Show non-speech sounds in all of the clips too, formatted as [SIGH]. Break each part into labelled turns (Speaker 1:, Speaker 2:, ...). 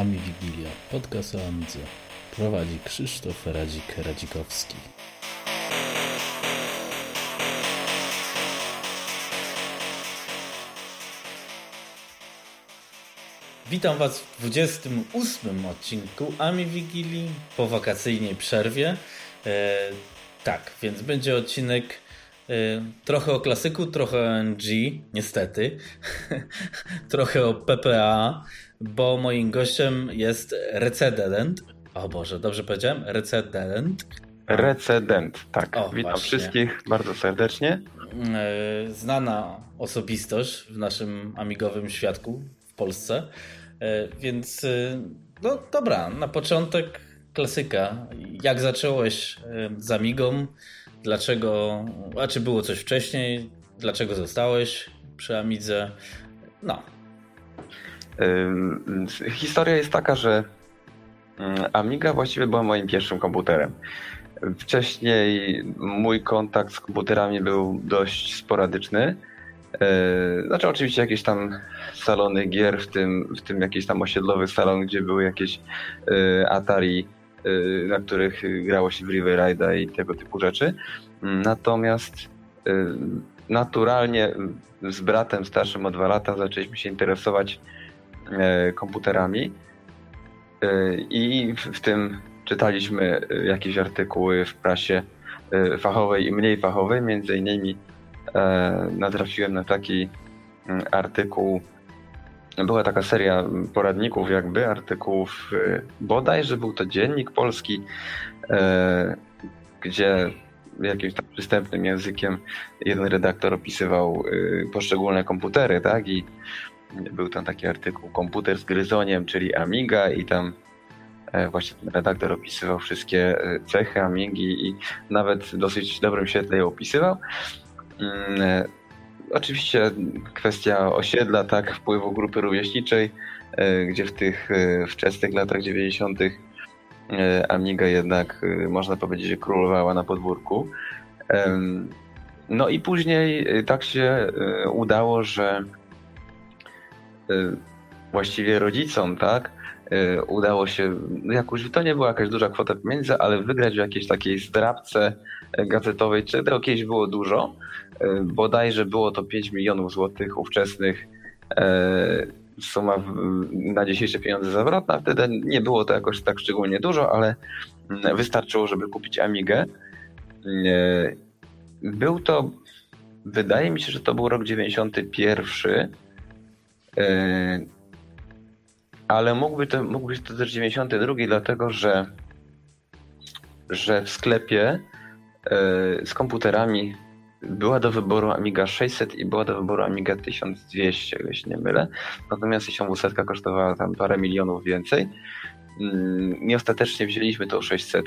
Speaker 1: Ami Wigilia, podcast o Amidze. Prowadzi Krzysztof Radzik-Radzikowski. Witam Was w 28 odcinku Ami Wigilii po wakacyjnej przerwie. E, tak, więc będzie odcinek e, trochę o klasyku, trochę o NG, niestety. [LAUGHS] trochę o PPA, bo moim gościem jest recedent. O Boże, dobrze powiedziałem? Recedent.
Speaker 2: Recedent, tak. O, Witam właśnie. wszystkich bardzo serdecznie.
Speaker 1: E, znana osobistość w naszym amigowym świadku w Polsce. E, więc e, no dobra, na początek klasyka. Jak zacząłeś z Amigą? Dlaczego, a czy było coś wcześniej? Dlaczego zostałeś przy Amidze? No,
Speaker 2: Historia jest taka, że Amiga właściwie była moim pierwszym komputerem. Wcześniej mój kontakt z komputerami był dość sporadyczny. E, znaczy oczywiście jakieś tam salony gier, w tym, w tym jakiś tam osiedlowy salon, gdzie były jakieś e, Atari, e, na których grało się w River i tego typu rzeczy. Natomiast naturalnie z bratem starszym o dwa lata zaczęliśmy się interesować komputerami e, i w tym czytaliśmy e, jakieś artykuły w prasie fachowej i mniej fachowej. Między innymi natrafiłem na taki mm, artykuł, była taka seria poradników jakby, artykułów bodajże był to Dziennik Polski, gdzie jakimś tam przystępnym językiem jeden redaktor opisywał poszczególne komputery, tak? I był tam taki artykuł Komputer z gryzoniem, czyli Amiga i tam e, właśnie ten redaktor opisywał wszystkie e, cechy Amigi i nawet w dosyć dobrym świetle je opisywał. Mm, e, oczywiście kwestia osiedla, tak, wpływu grupy rówieśniczej, gdzie w tych wczesnych latach 90. Amiga jednak, można powiedzieć, że królowała na podwórku. No i później tak się udało, że właściwie rodzicom, tak, y, udało się, no jakoś to nie była jakaś duża kwota pieniędzy, ale wygrać w jakiejś takiej zdrabce gazetowej, czy tego kiedyś było dużo, y, bodajże było to 5 milionów złotych ówczesnych, suma na dzisiejsze pieniądze zawrotna, wtedy nie było to jakoś tak szczególnie dużo, ale mm, wystarczyło, żeby kupić Amigę. Był to, wydaje mi się, że to był rok 91, E, ale mógłby to, mógł być to też 92, dlatego że, że w sklepie e, z komputerami była do wyboru Amiga 600 i była do wyboru Amiga 1200, jeśli nie mylę. Natomiast 1200 kosztowała tam parę milionów więcej. I mm, ostatecznie wzięliśmy tą 600,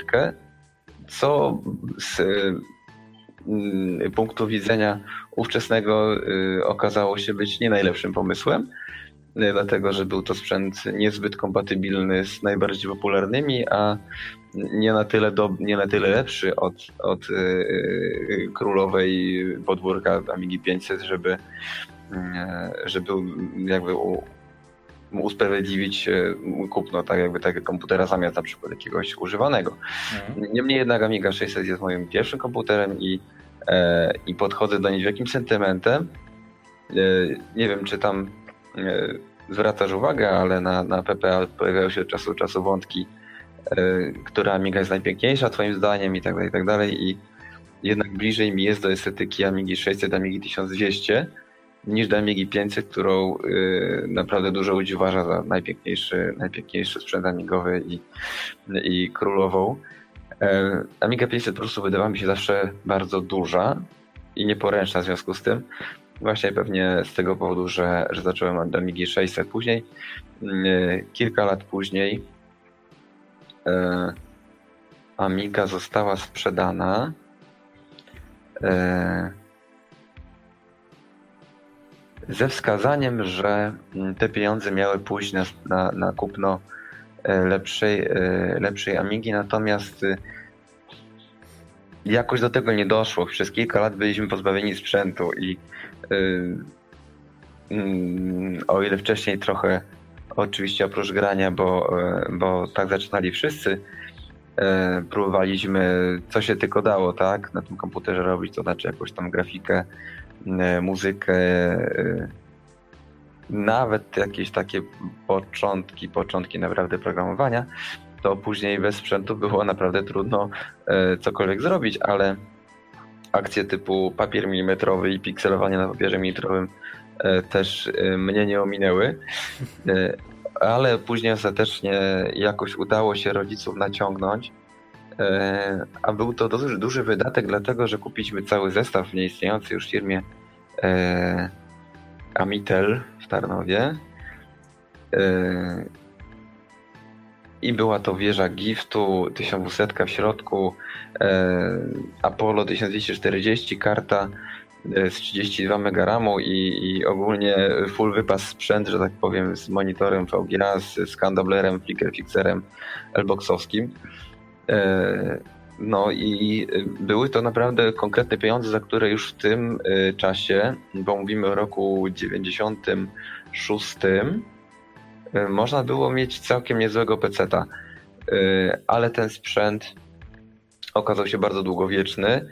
Speaker 2: co z punktu widzenia ówczesnego y, okazało się być nie najlepszym pomysłem, y, dlatego że był to sprzęt niezbyt kompatybilny z najbardziej popularnymi, a nie na tyle, do, nie na tyle lepszy od, od królowej podwórka Amigi 500, żeby, żeby jakby usprawiedliwić kupno tak jakby takiego komputera zamiast na przykład jakiegoś używanego. Mhm. Niemniej jednak Amiga 600 jest moim pierwszym komputerem i E, i podchodzę do niej z jakimś sentymentem. E, nie wiem, czy tam e, zwracasz uwagę, ale na, na PPA pojawiają się od czasu do czasu wątki, która Amiga jest najpiękniejsza twoim zdaniem i tak dalej, i tak dalej. I jednak bliżej mi jest do estetyki Amigi 600, Amigi 1200 niż do Amigi 500, którą naprawdę dużo ludzi uważa za najpiękniejszy, najpiękniejszy sprzęt amigowy i, i królową. E, Amiga 500 po prostu wydawała mi się zawsze bardzo duża i nieporęczna w związku z tym. Właśnie pewnie z tego powodu, że, że zacząłem od Amigi 600. Później, e, kilka lat później, e, Amiga została sprzedana. Ze wskazaniem, że mm, te pieniądze miały pójść na, na, na kupno E, lepszej, e, lepszej Amigi, natomiast y, jakoś do tego nie doszło. Przez kilka lat byliśmy pozbawieni sprzętu i mm, o ile wcześniej trochę oczywiście oprócz grania, bo, bo tak zaczynali wszyscy, próbowaliśmy co się tylko dało, tak, na tym komputerze robić, to znaczy jakąś tam grafikę, muzykę, nawet jakieś takie początki, początki naprawdę programowania, to później bez sprzętu było naprawdę trudno e, cokolwiek zrobić, ale akcje typu papier milimetrowy i pikselowanie na papierze milimetrowym e, też e, mnie nie ominęły. Ale później ostatecznie jakoś udało się rodziców naciągnąć. A był to dosyć duży wydatek, dlatego że kupiliśmy cały zestaw w nieistniejącej już firmie Amitel w Tarnowie. I była to wieża Giftu, 1200 w środku, e, Apollo 1240, karta e, z 32 MB i, i, ogólnie full wypas sprzęt, że tak powiem, z monitorem VGA, z skandablerem, flicker fixerem elboxowskim. E, no i były to naprawdę konkretne pieniądze, za które już w tym czasie, bo mówimy o roku 96, Y, można było mieć całkiem niezłego peceta, ale ten sprzęt okazał się bardzo długowieczny.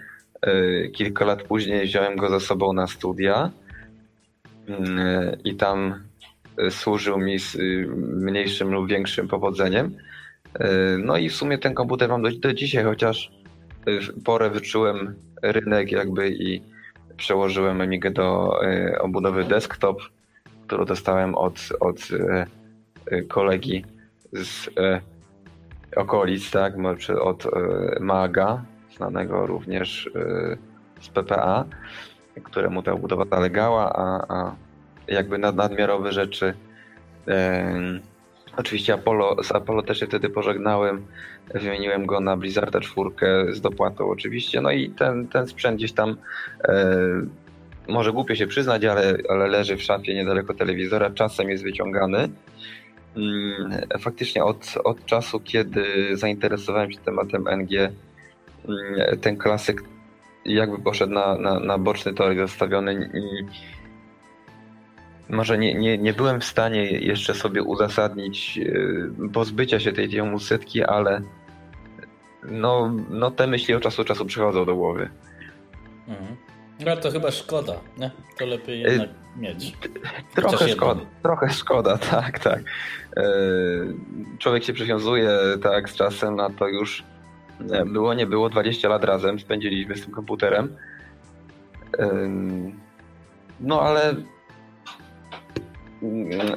Speaker 2: Kilka lat później wziąłem go ze sobą na studia i tam służył mi z mniejszym lub większym powodzeniem. No i w sumie ten komputer mam do, do dzisiaj, chociaż porę wyczułem rynek jakby i przełożyłem Amigę do obudowy desktop, którą dostałem od, od kolegi z okolic, tak, od Maga, znanego również z PPA, któremu ta budowa zalegała, a, a jakby nad, nadmiarowe rzeczy Oczywiście Apollo, z Apollo też się wtedy pożegnałem, wymieniłem go na Blizzarda 4 z dopłatą oczywiście, no i ten, ten sprzęt gdzieś tam e, może głupio się przyznać, ale, ale leży w szafie niedaleko telewizora, czasem jest wyciągany. Mm, faktycznie od, od czasu, kiedy zainteresowałem się tematem NG, mm, ten klasyk jakby poszedł na, na, na boczny tor zastawiony i może nie, nie, nie byłem w stanie jeszcze sobie uzasadnić y, pozbycia się tej setki, ale no, no te myśli od czasu do czasu przychodzą do głowy.
Speaker 1: Mhm. No to chyba szkoda, nie? To lepiej y, jednak mieć.
Speaker 2: Trochę szkoda, trochę szkoda, [LAUGHS] tak, tak. E, człowiek się przywiązuje tak z czasem na to już e, było, nie było, 20 lat razem spędziliśmy z tym komputerem. E, no ale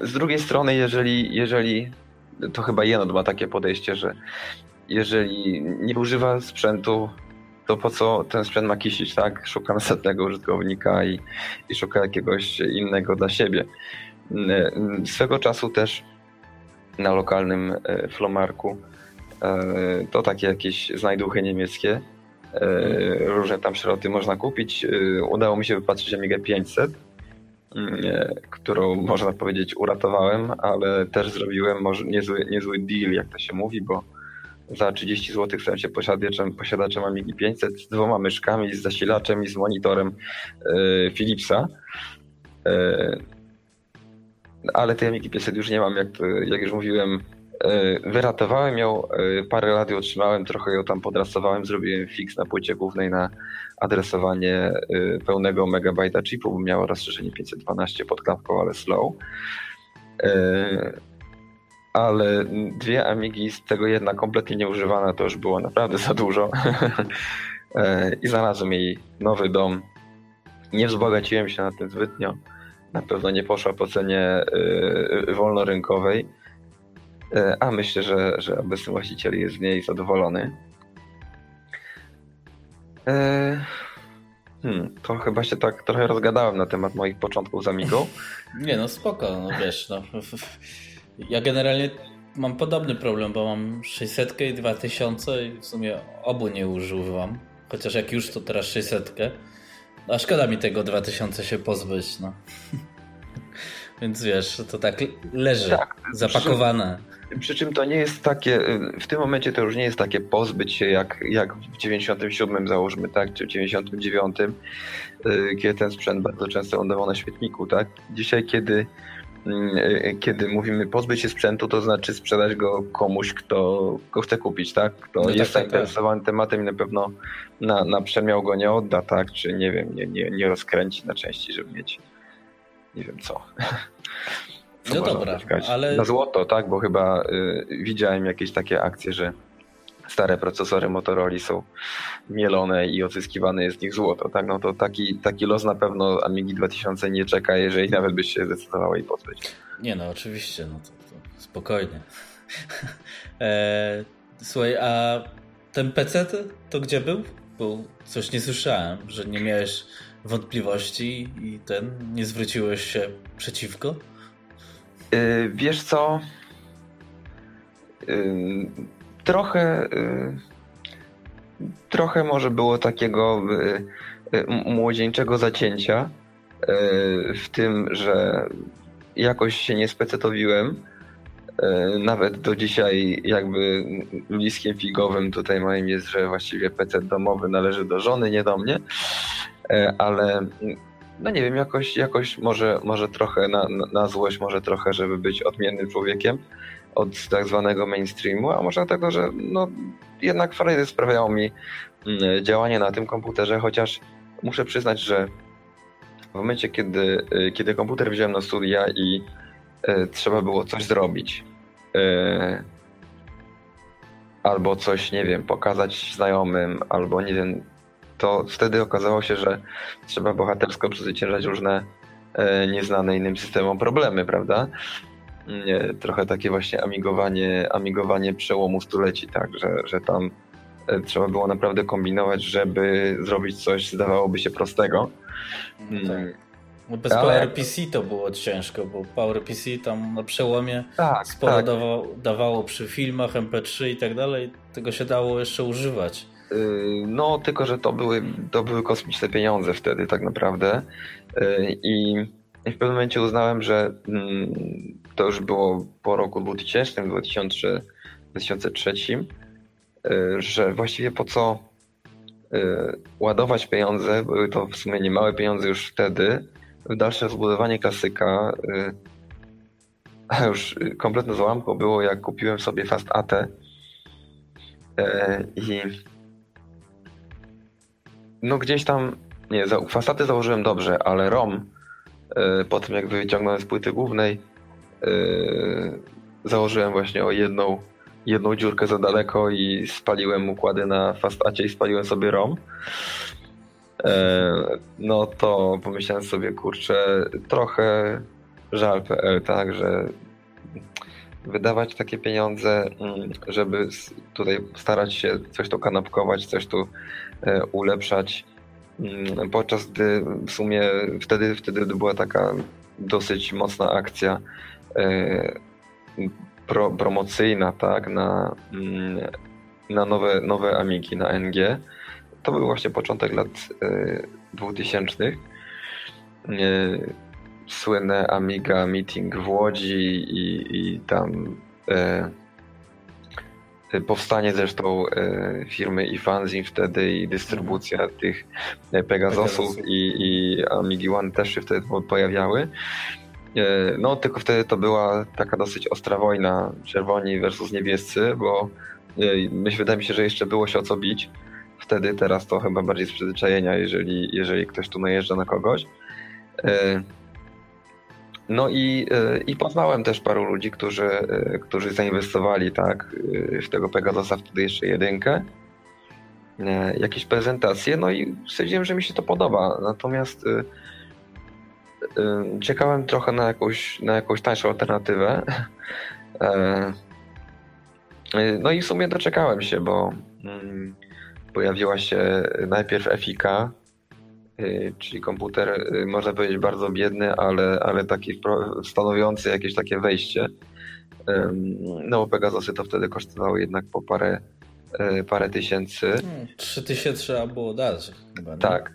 Speaker 2: z drugiej strony, jeżeli, jeżeli to chyba Jenot ma takie podejście, że jeżeli nie używa sprzętu, to po co ten sprzęt ma kisić, tak? Szuka następnego użytkownika i, i szuka jakiegoś innego dla siebie. Swego czasu też na lokalnym e, flomarku. E, to takie jakieś znajduchy niemieckie. E, różne tam środki można kupić. Udało mi się wypatrzyć Amigę 500, mm, którą można powiedzieć uratowałem, ale też zrobiłem może niezły, niezły deal, jak to się mówi, bo za 30 zł stałem się posiadaczem, posiadaczem Amigi 500 z dwoma myszkami, z zasilaczem i z monitorem Philipsa ale tej Amigi 500 już nie mam, jak, jak już mówiłem. E, wyratowałem ją, e, parę lat ją otrzymałem, trochę ją tam podrasowałem, zrobiłem fix na płycie głównej na adresowanie e, pełnego megabajta chipu, bo miało rozszerzenie 512 pod klapką, ale slow. Ale dwie Amigi, z tego jedna kompletnie nieużywana, to już było naprawdę za dużo. [LAUGHS] I znalazłem jej nowy dom. Nie wzbogaciłem się na tym zbytnio na pewno nie poszła po cenie wolnorynkowej, a myślę, że, że obecny właściciel jest z niej zadowolony. Y, hmm, to chyba się tak trochę rozgadałem na temat moich początków z Amigą. [LAUGHS]
Speaker 1: Nie no, spoko, no wiesz, no. Ja generalnie mam podobny problem, bo mam 600 i 2000 i w sumie obu nie używam. Chociaż jak już to teraz 600. A szkoda mi tego 2000 się pozbyć, no. [LAUGHS] Więc wiesz, to tak leży, tak, zapakowane.
Speaker 2: Przy czym, to nie jest takie, w tym momencie to już nie jest takie pozbyć się jak, jak w 97 załóżmy, tak, czy w 99, y, kiedy ten sprzęt bardzo często lądował na świetniku, tak. Dzisiaj, kiedy mm, kiedy mówimy pozbyć się sprzętu, to znaczy sprzedać go komuś, kto go chce kupić, tak? Kto no jest tak, tak, tak. zainteresowany tak. tematem i na pewno na, na przemiał go nie odda, tak? Czy nie wiem, nie, nie, nie rozkręci na części, żeby mieć nie wiem co. [LAUGHS]
Speaker 1: no dobra, ale...
Speaker 2: Na złoto, tak? Bo chyba y, widziałem jakieś takie akcje, że stare procesory Motorola są mielone i odzyskiwane jest z nich złoto, tak? No to taki, taki los na pewno Amigi 2000 nie czeka, jeżeli nawet byś się zdecydował i pozbyć.
Speaker 1: Nie no, oczywiście, no to, to spokojnie. [LAUGHS] e, słuchaj, a ten PC to gdzie był? Bo coś nie słyszałem, że nie miałeś wątpliwości i ten, nie zwróciłeś się przeciwko?
Speaker 2: Yy, wiesz co? Yy, trochę, yy, trochę może było takiego y, y, młodzieńczego zacięcia y, w tym, że jakoś się nie specetowiłem. Nawet do dzisiaj jakby liskiem figowym tutaj moim jest, że właściwie PC domowy należy do żony, nie do mnie. Ale no nie wiem, jakoś, jakoś może, może trochę na, na złość, może trochę, żeby być odmiennym człowiekiem od tak zwanego mainstreamu, a może dlatego, że no, jednak frajdy sprawiało mi mm, działanie na tym komputerze, chociaż muszę przyznać, że w momencie, kiedy, y, kiedy komputer wziąłem na studia i y, trzeba było coś zrobić, y, albo coś, nie wiem, pokazać znajomym, albo nie wiem, to wtedy okazało się, że trzeba bohatersko przezwyciężać różne nieznane innym systemom problemy, prawda? trochę takie właśnie amigowanie, amigowanie przełomu stuleci, tak, że, że tam e, trzeba było naprawdę kombinować, żeby zrobić coś zdawałoby się prostego.
Speaker 1: No tak. Mm. No bez Ale... PowerPC to było ciężko, bo PowerPC tam na przełomie tak, sporo tak. Dawało, dawało przy filmach, MP3 i tak dalej. Tego się dało jeszcze używać.
Speaker 2: Y, no, tylko że to były, to były kosmiczne pieniądze wtedy tak naprawdę. Y, I w pewnym momencie uznałem, że mm, to już było po roku 2000, 2003, 2003 że właściwie po co y, ładować pieniądze, były to w sumie niemałe pieniądze już wtedy, w dalsze zbudowanie klasyka. Już kompletne załamko było, jak kupiłem sobie Fast AT i no gdzieś tam, nie, Fastaty założyłem dobrze, ale ROM E, po tym jak wyciągnąłem z płyty głównej, e, założyłem właśnie o jedną, jedną dziurkę za daleko i spaliłem układy na fastacie i spaliłem sobie ROM. E, no to pomyślałem sobie, kurczę, trochę żal PL, tak, że wydawać takie pieniądze, mm, żeby tutaj starać się coś tu kanapkować, coś tu ulepszać Mm, podczas gdy w sumie wtedy, wtedy była taka dosyć mocna akcja e, pro, promocyjna, tak, na, mm, na nowe, nowe Amigi, na NG. To był właśnie początek lat 2000. E, e, słynne Amiga Meeting w Łodzi i, i tam Powstanie zresztą e, firmy i fanzin wtedy i dystrybucja tych e, Pegasusów i, i Amigi One też się wtedy pojawiały. E, no, tylko wtedy to była taka dosyć ostra wojna czerwoni versus niebiescy, bo myślę, wydaje mi się, że jeszcze było się o co bić. Wtedy, teraz to chyba bardziej z przyzwyczajenia, jeżeli, jeżeli ktoś tu najeżdża na kogoś. No i, e, i poznałem też paru ludzi, którzy, e, którzy zainwestowali tak, w tego Pegasusa, wtedy jeszcze jedynkę, e, jakieś prezentacje, no i stwierdziłem, że mi się to podoba. Natomiast czekałem trochę na jakąś, na jakąś tańszą alternatywę. No i w sumie doczekałem się, bo mm, pojawiła się najpierw FIK, czyli komputer, y, można powiedzieć, bardzo biedny, ale, ale taki stanowiący jakieś takie wejście. No bo Pegasusy to wtedy kosztowały jednak po parę, y, parę tysięcy.
Speaker 1: Hmm, trzy tysięcy trzeba było dać chyba. Nie?
Speaker 2: Tak.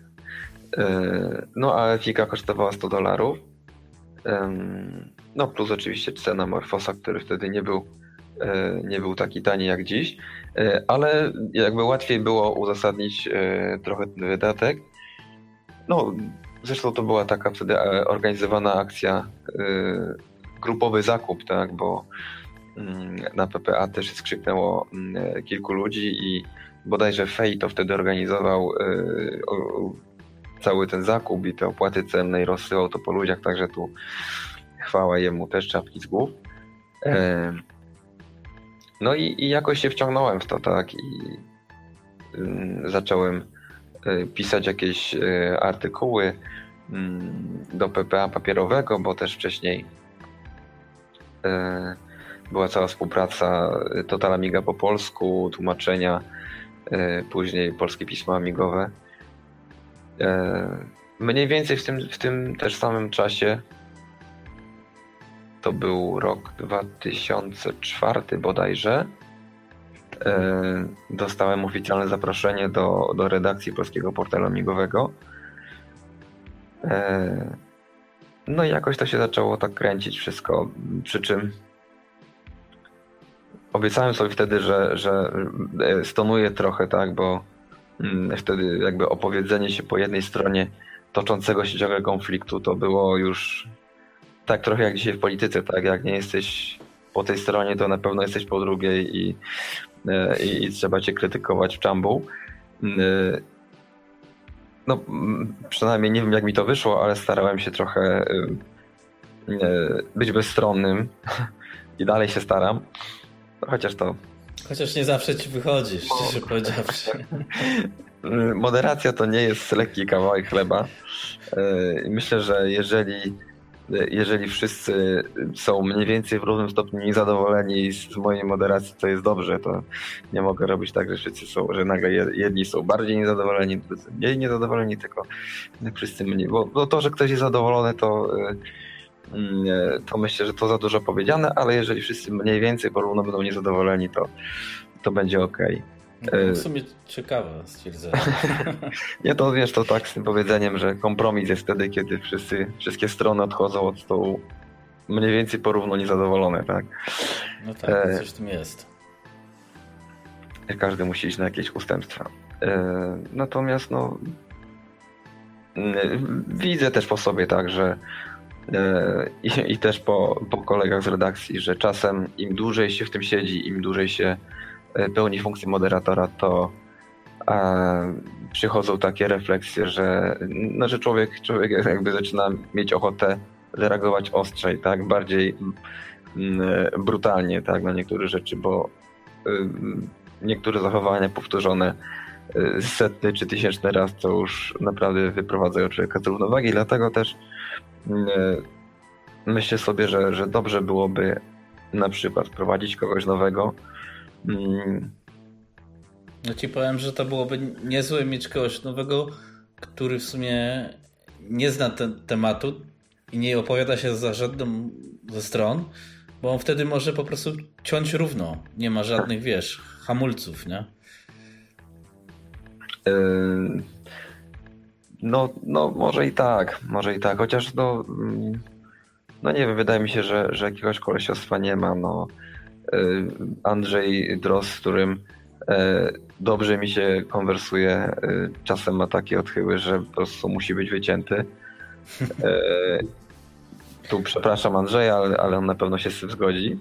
Speaker 2: No a Fika kosztowała 100 dolarów. No plus oczywiście cena Morfosa, który wtedy nie był, nie był taki tani jak dziś, ale jakby łatwiej było uzasadnić trochę ten wydatek. No, zresztą to była taka wtedy e, organizowana akcja grupowy zakup, tak, bo mm, na PPA też skrzyknęło mm, kilku ludzi i bodajże Fej to wtedy organizował cały ten zakup i te opłaty cenne i rozsyłał to po ludziach, także tu chwała jemu też czapki z głów. E, no i, i jakoś się wciągnąłem w to, tak, i y, zacząłem pisać jakieś y, artykuły mm, do PPA papierowego, bo też wcześniej była cała współpraca Total Amiga po polsku, tłumaczenia, później polskie pisma amigowe. Mniej więcej w tym, w tym też samym czasie to był rok 2004 bodajże. E, dostałem oficjalne zaproszenie do, do redakcji Polskiego Portalu Migowego. E, no i jakoś to się zaczęło tak kręcić wszystko, przy czym obiecałem sobie wtedy, że, że e, stonuję trochę, tak, bo mm, wtedy jakby opowiedzenie się po jednej stronie toczącego się ciągle konfliktu to było już tak trochę jak dzisiaj w polityce, tak? Jak nie jesteś po tej stronie, to na pewno jesteś po drugiej i, i, i trzeba cię krytykować w czambu. E, no, przynajmniej nie wiem jak mi to wyszło, ale starałem się trochę e, być bezstronnym [LAUGHS] i dalej się staram. Chociaż to.
Speaker 1: Chociaż nie zawsze ci wychodzi, szczerze no. powiedziawszy. [LAUGHS]
Speaker 2: Moderacja to nie jest lekki kawałek chleba. Myślę, że jeżeli jeżeli wszyscy są mniej więcej w równym stopniu niezadowoleni z mojej moderacji, to jest dobrze, to nie mogę robić tak, że wszyscy są, że nagle jedni są bardziej niezadowoleni, drudzy mniej niezadowoleni, tylko wszyscy mniej, bo, bo to, że ktoś jest zadowolony, to y, to myślę, że to za dużo powiedziane, ale jeżeli wszyscy mniej więcej porówno będą niezadowoleni, to, to będzie ok.
Speaker 1: No, w sumie ciekawe stwierdzenie. [LAUGHS]
Speaker 2: nie, to wiesz, to tak z tym powiedzeniem, że kompromis jest wtedy, kiedy wszyscy, wszystkie strony odchodzą od stołu mniej więcej porówno niezadowolone, tak?
Speaker 1: No tak, e... coś w tym jest.
Speaker 2: Każdy musi iść na jakieś ustępstwa. E... Natomiast no widzę też po sobie tak, że e, i, i też po, po kolegach z redakcji, że czasem im dłużej się w tym siedzi, im dłużej się E, pełni funkcję moderatora, to e, przychodzą takie refleksje, że, no, że człowiek, człowiek jakby zaczyna mieć ochotę zareagować ostrzej, tak, bardziej mm, brutalnie, tak, na niektóre rzeczy, bo y, niektóre zachowania powtórzone setny czy tysięczny raz to już naprawdę wyprowadzają człowieka z równowagi, dlatego też y, myślę sobie, że, że dobrze byłoby na przykład wprowadzić kogoś nowego,
Speaker 1: Mm. No ci powiem, że to byłoby niezłe mieć kogoś nowego, który w sumie nie zna ten tematu i nie opowiada się za żadną ze stron, bo on wtedy może po prostu ciąć równo. Nie ma żadnych, wiesz, hamulców, nie?
Speaker 2: Yy, no, no może i tak, może i tak, chociaż no, mm, no nie wiem, wydaje mi się, że, że jakiegoś kolesiostwa nie ma, no Andrzej Dros, z którym e, dobrze mi się konwersuje, e, czasem ma takie odchyły, że po prostu musi być wycięty. Tu przepraszam Andrzeja, ale, ale on na pewno się z tym zgodzi.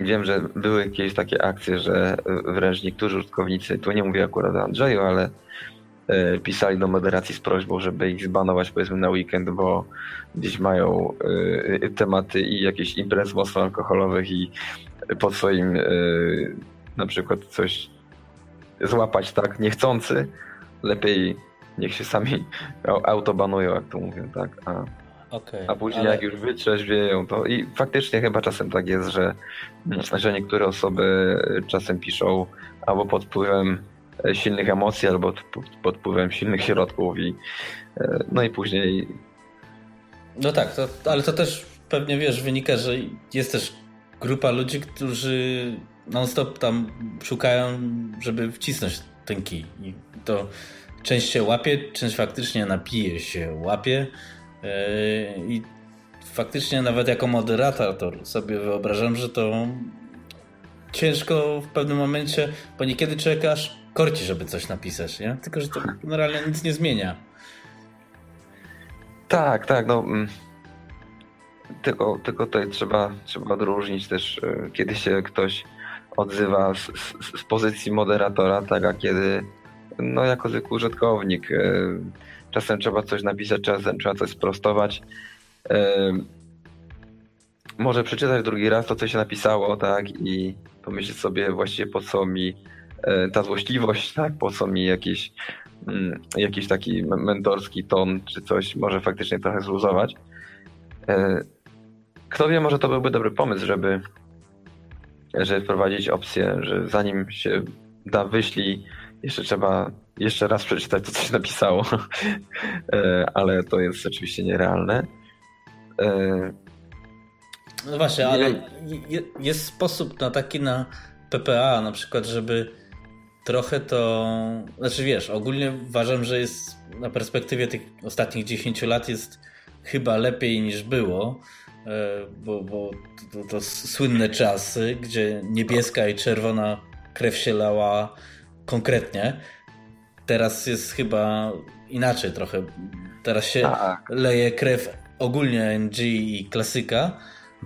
Speaker 2: Wiem, że były jakieś takie akcje, że wręcz niektórzy użytkownicy, tu nie mówię akurat o Andrzeju, ale E, pisali do moderacji z prośbą, żeby ich zbanować powiedzmy na weekend, bo gdzieś mają e, tematy i jakieś imprez mocno alkoholowych i po swoim e, na przykład coś złapać tak niechcący, lepiej niech się sami autobanują, jak to mówię, tak? A, okay, a później ale... jak już wytrzeźwieją, to i faktycznie chyba czasem tak jest, że, że niektóre osoby czasem piszą albo pod wpływem E, silnych emocji albo pod wpływem silnych środków i e, no i później
Speaker 1: no tak, to, ale to też pewnie wiesz, wynika, że jest też grupa ludzi, którzy non-stop tam szukają, żeby wcisnąć ten kij. I to część się łapie, część faktycznie napije się łapie. Yy, I faktycznie nawet jako moderator to sobie wyobrażam, że to ciężko w pewnym momencie, bo niekiedy aż korci, żeby coś napisać, nie? Tylko, że to generalnie nic nie zmienia.
Speaker 2: Tak, tak, no... Mm, tylko, tylko tutaj trzeba, trzeba odróżnić też, e, kiedy się ktoś odzywa z, z, z pozycji moderatora, tak, a kiedy no jako zwykły użytkownik. E, czasem trzeba coś napisać, czasem trzeba coś sprostować. Może przeczytać drugi raz to, co się napisało, tak, i pomyśleć sobie właściwie po co mi ta złośliwość, tak, po co mi jakiś, mm, jakiś taki mentorski ton, czy coś, może faktycznie trochę zluzować. E, kto wie, może to byłby dobry pomysł, żeby, żeby wprowadzić opcję, że zanim się da wyślij, jeszcze trzeba jeszcze raz przeczytać to, co się napisało, [LAUGHS] e, ale to jest oczywiście nierealne.
Speaker 1: E, no właśnie, ale jest sposób na taki na PPA na przykład, żeby trochę to, znaczy wiesz, ogólnie uważam, że jest na perspektywie tych ostatnich 10 lat jest chyba lepiej niż było, e, bo, bo to, to, słynne czasy, gdzie niebieska i czerwona krew się lała konkretnie. Teraz jest chyba inaczej trochę. Teraz się tak. leje krew ogólnie NG i klasyka,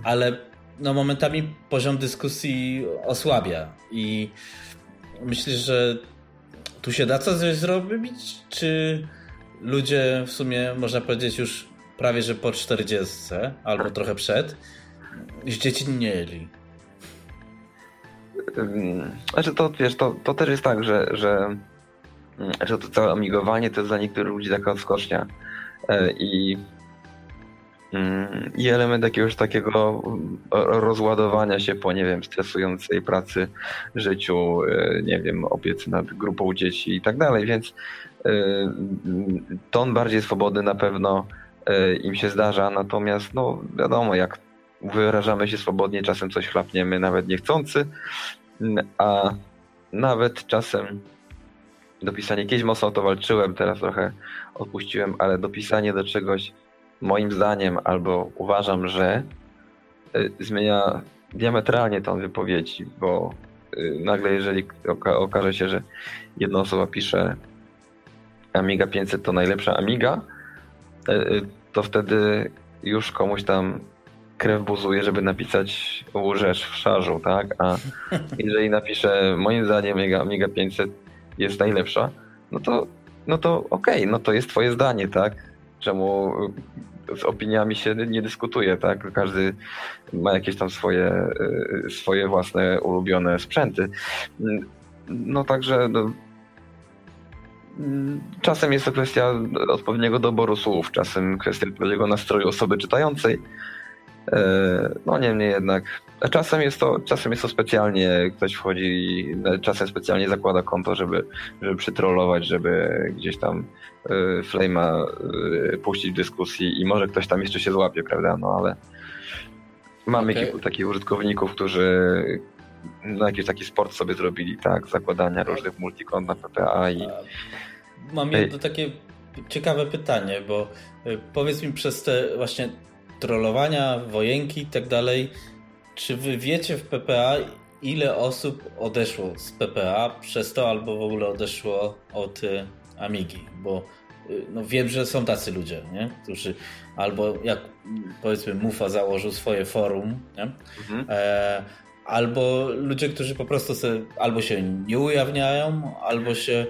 Speaker 1: ale no momentami poziom dyskusji osłabia i myślisz, że tu się da coś zrobić, czy ludzie w sumie, można powiedzieć, już prawie że po 40 albo trochę przed, zdziecinnieli.
Speaker 2: Znaczy to wiesz, to, to też jest tak, że, że, że to całe amigowanie to jest dla niektórych ludzi taka odskocznia. E, I, i element jakiegoś takiego rozładowania się po, nie wiem, stresującej pracy, życiu, e, nie wiem, opiece nad grupą dzieci i tak dalej, więc e, ton bardziej swobodny na pewno E, im się zdarza, natomiast no wiadomo, jak wyrażamy się swobodnie, czasem coś chlapniemy nawet niechcący, a nawet czasem dopisanie, kiedyś mocno o to walczyłem, teraz trochę odpuściłem, ale dopisanie do czegoś moim zdaniem albo uważam, że e, zmienia diametralnie tą wypowiedzi, bo e, nagle jeżeli okaże się, że jedna osoba pisze Amiga 500 to najlepsza Amiga, e, to wtedy już komuś tam krew buzuje, żeby napisać łóżesz w szarzu, tak? A jeżeli napiszę, moim zdaniem Amiga, 500 jest najlepsza, no to, no to okej, okay, no to jest twoje zdanie, tak? Czemu z opiniami się nie dyskutuje, tak? Każdy ma jakieś tam swoje, e, swoje własne ulubione sprzęty. No także no, Czasem jest to kwestia odpowiedniego doboru słów, czasem kwestia odpowiedniego nastroju osoby czytającej. E, no niemniej jednak, czasem jest to, czasem jest to specjalnie, ktoś wchodzi, czasem specjalnie zakłada konto, żeby, żeby przytrollować, żeby gdzieś tam e, Flame'a e, puścić w dyskusji i może ktoś tam jeszcze się złapie, prawda? No ale mamy okay. kilku takich użytkowników, którzy no, jakiś taki sport sobie zrobili, tak, zakładania różnych multikont na PPA i...
Speaker 1: Mam jedno takie ciekawe pytanie, bo powiedz mi przez te właśnie trollowania, wojenki i tak dalej, czy wy wiecie w PPA, ile osób odeszło z PPA przez to, albo w ogóle odeszło od y, Amigi? Bo y, no wiem, że są tacy ludzie, nie? którzy albo jak powiedzmy Mufa założył swoje forum, nie? Mhm. E, albo ludzie, którzy po prostu albo się nie ujawniają, albo się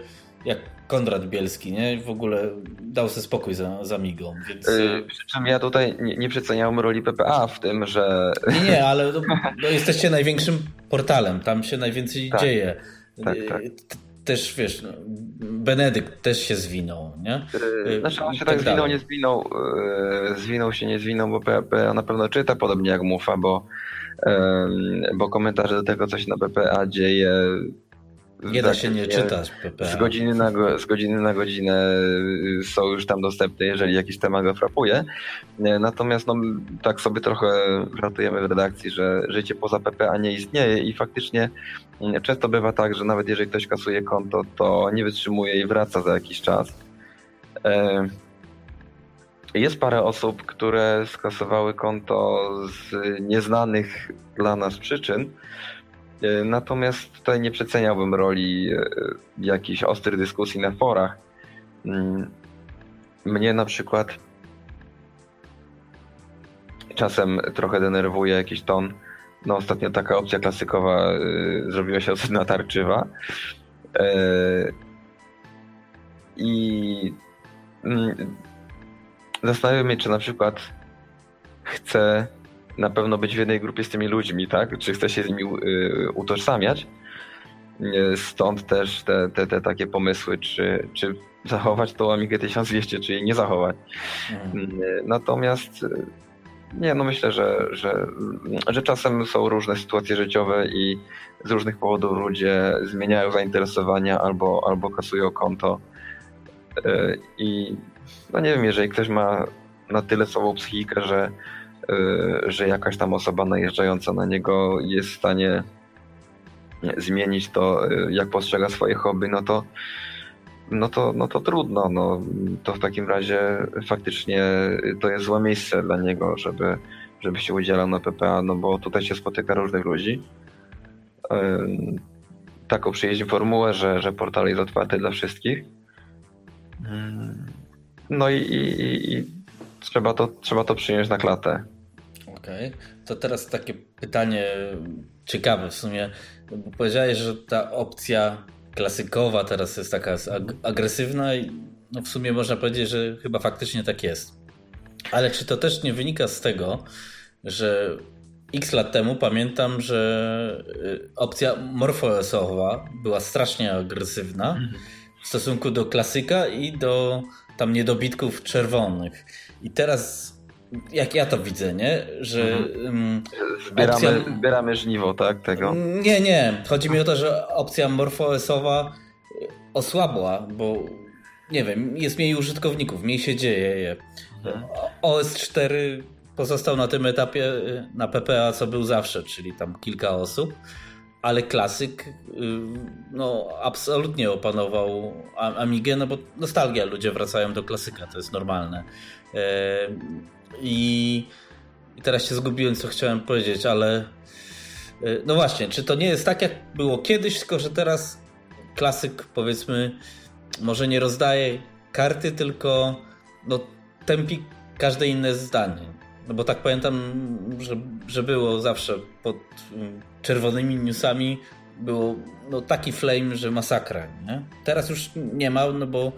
Speaker 1: jak Konrad Bielski, nie? W ogóle dał sobie spokój za, za migą, więc... Yy,
Speaker 2: przy czym ja tutaj nie, nie przeceniałem roli PPA w tym, że...
Speaker 1: Nie, nie, ale no jesteście największym portalem, tam się najwięcej tak, dzieje. Tak, tak. Też, wiesz, no, Benedykt też się zwinął, nie?
Speaker 2: Yy, znaczy on się tak, tak zwinął, nie zwinął, yy, zwinął się, nie zwinął, bo PPA na pewno czyta podobnie jak Mufa, bo bo komentarze do tego, co się na PPA dzieje.
Speaker 1: Nie da się nie czytać PPA.
Speaker 2: Z godziny, na, z godziny na godzinę y, są już tam dostępne, jeżeli jakiś temat go frapuje. Natomiast no, tak sobie trochę ratujemy w redakcji, że życie poza PPA nie istnieje i faktycznie mm, często bywa tak, że nawet jeżeli ktoś kasuje konto, to nie wytrzymuje i wraca za jakiś czas. Jest parę osób, które skasowały konto z nieznanych dla nas przyczyn. E, natomiast tutaj nie przeceniałbym roli e, jakichś ostrych dyskusji na forach. Mm, mnie na przykład czasem trochę denerwuje jakiś ton. No ostatnio taka opcja klasykowa y, zrobiła się dosyć natarczywa. Y, I y, zastanawiam się, czy na przykład chcę na pewno być w jednej grupie z tymi ludźmi, tak? Czy chcę się z nimi y, utożsamiać. Y, stąd też te, te, te takie pomysły, czy, czy zachować tą Amigę 1200, czy jej nie zachować. Mhm. Natomiast nie, no myślę, że, że, że czasem są różne sytuacje życiowe i z różnych powodów ludzie zmieniają zainteresowania albo, albo kasują konto. I no nie wiem, jeżeli ktoś ma na tyle słabą psychikę, że, że jakaś tam osoba najeżdżająca na niego jest w stanie zmienić to, jak postrzega swoje hobby, no to no to, no to trudno. No, to w takim razie faktycznie to jest złe miejsce dla niego, żeby, żeby się udzielał na PPA, no bo tutaj się spotyka różnych ludzi. Taką przyjeździ formułę, że, że portal jest otwarty dla wszystkich. No i, i, i trzeba, to, trzeba to przyjąć na klatę.
Speaker 1: Okej. Okay. To teraz takie pytanie ciekawe w sumie. Bo powiedziałeś, że ta opcja klasykowa teraz jest taka agresywna i no w sumie można powiedzieć, że chyba faktycznie tak jest. Ale czy to też nie wynika z tego, że x lat temu pamiętam, że y, opcja morfoesowa była strasznie agresywna w stosunku do klasyka i do tam niedobitków czerwonych. I teraz jak ja to widzę, nie? Że mhm.
Speaker 2: zbieramy, opcja... zbieramy żniwo, tak? Tego.
Speaker 1: Nie, nie. Chodzi mi o to, że opcja morfoesowa osłabła, bo nie wiem, jest mniej użytkowników, mniej się dzieje. Mhm. OS4 pozostał na tym etapie na PPA, co był zawsze, czyli tam kilka osób, ale klasyk y, no, absolutnie opanował Amigę, no bo nostalgia, ludzie wracają do klasyka, to jest normalne. I, I teraz się zgubiłem, co chciałem powiedzieć, ale e, no właśnie, czy to nie jest tak, jak było kiedyś, tylko że teraz klasyk, powiedzmy, może nie rozdaje karty, tylko no, tępi każde inne zdanie. No bo tak pamiętam, że, że było zawsze pod mm, czerwonymi newsami było no, taki flame, że masakra. Nie? Teraz już nie ma, no bo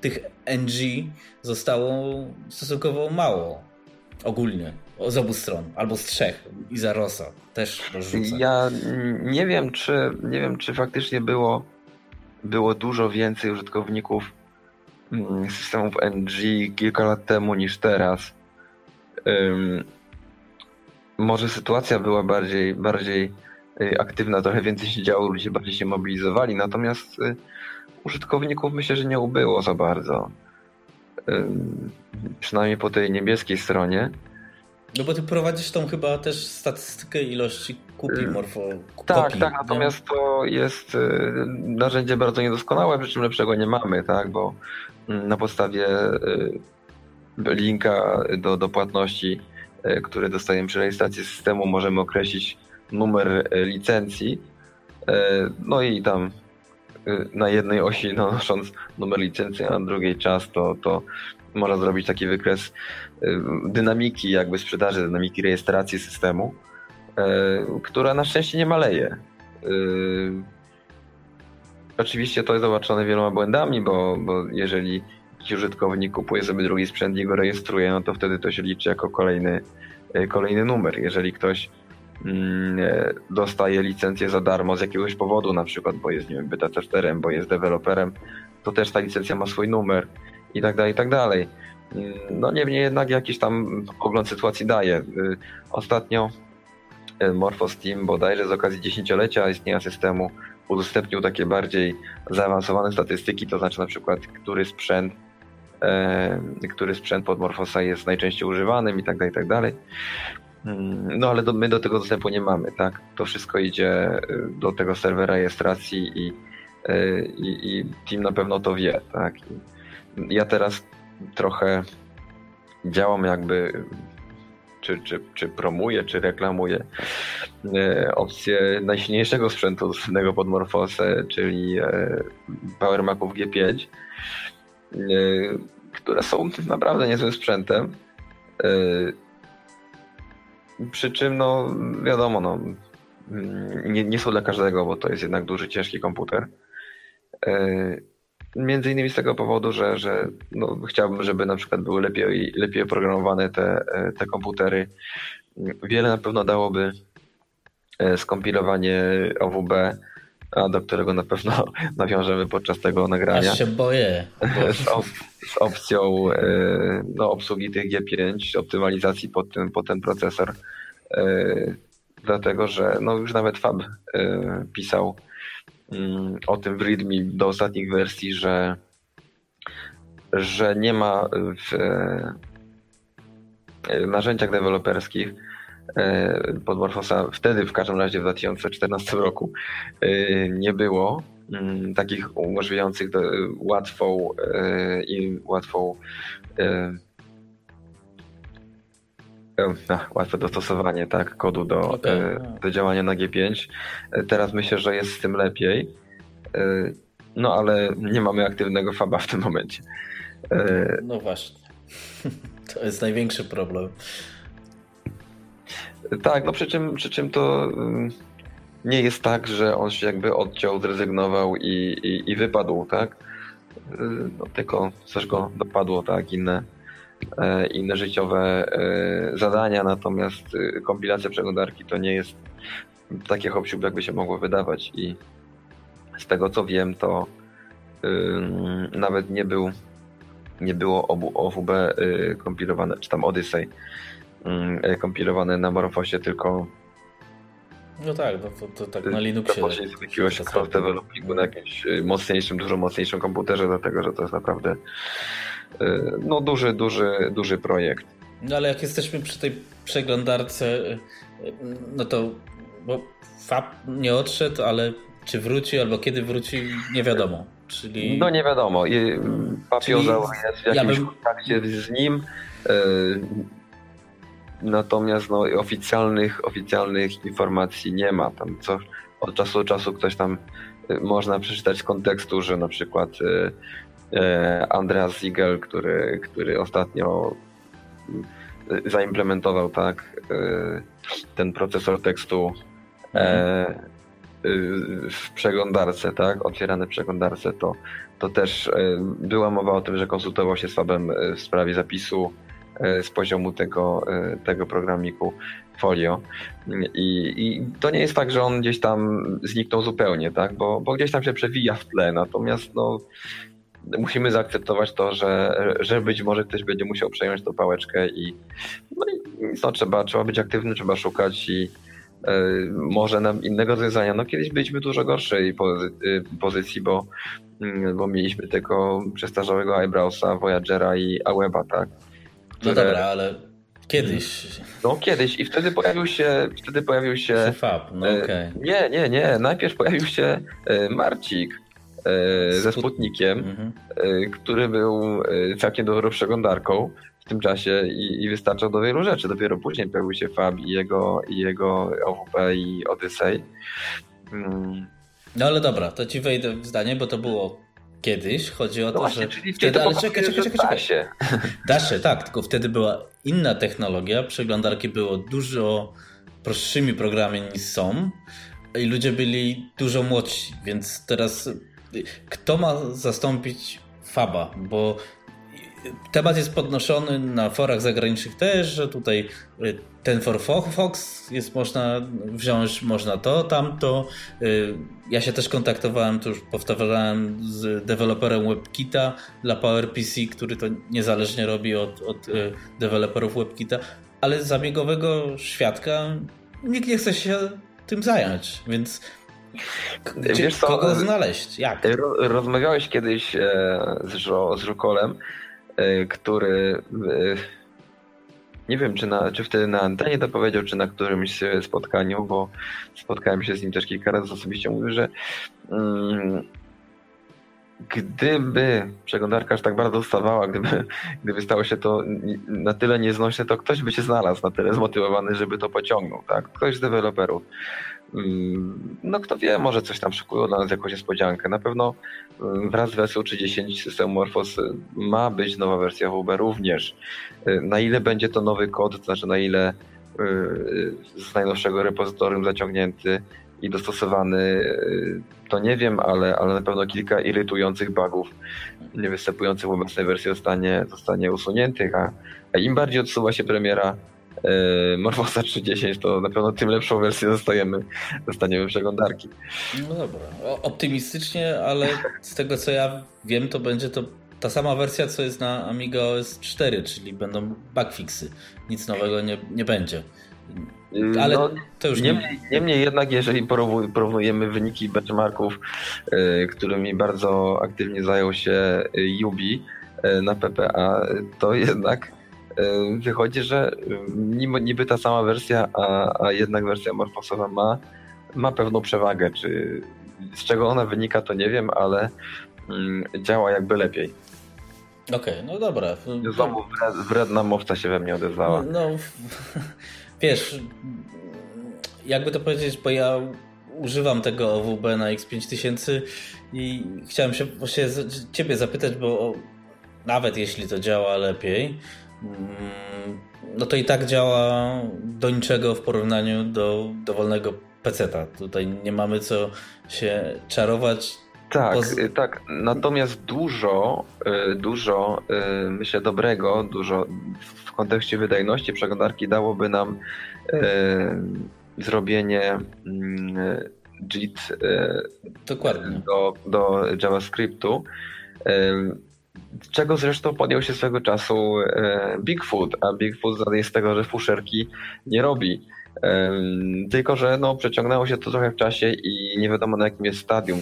Speaker 1: tych NG zostało stosunkowo mało ogólnie. Z obu stron, albo z trzech. I za Rosa też rozrzuca.
Speaker 2: Ja nie wiem, czy nie wiem, czy faktycznie było, było dużo więcej użytkowników mm, systemów NG kilka lat temu niż teraz. Um, może sytuacja była bardziej, bardziej y, aktywna, trochę więcej się działo, ludzie bardziej się mobilizowali, natomiast y, użytkowników myślę, że nie ubyło za bardzo. Przynajmniej po tej niebieskiej stronie.
Speaker 1: No bo ty prowadzisz tą chyba też statystykę ilości kupi morfo.
Speaker 2: Tak, kopii, tak, natomiast nie? to jest y, narzędzie bardzo niedoskonałe, przy czym lepszego nie mamy, tak, bo mm, na podstawie y, linka do, do płatności, y, który dostajemy przy rejestracji systemu, możemy określić numer licencji, no i tam na jednej osi nanosząc numer licencji, a na drugiej czas, to, to można zrobić taki wykres y, dynamiki jakby sprzedaży, dynamiki rejestracji systemu, y, która na szczęście nie maleje. Y, oczywiście to jest zobaczone wieloma błędami, bo, bo jeżeli jakiś użytkownik kupuje sobie drugi sprzęt i go rejestruje, no to wtedy to się liczy jako kolejny, kolejny numer. Jeżeli ktoś dostaje licencję za darmo z jakiegoś powodu, na przykład, bo jest, nie wiem, beta testerem, bo jest deweloperem, to też ta licencja ma swój numer i tak dalej, i tak dalej. Mm, no niemniej jednak jakiś tam ogląd sytuacji daje. Y, ostatnio y, Morphos Team bodajże z okazji dziesięciolecia istnienia systemu udostępnił takie bardziej zaawansowane statystyki, to znaczy na przykład, który sprzęt e, który sprzęt pod Morfosa jest najczęściej używanym i tak dalej, i tak dalej. No ale do, my do tego dostępu nie mamy, tak? To wszystko idzie y, do tego serwera rejestracji i, y, i, i team na pewno to wie, tak? I ja teraz trochę działam jakby czy, czy, czy promuję, czy reklamuję y, opcję najsilniejszego sprzętu dostępnego pod Morfosę, czyli Power Maców G5, które są naprawdę niezłym sprzętem Przy czym, no wiadomo, no, nie, nie są dla każdego, bo to jest jednak duży, ciężki komputer. Między innymi z tego powodu, że, że no, chciałbym, żeby na przykład były lepiej, lepiej oprogramowane te, te komputery. Wiele na pewno dałoby skompilowanie OWB do którego na pewno [LAUGHS] nawiążemy podczas tego nagrania.
Speaker 1: Aż się boję.
Speaker 2: Z, op z opcją e, no, obsługi tych G5, optymalizacji pod ten, pod ten procesor. E, dlatego, że no, już nawet Fab e, pisał mm, o tym w README do ostatnich wersji, że, że nie ma w narzędziach deweloperskich E, Podmorfosa wtedy, w każdym razie w 2014 roku, e, nie było mm, takich umożliwiających łatwą e, i łatwą no, łatwe dostosowanie tak, kodu do, okay. do działania na G5. Teraz myślę, że jest z tym lepiej. No ale nie mamy aktywnego faba w tym momencie.
Speaker 1: No właśnie. [LAUGHS] To jest największy problem.
Speaker 2: Tak, no przy czym, przy czym to nie jest tak, że on się jakby odciął, zrezygnował i, i, i wypadł, tak? No, tylko coś go dopadło, tak? Inne, e, inne życiowe e, zadania, natomiast e, kompilacja przeglądarki to nie jest takie hop jakby się mogło wydawać i z tego co wiem, to nawet nie był nie było obu OWB kompilowane, czy tam Odyssey kompilowane na Morphosie, tylko
Speaker 1: no tak, no to, to tak na Linuxie.
Speaker 2: To z jakiegoś cross developingu na jakimś e, mocniejszym, dużo mocniejszym komputerze, dlatego że to jest naprawdę e, no duży, duży, duży projekt.
Speaker 1: No ale jak jesteśmy przy tej przeglądarce, no to bo FAP nie odszedł, ale czy wróci albo kiedy wróci, nie wiadomo. Czyli...
Speaker 2: No nie wiadomo. Papioza jest w jakimś ja bym... kontakcie z nim. Natomiast no, oficjalnych, oficjalnych informacji nie ma. Tam co, od czasu do czasu ktoś tam y, można przeczytać z kontekstu, że na przykład y, y, Andreas Ziegel, który, który ostatnio zaimplementował tak ten procesor tekstu mhm. w przeglądarce, tak, otwierane w przeglądarce, to, to też była mowa o tym, że konsultował się z Fabem w sprawie zapisu E, z poziomu tego, e, tego programiku Folio. I, I, to nie jest tak, że on gdzieś tam zniknął zupełnie, tak? bo, bo gdzieś tam się przewija w tle, natomiast no, musimy zaakceptować to, że, że być może ktoś będzie musiał przejąć tą pałeczkę i no, i trzeba, trzeba być aktywnym, trzeba szukać i e, może nam innego rozwiązania. No kiedyś byliśmy dużo gorszej pozy pozycji, bo, mm, bo mieliśmy tego przestarzałego Eyebrowsa, Voyagera i Aweba, tak?
Speaker 1: No dobra, ale kiedyś.
Speaker 2: No kiedyś i wtedy pojawił się, wtedy pojawił się.
Speaker 1: Fab, no e, okay.
Speaker 2: Nie, nie, nie. Najpierw pojawił się e, Marcik e, ze Sputnikiem, mhm. który był całkiem dobrą przeglądarką w tym czasie i, i, wystarczał do wielu rzeczy. Dopiero później pojawił się Fab i jego, i jego OWP i Odyssey.
Speaker 1: Mm. No ale dobra, to ci wejdę w zdanie, bo to było kiedyś. Chodzi o no to,
Speaker 2: właśnie,
Speaker 1: że
Speaker 2: czyli wtedy, ale czekaj, czekaj, czekaj, czekaj. Da się.
Speaker 1: da się, tak, tylko wtedy była inna technologia. Przeglądarki było dużo prostszymi programami niż są i ludzie byli dużo młodsi, więc teraz kto ma zastąpić Faba? Bo temat jest podnoszony na forach zagranicznych też, że tutaj y, ten for Fox jest można wziąć, można to, tamto. Y, ja się też kontaktowałem, to już powtarzałem z deweloperem WebKita dla PowerPC, który to niezależnie robi od, od y, deweloperów WebKita, ale zabiegowego świadka nikt nie chce się tym zająć, więc Wiesz co, kogo znaleźć? Jak?
Speaker 2: Rozmawiałeś kiedyś e, z, z Żukolem który e, nie wiem, czy, na, czy wtedy na antenie to powiedział, czy na którymś spotkaniu, bo spotkałem się z nim też kilka razy osobiście, mówił, że mm, gdyby przeglądarka aż tak bardzo stawała, gdyby, gdyby stało się to na tyle nieznośne, to ktoś by się znalazł na tyle zmotywowany, żeby to pociągnął, tak? Ktoś z deweloperów. Mm, no kto wie, może coś tam szykują dla nas jakąś niespodziankę. Na pewno mm, wraz z wersją 30 systemu Morphos y, ma być nowa wersja WB również. Y, na ile będzie to nowy kod, to znaczy na ile z najnowszego repozytorium zaciągnięty i dostosowany, to nie wiem, ale, ale na pewno kilka irytujących bugów niewystępujących w obecnej wersji zostanie, zostanie usuniętych, a, a im bardziej odsuwa się premiera Morfosa 3.10, to na pewno tym lepszą wersję dostajemy, dostaniemy przeglądarki.
Speaker 1: No dobra, optymistycznie, ale z tego co ja wiem, to będzie to ta sama wersja, co jest na Amiga OS 4, czyli będą bugfixy. Nic nowego nie, nie będzie.
Speaker 2: Y, Ale no, to już niemniej, nie... niemniej jednak, jeżeli porównujemy wyniki benchmarków, y, którymi bardzo aktywnie zajął się Yubi y, na PPA, to jednak wychodzi, że niby ta sama wersja, a, a jednak wersja Morfosowa ma, ma pewną przewagę. Czy z czego ona wynika, to nie wiem, ale mm, działa jakby lepiej.
Speaker 1: Okej, okay, no dobra.
Speaker 2: Znowu wredna mowca się we mnie odezwała.
Speaker 1: No, no wiesz, jakby to powiedzieć, bo ja używam tego OWB na X5000 i chciałem się właśnie ciebie zapytać, bo nawet jeśli to działa lepiej, no to i tak działa do niczego w porównaniu do dowolnego peceta. Tutaj nie mamy co się czarować.
Speaker 2: Tak, Poz... tak. Natomiast dużo, y, dużo, y, myślę, dobrego, dużo w kontekście wydajności przeglądarki dałoby nam zrobienie mm, JIT
Speaker 1: Dokładnie.
Speaker 2: Do, do JavaScriptu, czego zresztą podjął się swego czasu Bigfoot, a Bigfoot jest z tego, że fuszerki nie robi. Tylko, że no, przeciągnęło się to trochę w czasie i nie wiadomo na jakim jest stadium.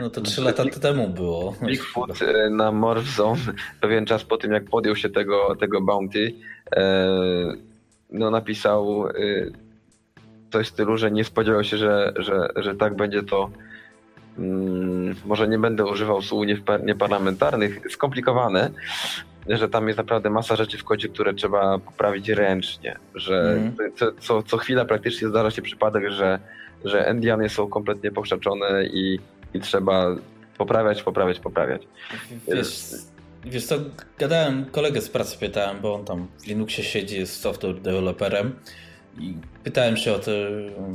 Speaker 1: No to trzy lata temu było.
Speaker 2: Bigfoot na Morph Zone [LAUGHS] pewien czas po tym, jak podjął się tego, tego bounty, no, napisał coś w stylu, że nie spodziewał się, że, że, że tak będzie to może nie będę używał słów nieparlamentarnych, skomplikowane, że tam jest naprawdę masa rzeczy w kodzie, które trzeba poprawić ręcznie, że mm. co, co, co chwila praktycznie zdarza się przypadek, że, że endiany są kompletnie pokrzaczone i, i trzeba poprawiać, poprawiać, poprawiać.
Speaker 1: Wiesz, wiesz co, gadałem, kolegę z pracy pytałem, bo on tam w Linuxie siedzi, jest software developerem i pytałem się o to,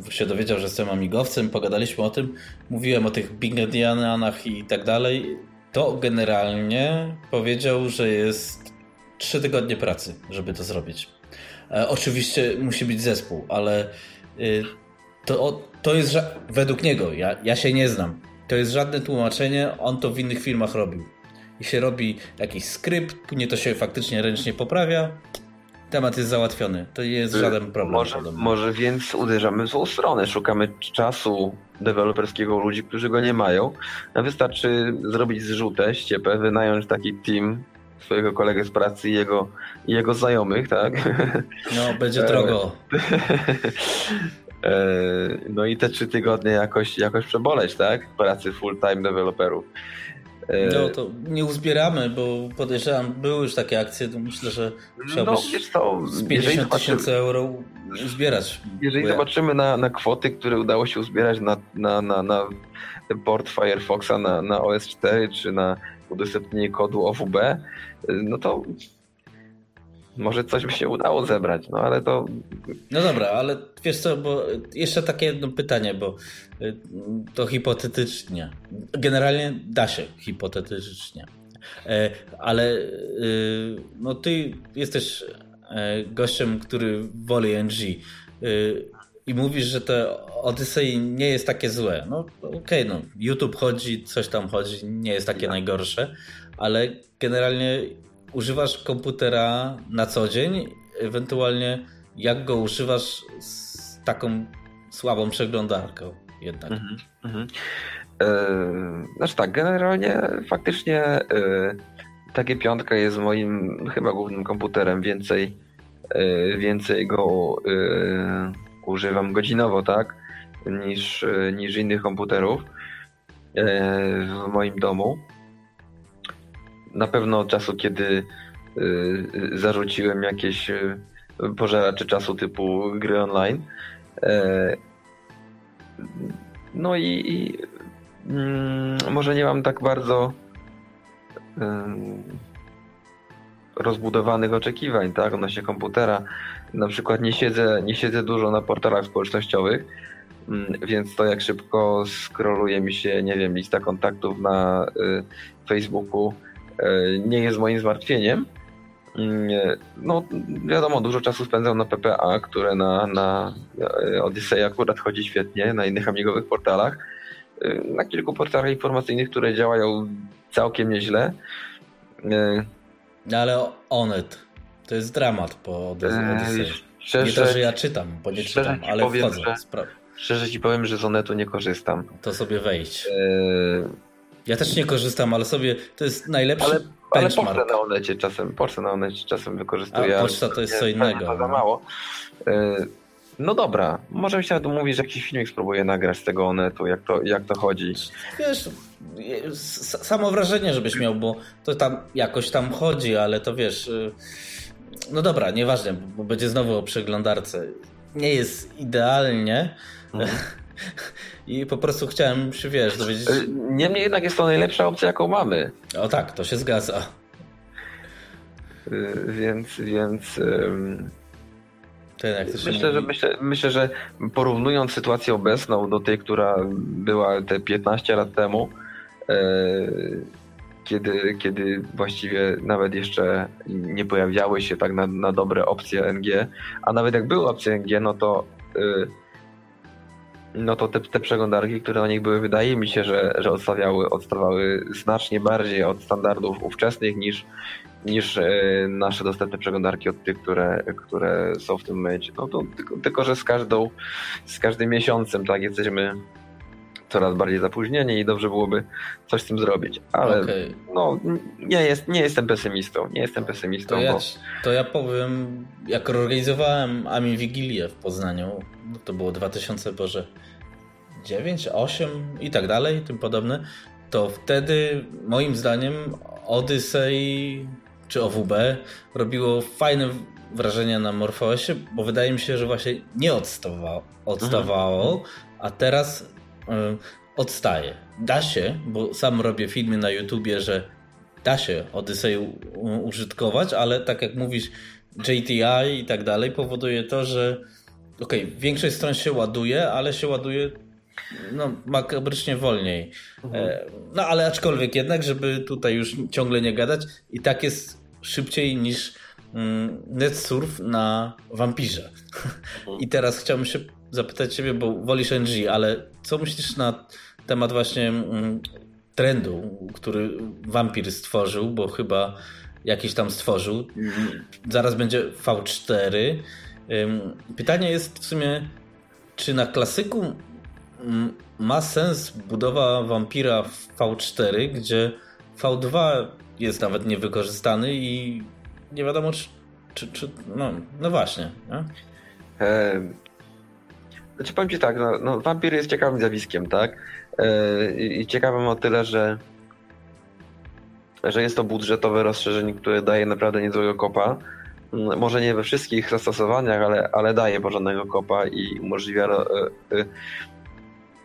Speaker 1: się dowiedział, że jestem amigowcem, pogadaliśmy o tym, mówiłem o tych Big Indianach i tak dalej. To generalnie powiedział, że jest trzy tygodnie pracy, żeby to zrobić. E, oczywiście musi być zespół, ale y, to, to jest według niego, ja, ja się nie znam. To jest żadne tłumaczenie, on to w innych filmach robił. I się robi jakiś skrypt, później to się faktycznie ręcznie poprawia, temat jest załatwiony. To nie jest żaden problem.
Speaker 2: Może, może więc uderzamy w złą stronę. Szukamy czasu deweloperskiego ludzi, którzy go nie mają. A wystarczy zrobić zrzutę, ściepę, wynająć taki team swojego kolegę z pracy i jego, i jego znajomych, tak?
Speaker 1: No, będzie drogo. [LAUGHS]
Speaker 2: E, no i te trzy tygodnie jakoś, jakoś przeboleć, tak? Pracy full-time deweloperów.
Speaker 1: No to nie uzbieramy, bo podejrzewam, były już takie akcje, to myślę, że musiałbyś no, z 50 tysięcy euro uzbierać.
Speaker 2: Jeżeli zobaczymy na, na kwoty, które udało się uzbierać na, na, na, na port Firefoxa na, na OS 4 czy na udostępnienie kodu OWB, no to może coś by się udało zebrać, no ale to...
Speaker 1: No dobra, ale wiesz co, bo jeszcze takie jedno pytanie, bo y, to hipotetycznie. Generalnie da się hipotetycznie. E, ale y, no ty jesteś e, gościem, który woli NG y, i mówisz, że to Odyssey nie jest takie złe. No okej, okay, no YouTube chodzi, coś tam chodzi, nie jest takie najgorsze, ale generalnie używasz komputera na co dzień, ewentualnie jak go używasz z taką słabą przeglądarką jednak. Mhm.
Speaker 2: E, znaczy tak, generalnie faktycznie e, takie piątka jest moim chyba głównym komputerem, więcej, e, więcej go używam godzinowo, tak, niż, niż innych komputerów w moim domu na pewno od czasu, kiedy y, zarzuciłem jakieś y, pożeracze czasu typu gry online. E, no i, i mm, może nie mam tak bardzo rozbudowanych oczekiwań, tak, odnośnie komputera. Na przykład nie siedzę, nie siedzę dużo na portalach społecznościowych, mm, więc to jak szybko skroluje mi się, nie wiem, lista kontaktów na y, Facebooku y, nie jest moim zmartwieniem. Mm, no wiadomo, dużo czasu spędzam na PPA, które na, na Odyssey akurat chodzi świetnie, na innych amigowych portalach. Na kilku portalach informacyjnych, które działają całkiem nieźle.
Speaker 1: No ale Onet to jest dramat po Odyssey. Szczerze, nie to, że ja czytam, bo nie czytam, ale powiem, wchodzę.
Speaker 2: Że, szczerze ci powiem, że z Onetu nie korzystam.
Speaker 1: To sobie wejść. Ja też nie korzystam, ale sobie to jest najlepszy ale,
Speaker 2: ale pocztę na Onecie czasem, pocztę na Onecie czasem wykorzystuję.
Speaker 1: A poczta to jest co innego.
Speaker 2: To za mało. Eee... No dobra, może się mówić, że jakiś filmik spróbuję nagrać z tego Onetu, jak to, jak to chodzi.
Speaker 1: Wiesz, samo wrażenie, żebyś miał, bo to tam jakoś tam chodzi, ale to wiesz. Y, no dobra, nieważne, bo będzie znowu o przeglądarce. Nie jest idealnie. Mhm. [LAUGHS] I po prostu chciałem się, wiesz, dowiedzieć. Y,
Speaker 2: niemniej jednak jest to najlepsza opcja, jaką mamy.
Speaker 1: O tak, to się zgadza.
Speaker 2: Y, więc, więc. Myślę, że, myślę, myślę, że porównując sytuację obecną do tej, która była te 15 lat temu, E, kiedy, kiedy właściwie nawet jeszcze nie pojawiały się tak na, na dobre opcje NG, a nawet jak były opcje NG, no to e, no to te, te przeglądarki, które na nich były, wydaje mi się, że, że odstawiały, odstawały znacznie bardziej od standardów ówczesnych niż, niż e, nasze dostępne przeglądarki od tych, które, które są w tym momencie. No to tylko, tylko, że z każdą, z każdym miesiącem tak jesteśmy coraz bardziej zapóźnieni i dobrze byłoby coś z tym zrobić. Ale okay. no, nie, jest, nie jestem pesymistą. Nie jestem pesymistą.
Speaker 1: To ja, bo... to ja powiem, jak organizowałem Ami Wigilię w Poznaniu, no to było 2000, Boże, 9, 8 i tak dalej, tym podobne, to wtedy moim zdaniem Odyssey czy OWB robiło fajne wrażenie na MorphOSie, bo wydaje mi się, że właśnie nie odstawało, odstawało mhm. a teraz odstaje. Da się, bo sam robię filmy na YouTubie, że da się Odyssey użytkować, ale tak jak mówisz, JTI i tak dalej powoduje to, że okej, okay, większość stron się ładuje, ale się ładuje no, makabrycznie wolniej. Mhm. E, no ale aczkolwiek jednak, żeby tutaj już ciągle nie gadać, i tak jest szybciej niż mm, NetSurf na Vampirze. [LAUGHS] Mhm. I teraz chciałbym się zapytać Ciebie, bo wolisz NG, ale co myślisz na temat właśnie mm, trendu, który Vampir stworzył, bo chyba jakiś tam stworzył. Zaraz będzie V4. Pytanie jest w sumie, czy na klasyku ma sens budowa Vampira w V4, gdzie V2 jest nawet niewykorzystany i nie wiadomo, czy, czy, czy no, no właśnie. Nie?
Speaker 2: Znaczy powiem Ci tak, no, no wampir jest ciekawym zjawiskiem, tak? Yy, I ciekawym o tyle, że że jest to budżetowe rozszerzenie, które daje naprawdę niezłego kopa. Mm, może nie we wszystkich zastosowaniach, ale, ale daje porządnego kopa i umożliwia e, e,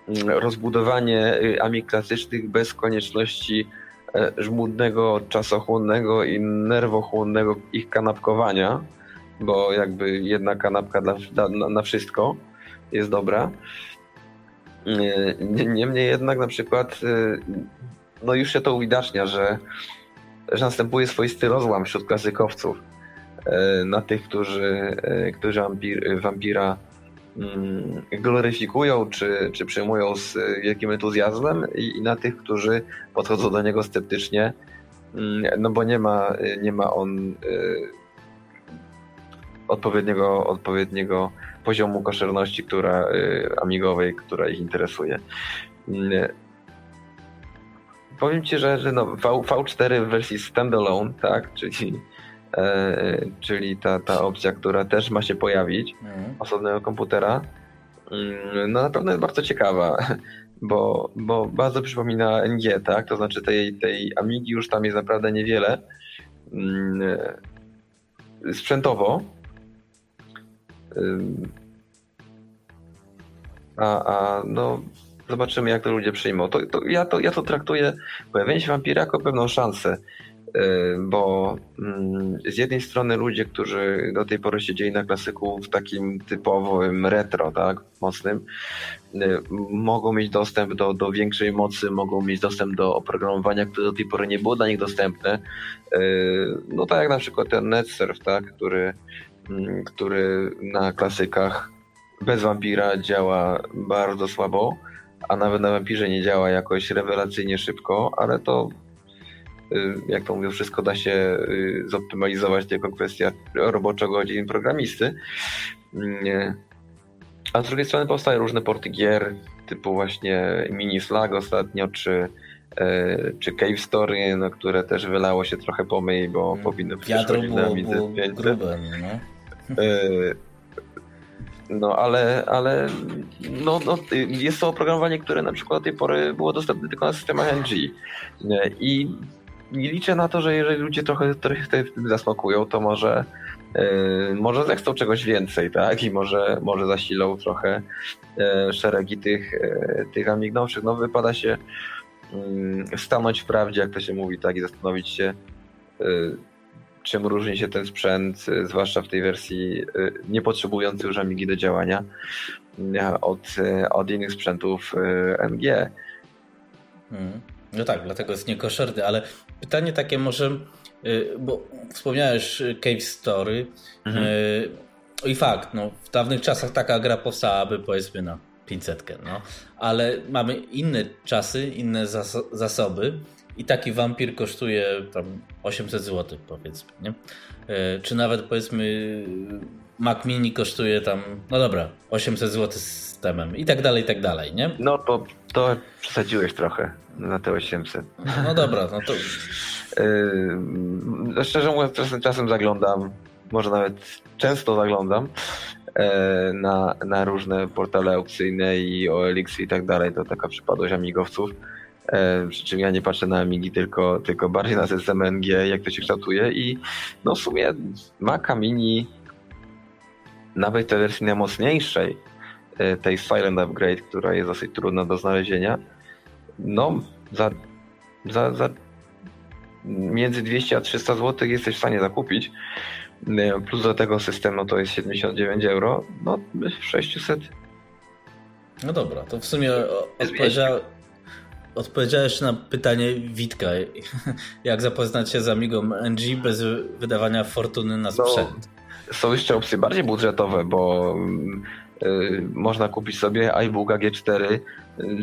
Speaker 2: mm, rozbudowanie amik klasycznych bez konieczności żmudnego, czasochłonnego i nerwochłonnego ich kanapkowania, bo jakby jedna kanapka dla, na, na wszystko jest dobra. Niemniej jednak na przykład y, no już się to uwidacznia, że, że następuje swoisty rozłam wśród klasykowców y, na tych, którzy, y, którzy wampir, wampira mm, gloryfikują czy, czy przyjmują z wielkim entuzjazmem i, i na tych, którzy podchodzą do niego sceptycznie, mm, no bo nie ma, nie ma on odpowiedniego, odpowiedniego poziomu koszerności, która y, amigowej, która ich interesuje. Mm, powiem Ci, że, że no, v, V4 w wersji standalone, tak, czyli, e, czyli ta, ta opcja, która też ma się pojawić, mhm. osobnego komputera, mm, no na pewno jest bardzo ciekawa, bo, bo bardzo przypomina NG, tak, to znaczy tej, tej Amigi już tam jest naprawdę niewiele. Mm, sprzętowo, a, a no, zobaczymy, jak to ludzie przyjmą. To, to, ja, to, ja to traktuję pojawienie się wampira jako pewną szansę. bo mm, z jednej strony ludzie, którzy do tej pory siedzieli na klasyku w takim typowym retro, tak, mocnym, mogą mieć dostęp do, do większej mocy, mogą mieć dostęp do oprogramowania, które do tej pory nie było dla nich dostępne. No tak jak na przykład ten NetSurf, tak, który, mm, który na klasykach bez wampira działa bardzo słabo, a nawet na wampirze nie działa jakoś rewelacyjnie szybko, ale to y, jak to mówią, wszystko da się y, zoptymalizować, tylko kwestia roboczego godzin programisty. A z drugiej strony powstają różne porty gier, typu właśnie Mini Slag ostatnio, czy, e, czy Cave Story, no, które też wylało się trochę pomyj, bo mm, powinno
Speaker 1: być Wiadro było, było grube, no. E,
Speaker 2: no ale, ale no, no, jest to oprogramowanie, które na przykład do tej pory było dostępne tylko na systemach NG. I nie liczę na to, że jeżeli ludzie trochę, trochę wtedy zasmakują, to może, yy, może zechcą czegoś więcej, tak? I może, może zasilą trochę yy, szeregi tych, yy, tych amig nowszych. No wypada się yy, stanąć w prawdzie, jak to się mówi, tak? I zastanowić się, czym różni się ten sprzęt, y, zwłaszcza w tej wersji y, nie potrzebującej już Amigi do działania y, od, od innych sprzętów MG.
Speaker 1: Hmm. No tak, dlatego jest niekoszerny, ale pytanie takie może, bo wspomniałeś Cave Story mhm. i fakt, no, w dawnych czasach taka gra powstałaby powiedzmy na 500, no, ale mamy inne czasy, inne zasoby i taki wampir kosztuje tam 800 zł powiedzmy, nie? E, czy nawet powiedzmy Mac Mini kosztuje tam, no dobra, 800 zł z systemem i tak dalej, i tak dalej, nie?
Speaker 2: No to, to przesadziłeś trochę na te 800.
Speaker 1: No dobra, no to...
Speaker 2: Yy, szczerze mówiąc, czasem, czasem zaglądam, może nawet często zaglądam e, na, na różne portale aukcyjne i OLX i tak dalej, to taka przypadłość amigowców przy czym ja nie patrzę na Amigi, tylko, tylko bardziej na system NG, jak to się kształtuje i no w sumie Maca Mini nawet tej wersji najmocniejszej, e, tej Silent Upgrade, która jest dosyć trudna do znalezienia, no za, za, za między 200 a 300 zł jesteś w stanie zakupić. E, plus do tego systemu to jest 79 euro, no 600.
Speaker 1: No dobra, to w sumie odpowiedział, odpowiedziałeś na pytanie Witka. Jak zapoznać się z Amigą NG bez wydawania fortuny na no, sprzęt?
Speaker 2: No, są jeszcze opcje bardziej budżetowe, bo y, można kupić sobie iBooka G4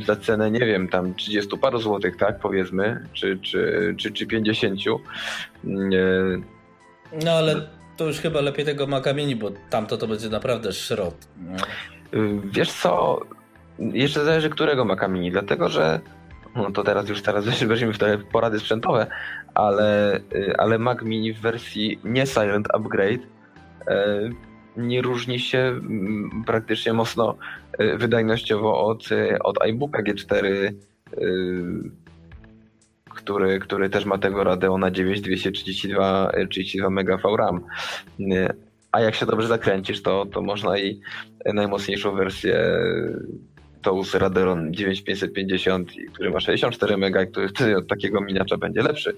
Speaker 2: za cenę, nie wiem, tam 30 paru złotych, tak, powiedzmy, czy, czy, czy, czy 50. Y,
Speaker 1: no ale to już chyba lepiej tego makamieni, bo tamto to będzie naprawdę szrot. No.
Speaker 2: Wiesz co, jeszcze zależy którego makamieni, dlatego że no to teraz już teraz weszliśmy w te porady sprzętowe, ale, y, ale Mac Mini w wersji nie Silent Upgrade y, nie różni się mm, praktycznie mocno y, wydajnościowo od, od iBooka G4, który, który też ma tego Radeona 9 232 32 MB VRAM. A jak się dobrze zakręcisz, to, to można i najmocniejszą wersję Toulouse Radeon 9550, który ma 64 MB, który od takiego miniacza będzie lepszy.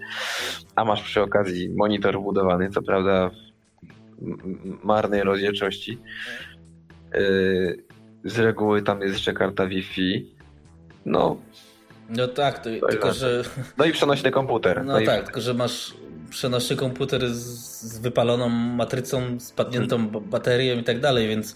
Speaker 2: A masz przy okazji monitor wbudowany, co prawda w marnej rozdzielczości. Yy, z reguły tam jest jeszcze karta Wi-Fi. No,
Speaker 1: no tak, to, to tylko że.
Speaker 2: No i przenośny komputer.
Speaker 1: No, no tak, i... tylko że masz przenośny komputer z, z wypaloną matrycą, spadniętą baterią i tak dalej, więc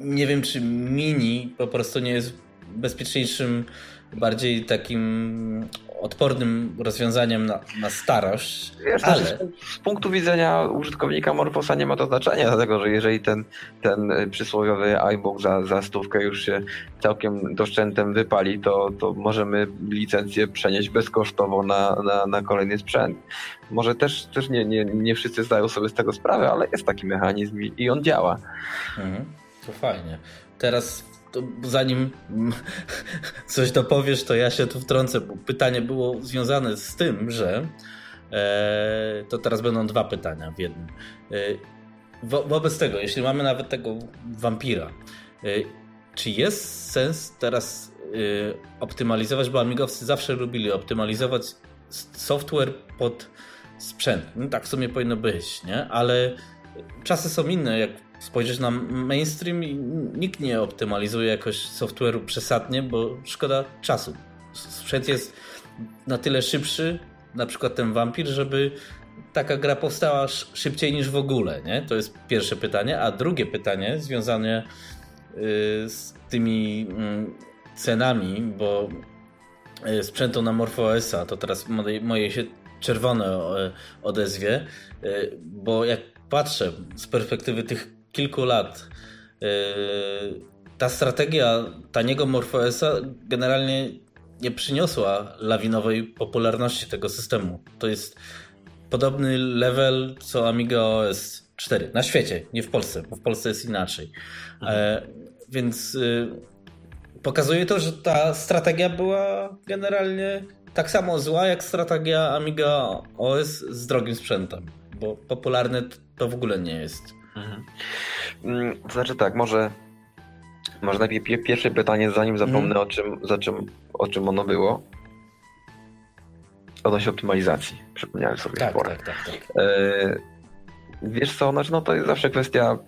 Speaker 1: nie wiem, czy mini po prostu nie jest bezpieczniejszym, bardziej takim odpornym rozwiązaniem na, na starość.
Speaker 2: Wiesz, ale... z punktu widzenia użytkownika Morfosa nie ma to znaczenia, dlatego że jeżeli ten, ten przysłowiowy iBook za, za stówkę już się całkiem doszczętem wypali, to, to możemy licencję przenieść bezkosztowo na, na, na kolejny sprzęt. Może też, też nie, nie, nie wszyscy zdają sobie z tego sprawę, ale jest taki mechanizm i, i on działa.
Speaker 1: Mhm, to fajnie. Teraz to zanim [LAUGHS] coś dopowiesz, to ja się tu wtrącę, bo pytanie było związane z tym, że e, to teraz będą dwa pytania w jednym. E, wo, wobec tego, jeśli mamy nawet tego wampira, e, czy jest sens teraz e, optymalizować, bo amigowcy zawsze lubili optymalizować software pod sprzęt. No, tak w sumie powinno być, nie? Ale czasy są inne. Jak spojrzysz na mainstream, nikt nie optymalizuje jakoś software'u przesadnie, bo szkoda czasu. Sprzęt jest na tyle szybszy, na przykład ten Vampir, żeby taka gra powstała szybciej niż w ogóle, nie? To jest pierwsze pytanie. A drugie pytanie związane y, z tymi mm, cenami, bo y, sprzętu na MorphOS-a, to teraz moje się czerwone odezwie, y, bo jak patrzę z perspektywy tych kilku lat, ta strategia taniego MorphOS-a generalnie nie przyniosła lawinowej popularności tego systemu. To jest podobny level co Amiga OS 4 na świecie, nie w Polsce, bo w Polsce jest inaczej. Mhm. E, więc y, pokazuje to, że ta strategia była generalnie tak samo zła jak strategia Amiga OS z drogim sprzętem, bo popularne to w ogóle nie jest. Mhm.
Speaker 2: Mm, to znaczy tak, może może najpierw pierwsze pytanie, zanim zapomnę mm. o, czym, za czym, o czym ono było. Odnośnie optymalizacji. Przypomniałem sobie
Speaker 1: tak,
Speaker 2: sporo.
Speaker 1: Tak, tak, tak. E,
Speaker 2: wiesz co, znaczy, no to jest zawsze kwestia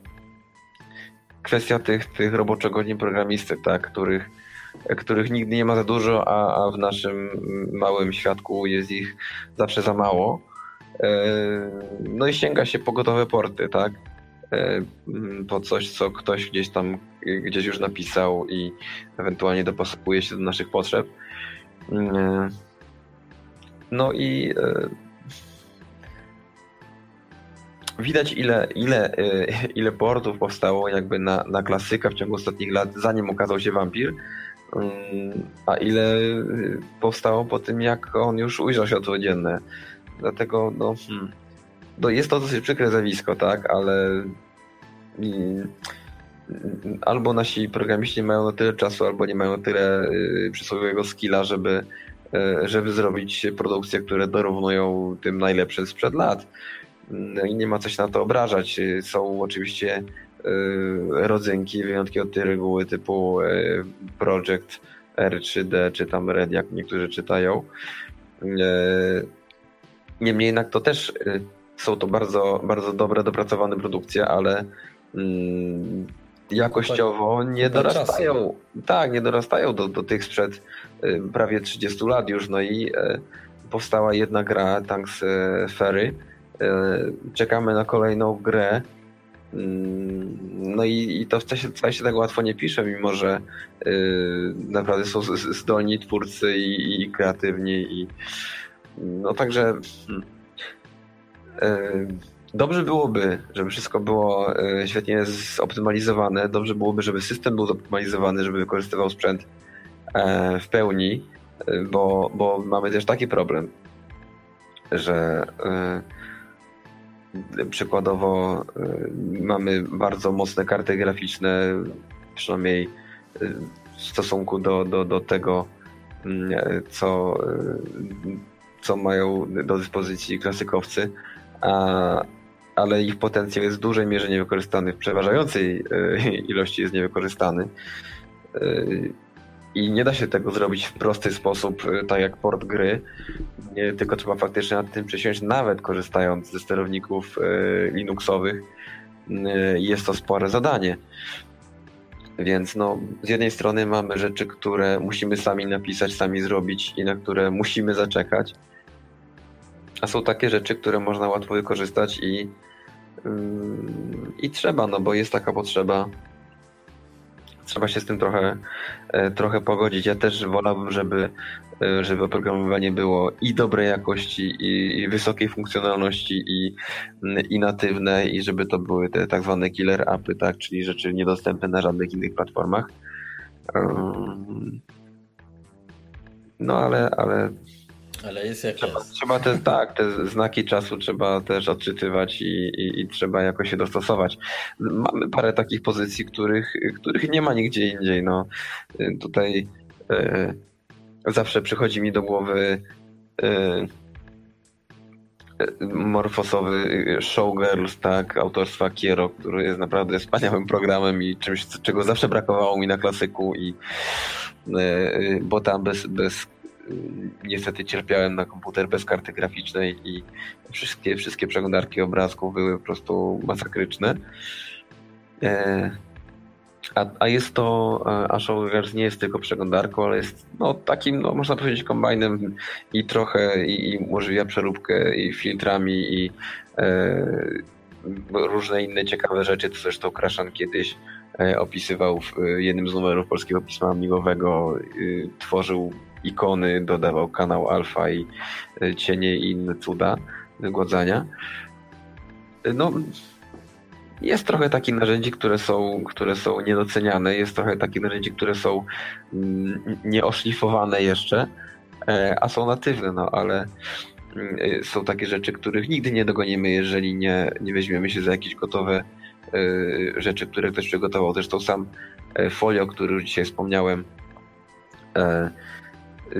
Speaker 2: kwestia tych, tych roboczego dni programisty, tak, których, których nigdy nie ma za dużo, a, a w naszym małym świadku jest ich zawsze za mało. E, no i sięga się po gotowe porty, tak? E, po coś, co ktoś gdzieś tam gdzieś już napisał i ewentualnie dopasowuje się do naszych potrzeb. E, no i e, widać ile, ile, ile portów powstało jakby na, na klasyka w ciągu ostatnich lat, zanim ukazał się Vampir, a ile powstało po tym, jak on już ujrzał światło dzienne. Dlatego no, hmm, no jest to dosyć przykre zjawisko, tak, ale albo nasi programiści mają na tyle czasu, albo nie mają tyle y, przysłowiowego skilla, żeby, y, żeby zrobić produkcje, które dorównują tym najlepszym sprzed lat. No i nie ma coś na to obrażać. Są oczywiście y, rodzynki, wyjątki od tej reguły typu Project R3D, czy tam Red, jak niektórzy czytają. Niemniej jednak to też są to bardzo, bardzo dobre, dopracowane produkcje, ale mm, jakościowo nie dorastają. Tak, nie dorastają do, do tych sprzed y, prawie 30 lat już. No i y, powstała jedna gra, Tanks y, Ferry. Czekamy na kolejną grę. Mm, no i, i to wcale się, wcale się tak łatwo nie pisze, mimo że naprawdę są zdolni twórcy i, i kreatywni. I, no także. Hmm Dobrze byłoby, żeby wszystko było e, świetnie zoptymalizowane. Dobrze byłoby, żeby system był zoptymalizowany, żeby wykorzystywał sprzęt e, w pełni, e, bo, bo mamy też taki problem, że przykładowo mamy bardzo mocne karty graficzne, przynajmniej w stosunku do, do, do tego, mm, co, co mają do dyspozycji klasykowcy a, ale ich potencjał jest w dużej mierze niewykorzystany, w przeważającej e, ilości jest niewykorzystany. E, I nie da się tego zrobić w prosty sposób, e, tak jak port gry, tylko trzeba faktycznie nad tym przysiąść, nawet korzystając ze sterowników Linuxowych. Jest to spore zadanie. Więc no, z jednej strony mamy rzeczy, które musimy sami napisać, sami zrobić i na które musimy zaczekać. A są takie rzeczy, które można łatwo wykorzystać i, yy, i trzeba, no bo jest taka potrzeba. Trzeba się z tym trochę, e, trochę pogodzić. Ja też wolałbym, żeby, e, żeby oprogramowanie było i dobrej jakości, i, i wysokiej funkcjonalności, i, i natywne, i żeby to były te tak zwane killer appy, tak, czyli rzeczy niedostępne na żadnych innych platformach. No ale, ale
Speaker 1: ale jest jak
Speaker 2: trzeba,
Speaker 1: jest.
Speaker 2: Trzeba te, tak, te znaki czasu trzeba też odczytywać i, i, i, trzeba jakoś się dostosować. Mamy parę takich pozycji, których, których nie ma nigdzie indziej. No, tutaj e, zawsze przychodzi mi do głowy e, morfosowy Showgirls, tak, autorstwa Kiero, który jest naprawdę wspaniałym programem i czymś, czego zawsze brakowało mi na klasyku i e, bo tam bez, bez niestety cierpiałem na komputer bez karty graficznej i wszystkie, wszystkie przeglądarki obrazków były po prostu masakryczne. E, a, a jest to, a Showgirls nie jest tylko przeglądarką, ale jest no, takim, no, można powiedzieć, kombajnem i trochę i, i umożliwia przeróbkę i filtrami i e, różne inne ciekawe rzeczy, co zresztą Kraszan kiedyś e, opisywał w e, jednym z numerów Polskiego Pisma Miłowego. E, tworzył ikony, dodawał kanał alfa i cienie i inne cuda wygładzania. No, jest trochę takich narzędzi, które są, które są niedoceniane, jest trochę takich narzędzi, które są mm, nieoszlifowane jeszcze, a są natywne, no ale mm, są takie rzeczy, których nigdy nie dogonimy, jeżeli nie, nie weźmiemy się za jakieś gotowe e, rzeczy, które ktoś przygotował. Zresztą sam e, folio, który już dzisiaj wspomniałem, e,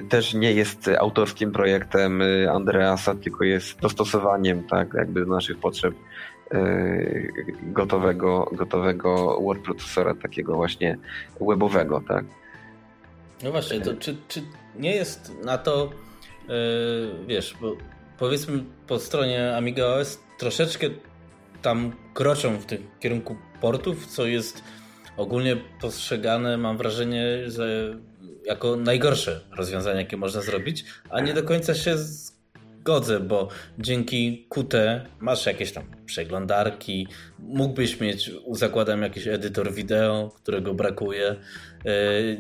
Speaker 2: też nie jest autorskim projektem Andreasa, tylko jest dostosowaniem tak, jakby do naszych potrzeb gotowego, gotowego word procesora takiego właśnie webowego, tak?
Speaker 1: No właśnie, to czy, czy nie jest na to, yy, wiesz, bo powiedzmy po stronie Amiga OS troszeczkę tam kroczą w tym kierunku portów, co jest ogólnie postrzegane, mam wrażenie, że jako najgorsze rozwiązanie, jakie można zrobić, a nie do końca się zgodzę, bo dzięki Qt masz jakieś tam przeglądarki, mógłbyś mieć, zakładam, jakiś edytor wideo, którego brakuje. E,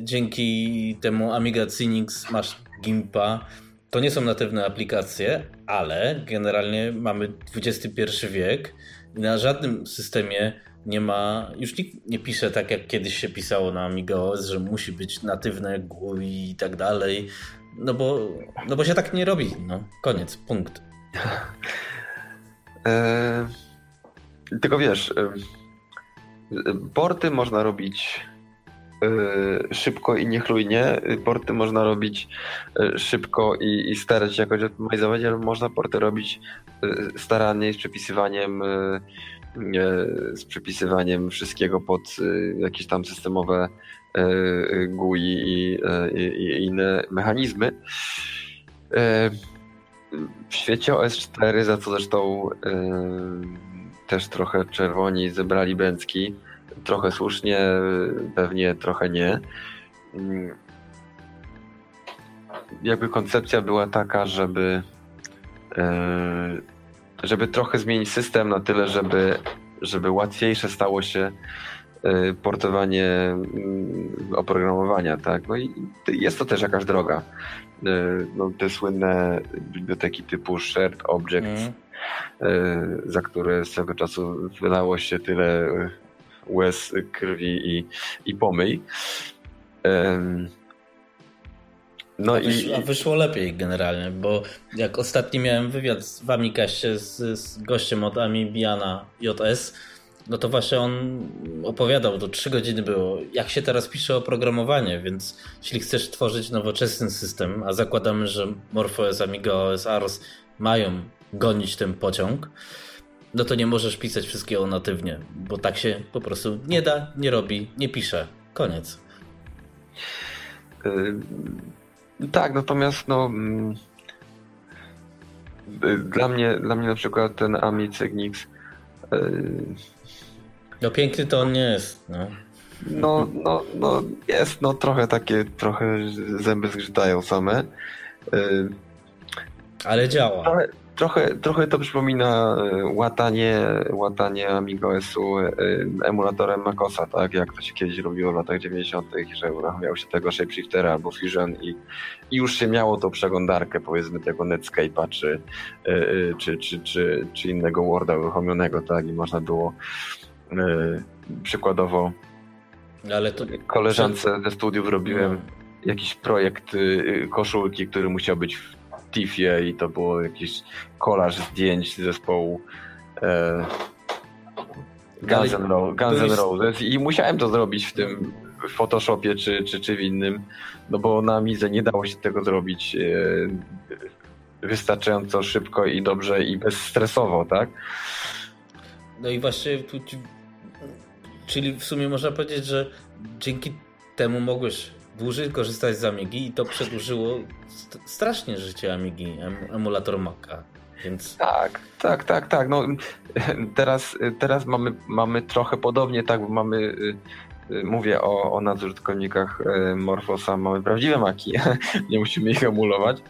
Speaker 1: dzięki temu Amiga Cinix masz Gimpa. To nie są natywne aplikacje, ale generalnie mamy XXI wiek i na żadnym systemie nie ma, już nikt nie pisze tak jak kiedyś się pisało na Amiga OS, że musi być natywne GUI i tak dalej. No bo, no bo się tak nie robi. No, koniec, punkt. [LAUGHS]
Speaker 2: E, tylko wiesz, e, porty można robić e, szybko i niechlujnie. Porty można robić e, szybko i, i starać się jakoś optymalizować, ale można porty robić e, starannie z przepisywaniem z przepisywaniem wszystkiego pod jakieś tam systemowe E, GUI e, i, i inne mechanizmy. E, w świecie OS4, za co zresztą też trochę czerwoni zebrali bęcki, trochę słusznie, pewnie trochę nie. Mm, jakby koncepcja była taka, żeby żeby trochę zmienić system na tyle, żeby, żeby łatwiejsze stało się Y, portowanie mm, oprogramowania, tak? No i jest to też jakaś droga. Y, no, te słynne biblioteki typu Shared Objects, mm. za które z tego czasu wylało się tyle łez, krwi i, i pomyj.
Speaker 1: No a, wysz, i... a wyszło lepiej generalnie, bo jak ostatnio miałem wywiad w Amikaście z, z gościem od Amibiana JS, no to właśnie on opowiadał, to trzy godziny było, jak się teraz pisze oprogramowanie, więc jeśli chcesz tworzyć nowoczesny system, a zakładamy, że MorphOS, AmigaOS, ARS mają gonić ten pociąg, no to nie możesz pisać wszystkiego natywnie, bo tak się po prostu nie da, nie robi, nie pisze. Koniec.
Speaker 2: Tak, natomiast no... Yy, dla mnie, dla mnie na przykład ten Ami Cygnix yy,
Speaker 1: no piękny to on nie jest, no.
Speaker 2: No, no, no jest, no trochę takie, trochę zęby zgrzytają same. Y,
Speaker 1: Ale działa.
Speaker 2: Trochę, trochę, trochę to przypomina y, łatanie, łatanie AmigaOS-u y, emulatorem MacOSa, tak? Jak to się kiedyś robiło w latach 90., że uruchamiał się tego Shapeshiftera albo Fusion i, i już się miało tą przeglądarkę, powiedzmy, tego Netscape'a czy, czy, czy, czy, czy innego Worda uruchomionego, tak? I można było E, przykładowo Ale to... koleżance ze studiów robiłem no. jakiś projekt y, koszulki, który musiał być w TIFie i to było jakiś kolaż zdjęć zespołu e, Guns, N' Roses, i musiałem to zrobić w tym w Photoshopie czy, czy, czy w innym, no bo na Mize nie dało się tego zrobić e, wystarczająco szybko i dobrze i bezstresowo, tak?
Speaker 1: No i właśnie tu Czyli w sumie można powiedzieć, że dzięki temu mogłeś dłużej korzystać z Amigi i to przedłużyło strasznie życie Amigi, emulator Maca. Więc...
Speaker 2: Tak, tak, tak, tak. No, teraz, teraz mamy, mamy trochę podobnie, tak, bo mamy, y, y, mówię o, o nadużytkownikach y, Morfosa, mamy prawdziwe maki, [LAUGHS] nie musimy ich emulować.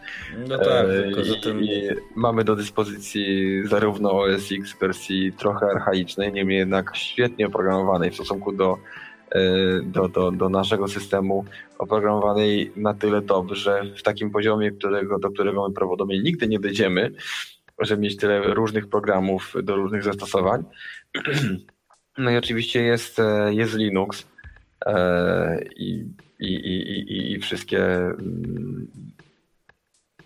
Speaker 1: No tak, tylko że.
Speaker 2: I mamy do dyspozycji zarówno OS X wersji trochę archaicznej, niemniej jednak świetnie oprogramowanej w stosunku do do, do, do naszego systemu oprogramowanej na tyle dobrze, w takim poziomie, którego, do którego my prawdopodobnie nigdy nie dojdziemy, żeby mieć tyle różnych programów do różnych zastosowań. [CLEARS THROAT] No i oczywiście jest, e, jest Linux e, i, i, i, i wszystkie mm,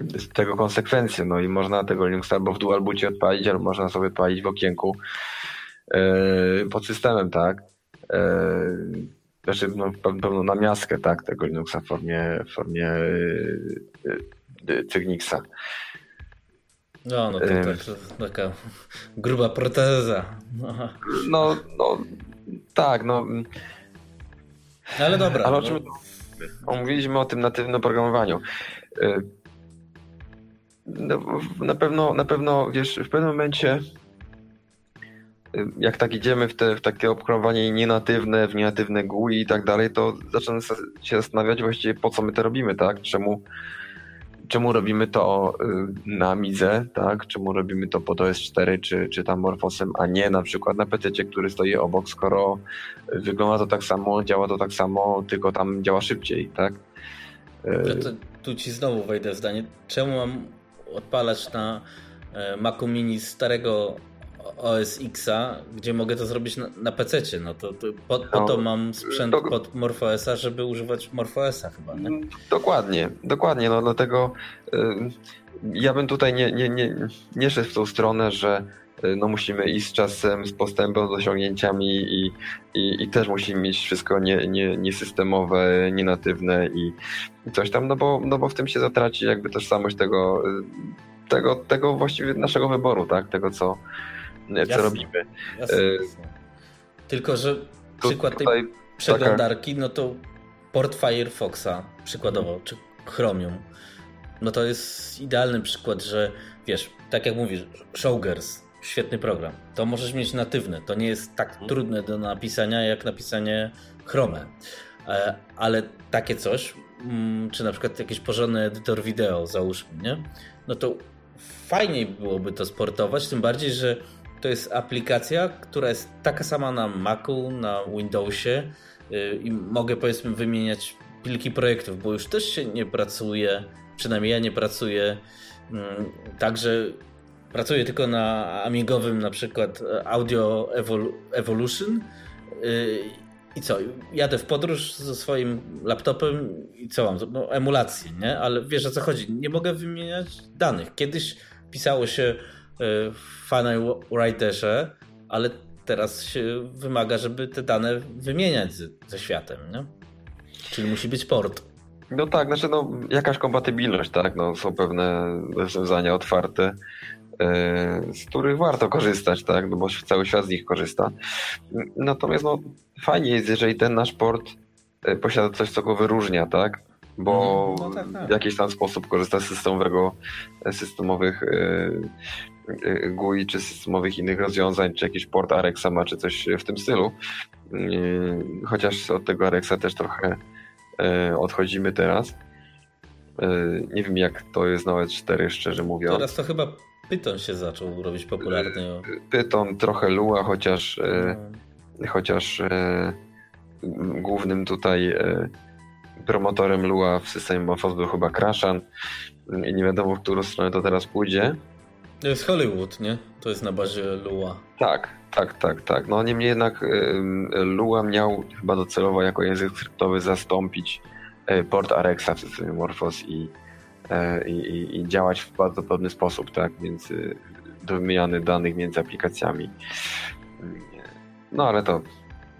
Speaker 2: z tego konsekwencje. No i można tego Linuxa albo w dual boocie odpalić, albo można sobie odpalić w okienku e, pod systemem, tak? Znaczy no, pewną namiastkę tak, tego Linuxa w formie, w formie Cygnixa.
Speaker 1: No, no to, tak, to taka gruba proteza.
Speaker 2: No, no, no tak, no.
Speaker 1: Ale dobra. Ale o
Speaker 2: czym no. mówiliśmy o tym natywnym programowaniu. No, na pewno, na pewno, wiesz, w pewnym momencie jak tak idziemy w, te, w takie oprogramowanie nienatywne, w nienatywne GUI i tak dalej, to zaczynamy się zastanawiać właściwie po co my to robimy, tak? Czemu, czemu robimy to y, na Midze, tak? Czemu robimy to pod OS4 czy, czy tam Morfosem, a nie na przykład na PC, który stoi obok, skoro wygląda to tak samo, działa to tak samo, tylko tam działa szybciej, tak?
Speaker 1: Y, to, tu ci znowu wejdę w zdanie. Czemu mam odpalać na e, Macu Mini starego OS Xa, gdzie mogę to zrobić na, na PC. No to, to po, po no, to mam sprzęt do... pod MorphOSa, żeby używać MorphOSa chyba, nie?
Speaker 2: Dokładnie, dokładnie. No dlatego y, ja bym tutaj nie, nie, nie, nie szedł w tą stronę, że y, no musimy iść z czasem, z postępem, z osiągnięciami i, i, i też musimy mieć wszystko nie, nie, niesystemowe, nienatywne i, i coś tam, no bo, no bo w tym się zatraci jakby tożsamość tego, y, tego, tego właściwie naszego wyboru, tak? Tego, co, co jasne, robimy. Jasne,
Speaker 1: e, jasne. Tylko, że przykład tej przeglądarki, no to port Firefoxa przykładowo, czy Chromium, no to jest idealny przykład, że wiesz, tak jak mówisz, Showgirls, świetny program, to możesz mieć natywne, to nie jest tak hmm. trudne do napisania jak napisanie Chrome, e, ale takie coś, mm, czy na przykład jakiś porządny edytor wideo, załóżmy, nie? No to fajniej byłoby to sportować, tym bardziej, że to jest aplikacja, która jest taka sama na Macu, na Windowsie y, i mogę powiedzmy wymieniać pliki projektów, bo już też się nie pracuje, przynajmniej ja nie pracuję mm, także pracuję tylko na amigowym na przykład Audio Evolution y, i co, jadę w podróż ze swoim laptopem i co mam? No, emulację, nie? Ale wiesz o co chodzi, nie mogę wymieniać danych. Kiedyś pisało się E, w Writerze, ale teraz się wymaga, żeby te dane wymieniać z, ze światem, nie? Czyli musi być port.
Speaker 2: No tak, znaczy no, jakaś kompatybilność, tak? No, są pewne rozwiązania otwarte, yy, z których warto korzystać, tak? No bo cały świat z nich korzysta. Natomiast no, fajnie jest, jeżeli ten nasz port yy, posiada coś, co go wyróżnia, tak? Bo mhm. no tak, tak. w jakiś tam sposób korzysta z systemowego, systemowych yy, Y, GUI, czy systemowych innych rozwiązań, czy jakiś port Arexa ma, czy coś w tym stylu. Y, chociaż od tego Arexa też trochę odchodzimy teraz. Nie wiem jak to jest nawet 4 szczerze mówiąc.
Speaker 1: Teraz to chyba Python się zaczął robić popularny.
Speaker 2: Python, trochę Lua, chociaż no. chociaż głównym tutaj promotorem Lua w systemie Morphos był chyba Crashan i nie wiadomo w którą stronę to teraz pójdzie.
Speaker 1: To jest Hollywood, nie? To jest na bazie Lua.
Speaker 2: Tak, tak, tak, tak. No niemniej jednak Lua miał chyba docelowo jako język skryptowy zastąpić e, port Arexa w systemie Morphos i, e, i, i działać w bardzo podobny sposób, tak? Więc do wymiany danych między aplikacjami. No ale to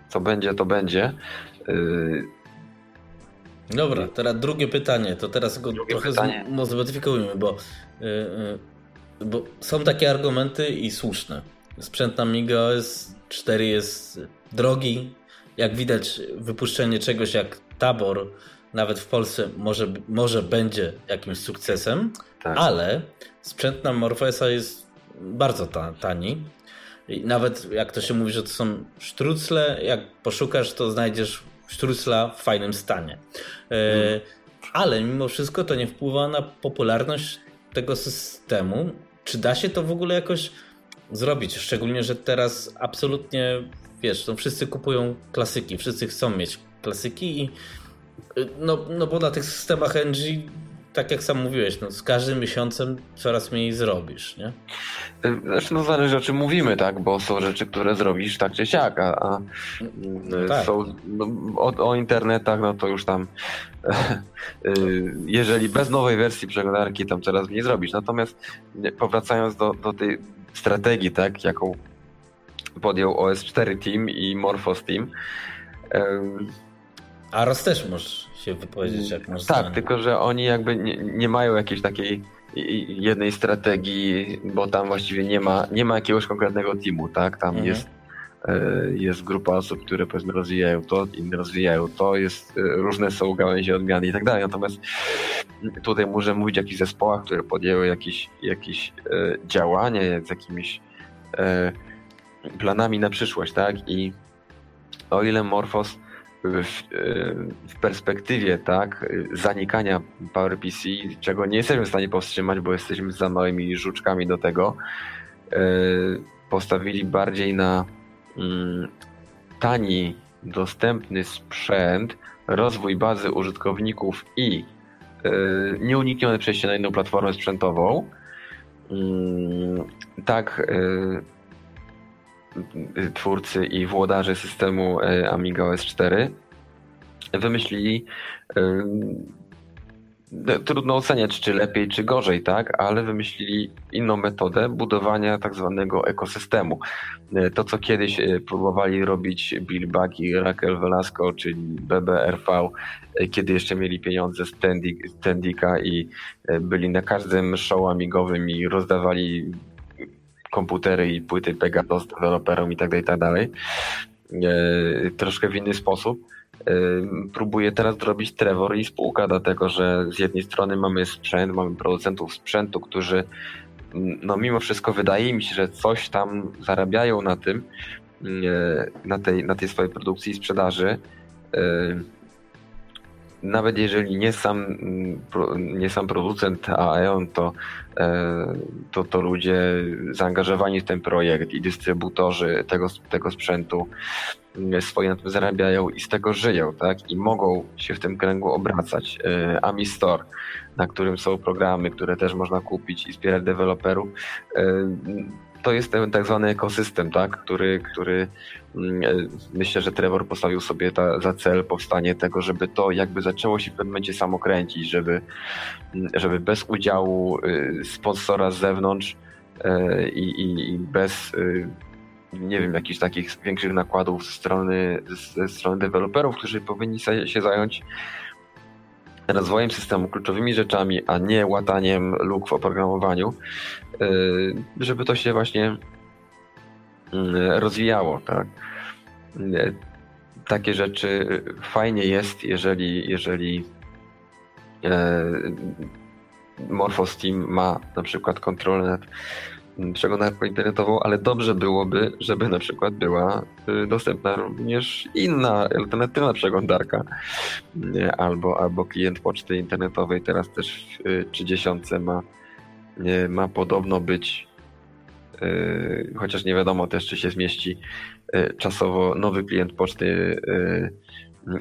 Speaker 2: co będzie, to będzie.
Speaker 1: Dobra, teraz drugie pytanie. To teraz go drugie trochę pytanie. zmodyfikujmy, bo bo są takie argumenty i słuszne. Sprzęt Amiga OS 4 jest drogi. Jak widać, wypuszczenie czegoś jak Tabor nawet w Polsce może, może będzie jakimś sukcesem, tak. ale sprzęt na Morphesa jest bardzo tani. I nawet jak to się mówi, że to są sztrucle, jak poszukasz, to znajdziesz sztrucla w fajnym stanie. Hmm. Ale mimo wszystko to nie wpływa na popularność tego systemu. Czy da się to w ogóle jakoś zrobić? Szczególnie, że teraz absolutnie, wiesz, no wszyscy kupują klasyki, wszyscy chcą mieć klasyki i no, no bo na tych systemach NG tak jak sam mówiłeś, no, z każdym miesiącem coraz mniej zrobisz, nie?
Speaker 2: Zresztą no zależy o czym mówimy, tak? Bo są rzeczy, które zrobisz tak czy siak, a, a no tak. są no, o, o, internetach, no to już tam [LAUGHS] y, jeżeli bez nowej wersji przeglądarki tam coraz mniej zrobisz. Natomiast powracając do, do tej strategii, tak, jaką podjął OS4 Team i Morphos Team.
Speaker 1: A Ros też możesz się wypowiedzieć jak masz
Speaker 2: Tak, zdanie. tylko że oni jakby nie, nie mają jakiejś takiej jednej strategii, bo tam właściwie nie ma, nie ma jakiegoś konkretnego teamu, tak? Tam mhm. jest, e, jest grupa osób, które powiedzmy rozwijają to, inne rozwijają to, jest, e, różne są gałęzie odmiany i tak dalej. Natomiast tutaj możemy mówić o jakichś zespołach, które podjęły jakieś, jakieś e, działanie z jakimiś planami na przyszłość, tak? I o ile Morphos w, w, perspektywie tak, zanikania PowerPC, czego nie jesteśmy w stanie powstrzymać, bo jesteśmy za małymi żuczkami do tego, e, postawili bardziej na mm, tani, dostępny sprzęt, rozwój bazy użytkowników i e, nieuniknione przejście na inną platformę sprzętową. Mm, tak, e, twórcy i włodarze systemu e, Amiga OS 4 wymyślili e, no, trudno oceniać, czy lepiej, czy gorzej, tak, ale wymyślili inną metodę budowania tak zwanego ekosystemu. E, to, co kiedyś próbowali robić Bill Buck i Raquel Velasco, czyli BBRV, kiedy jeszcze mieli pieniądze z Tendika i byli na każdym show amigowym i rozdawali komputery i płyty Pegasus deweloperom i tak dalej, i tak dalej. E, troszkę w inny sposób. E, próbuję teraz zrobić Trevor i spółka, dlatego że z jednej strony mamy sprzęt, mamy producentów sprzętu, którzy no mimo wszystko wydaje mi się, że coś tam zarabiają na tym, e, na tej, na tej swojej produkcji i sprzedaży nawet jeżeli nie sam, nie sam producent Aeon, to, e, to, to ludzie zaangażowani w ten projekt i dystrybutorzy tego, tego sprzętu e, swoje na tym zarabiają i z tego żyją, tak? I mogą się w tym kręgu obracać. E, Ami Store, na którym są programy, które też można kupić i wspierać deweloperów, to jest ten tak zwany ekosystem, tak? który, który mm, e, myślę, że Trevor postawił sobie ta, za cel powstanie tego, żeby to jakby zaczęło się w pewnym momencie samo kręcić, żeby, mm, żeby bez udziału y, sponsora z zewnątrz e, i, i, i bez y, nie wiem, jakichś takich większych nakładów ze strony, ze strony deweloperów, którzy powinni się zająć rozwojem systemu, kluczowymi rzeczami, a nie łataniem luk w oprogramowaniu, y, żeby to się właśnie y, rozwijało. Tak? Y, takie rzeczy fajnie jest, jeżeli, jeżeli Morphos Team ma na przykład kontrolę nad przeglądarką internetową, ale dobrze byłoby, żeby na przykład była y, dostępna również inna, alternatywna przeglądarka albo, albo klient poczty internetowej. Teraz też w 30 ma, ma podobno być y, chociaż nie wiadomo też, czy się zmieści y, czasowo nowy klient poczty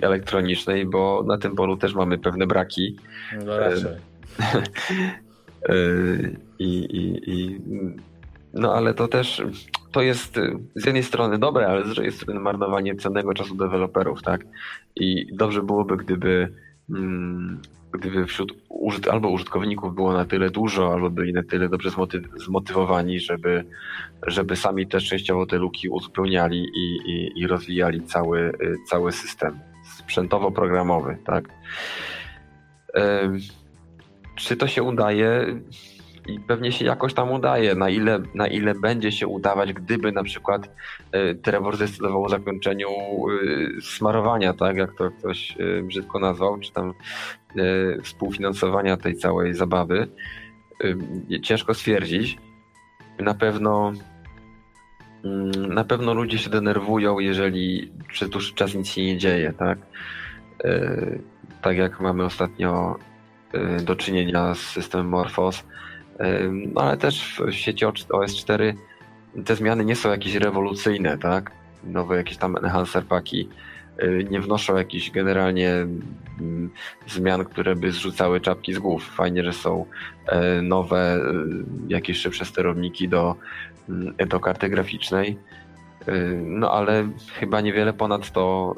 Speaker 2: elektronicznej, bo na tym polu też mamy pewne braki.
Speaker 1: No raczej. [LAUGHS] [LAUGHS]
Speaker 2: I, i, i, no ale to też to jest z jednej strony dobre, ale z drugiej strony marnowanie cennego czasu deweloperów, tak? I dobrze byłoby, gdyby mm, gdyby wśród użyt albo użytkowników było na tyle dużo, albo byli na tyle dobrze zmotywowani, żeby, żeby sami też częściowo te luki uzupełniali i, i, i rozwijali cały, cały system sprzętowo-programowy, tak? Czy to się udaje? i pewnie się jakoś tam udaje. Na ile, na ile będzie się udawać, gdyby na przykład y, Trevor zdecydował o zakończeniu y, smarowania, tak jak to ktoś y, brzydko nazwał, czy tam współfinansowania tej całej zabawy. Ciężko stwierdzić. Na pewno mm, na pewno ludzie się denerwują, jeżeli przez dłuższy czas nic się nie dzieje, tak? Tak jak mamy ostatnio do czynienia z systemem Morphos, no ale też w sieci OS4 te zmiany nie są jakieś rewolucyjne, tak? Nowe jakieś tam enhancer paki y, nie wnoszą jakichś generalnie mm, zmian, które by zrzucały czapki z głów. Fajnie, że są nowe, y, jakieś szybsze sterowniki do, mm, do karty graficznej. Y, no ale chyba niewiele ponad to.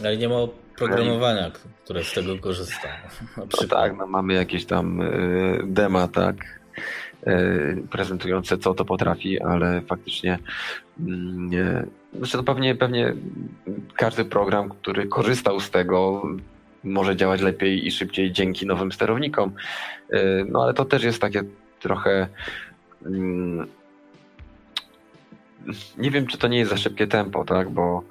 Speaker 1: Ale nie ma programowania, które z tego korzysta.
Speaker 2: No tak, no mamy jakieś tam y, dema, tak, y, prezentujące co to potrafi, ale faktycznie mm, nie. Znaczy to pewnie, pewnie każdy program, który korzystał z tego, może działać lepiej i szybciej dzięki nowym sterownikom. Y, no ale to też jest takie trochę. Mm, nie wiem, czy to nie jest za szybkie tempo, tak, bo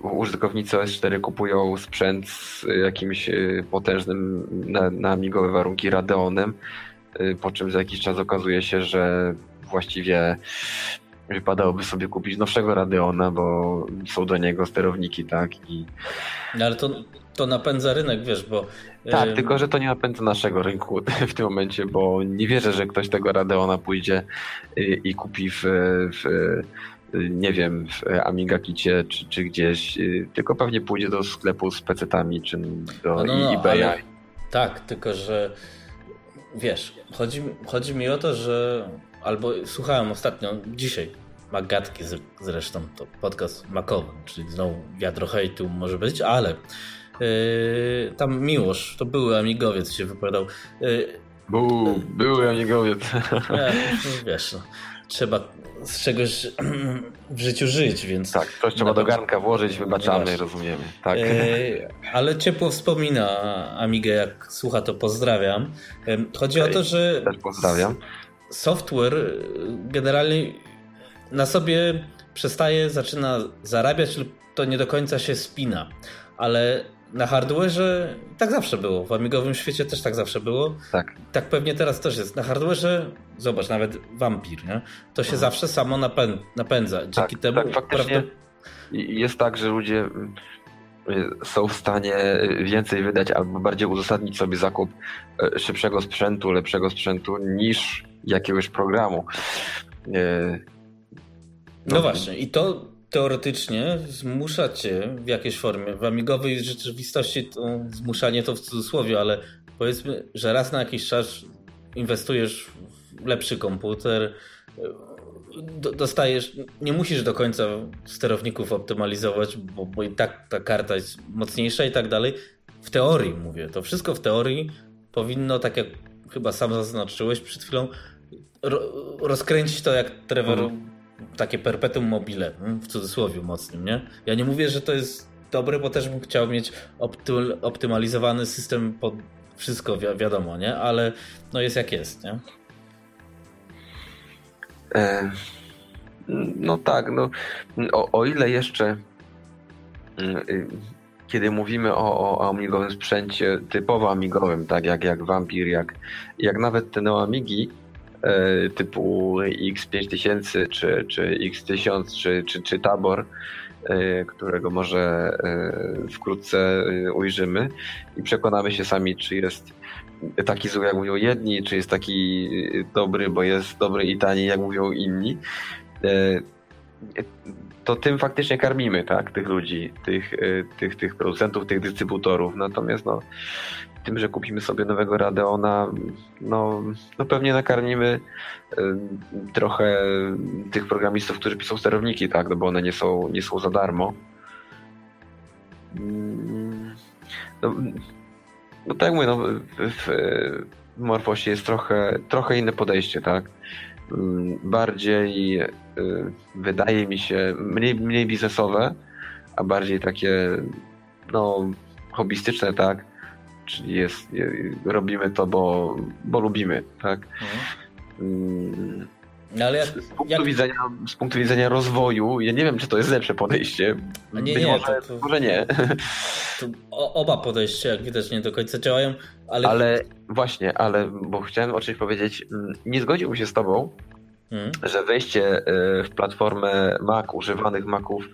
Speaker 2: użytkownicy OS4 kupują sprzęt z jakimś y, potężnym na, na amigowe warunki Radeonem, y, po czym za jakiś czas okazuje się, że właściwie wypadałoby sobie kupić nowszego Radeona, bo są do niego sterowniki, tak? I...
Speaker 1: No ale to, to napędza rynek, wiesz, bo...
Speaker 2: Tak, yy... tylko że to nie napędza naszego rynku [LAUGHS] w tym momencie, bo nie wierzę, że ktoś tego Radeona pójdzie i, i kupi w, w nie wiem, w Amiga Kicie czy, czy gdzieś, y, tylko pewnie pójdzie do sklepu z pecetami czy do no, no, no, eBaya. Ale,
Speaker 1: tak, tylko że wiesz, chodzi, chodzi mi o to, że albo słuchałem ostatnio, dzisiaj Magatki zresztą, to podcast makowy, czyli znowu wiadro hejtu może być, ale yy, tam Miłosz, to były amigowiec się wypowiadał. Yy,
Speaker 2: Był, były amigowiec.
Speaker 1: Nie, [LAUGHS] wiesz, no, trzeba z czegoś [CLEARS THROAT] w życiu żyć, więc...
Speaker 2: Tak, coś trzeba do garnka włożyć, wybaczamy, no rozumiemy. Tak. E,
Speaker 1: ale ciepło wspomina Amigę, jak słucha to pozdrawiam. Chodzi okay, o to, że...
Speaker 2: Też pozdrawiam.
Speaker 1: Software e, generalnie na sobie przestaje, zaczyna zarabiać lub to nie do końca się spina, ale na hardware'ze tak zawsze było. W amigowym świecie też tak zawsze było.
Speaker 2: Tak.
Speaker 1: Tak pewnie teraz też jest. Na hardware'ze, zobacz, nawet Vampir, nie? to się mhm. zawsze samo napę napędza. Dzięki
Speaker 2: tak,
Speaker 1: temu.
Speaker 2: Tak, faktycznie jest tak, że ludzie mm, są w stanie więcej wydać albo bardziej uzasadnić sobie zakup e, szybszego sprzętu, lepszego sprzętu niż jakiegoś programu.
Speaker 1: No, no właśnie, i to teoretycznie zmusza cię w jakiejś formie. W amigowej rzeczywistości to zmuszanie to w cudzysłowie, ale powiedzmy, że raz na jakiś czas inwestujesz w lepszy komputer, dostajesz, nie musisz do końca sterowników optymalizować, bo, bo i tak ta karta jest mocniejsza i tak dalej. W teorii mówię, to wszystko w teorii powinno, tak jak chyba sam zaznaczyłeś przed chwilą, ro, rozkręcić to jak Trevor mhm takie perpetuum mobile, hmm, w cudzysłowie mocnym, nie? Ja nie mówię, że to jest dobre, bo też bym chciał mieć optymalizowany system pod wszystko, wi wiadomo, nie? Ale no jest jak jest, nie?
Speaker 2: E, no tak, no o, o ile jeszcze mm, y, kiedy mówimy o, o amigowym sprzęcie typowo amigowym, tak jak, jak Vampir, jak, jak nawet te Neoamigi, typu X5000 czy, czy X1000 czy, czy, czy Tabor, e, którego może e, wkrótce ujrzymy i przekonamy się sami, czy jest taki zły, jak mówią jedni, czy jest taki dobry, bo jest dobry i tani, jak mówią inni. To tym faktycznie karmimy, tak, tych ludzi, tych, tych, tych producentów, tych dystrybutorów. Natomiast no, tym, że kupimy sobie nowego Radeona, no, no pewnie nakarmimy y, trochę tych programistów, którzy piszą sterowniki, tak, no bo one nie są, nie są za darmo. Mm, no, no tak jak mówię, no, w, w Morfosie jest trochę, trochę inne podejście, tak. Mm, bardziej y, wydaje mi się mniej, mniej biznesowe, a bardziej takie no, hobbystyczne, tak czyli jest, robimy to, bo, bo lubimy, tak? Mhm.
Speaker 1: No ale jak,
Speaker 2: z, punktu jak... Widzenia, z punktu widzenia rozwoju, ja nie wiem, czy to jest lepsze podejście.
Speaker 1: A nie, nie,
Speaker 2: może, to, to, może nie. [LAUGHS]
Speaker 1: To oba podejścia, jak widać, nie do końca działają, ale...
Speaker 2: Ale właśnie, ale, bo chciałem o czymś powiedzieć, mm, nie zgodziłbym się z tobą, hmm. że wejście y, w platformę Mac, używanych Maców,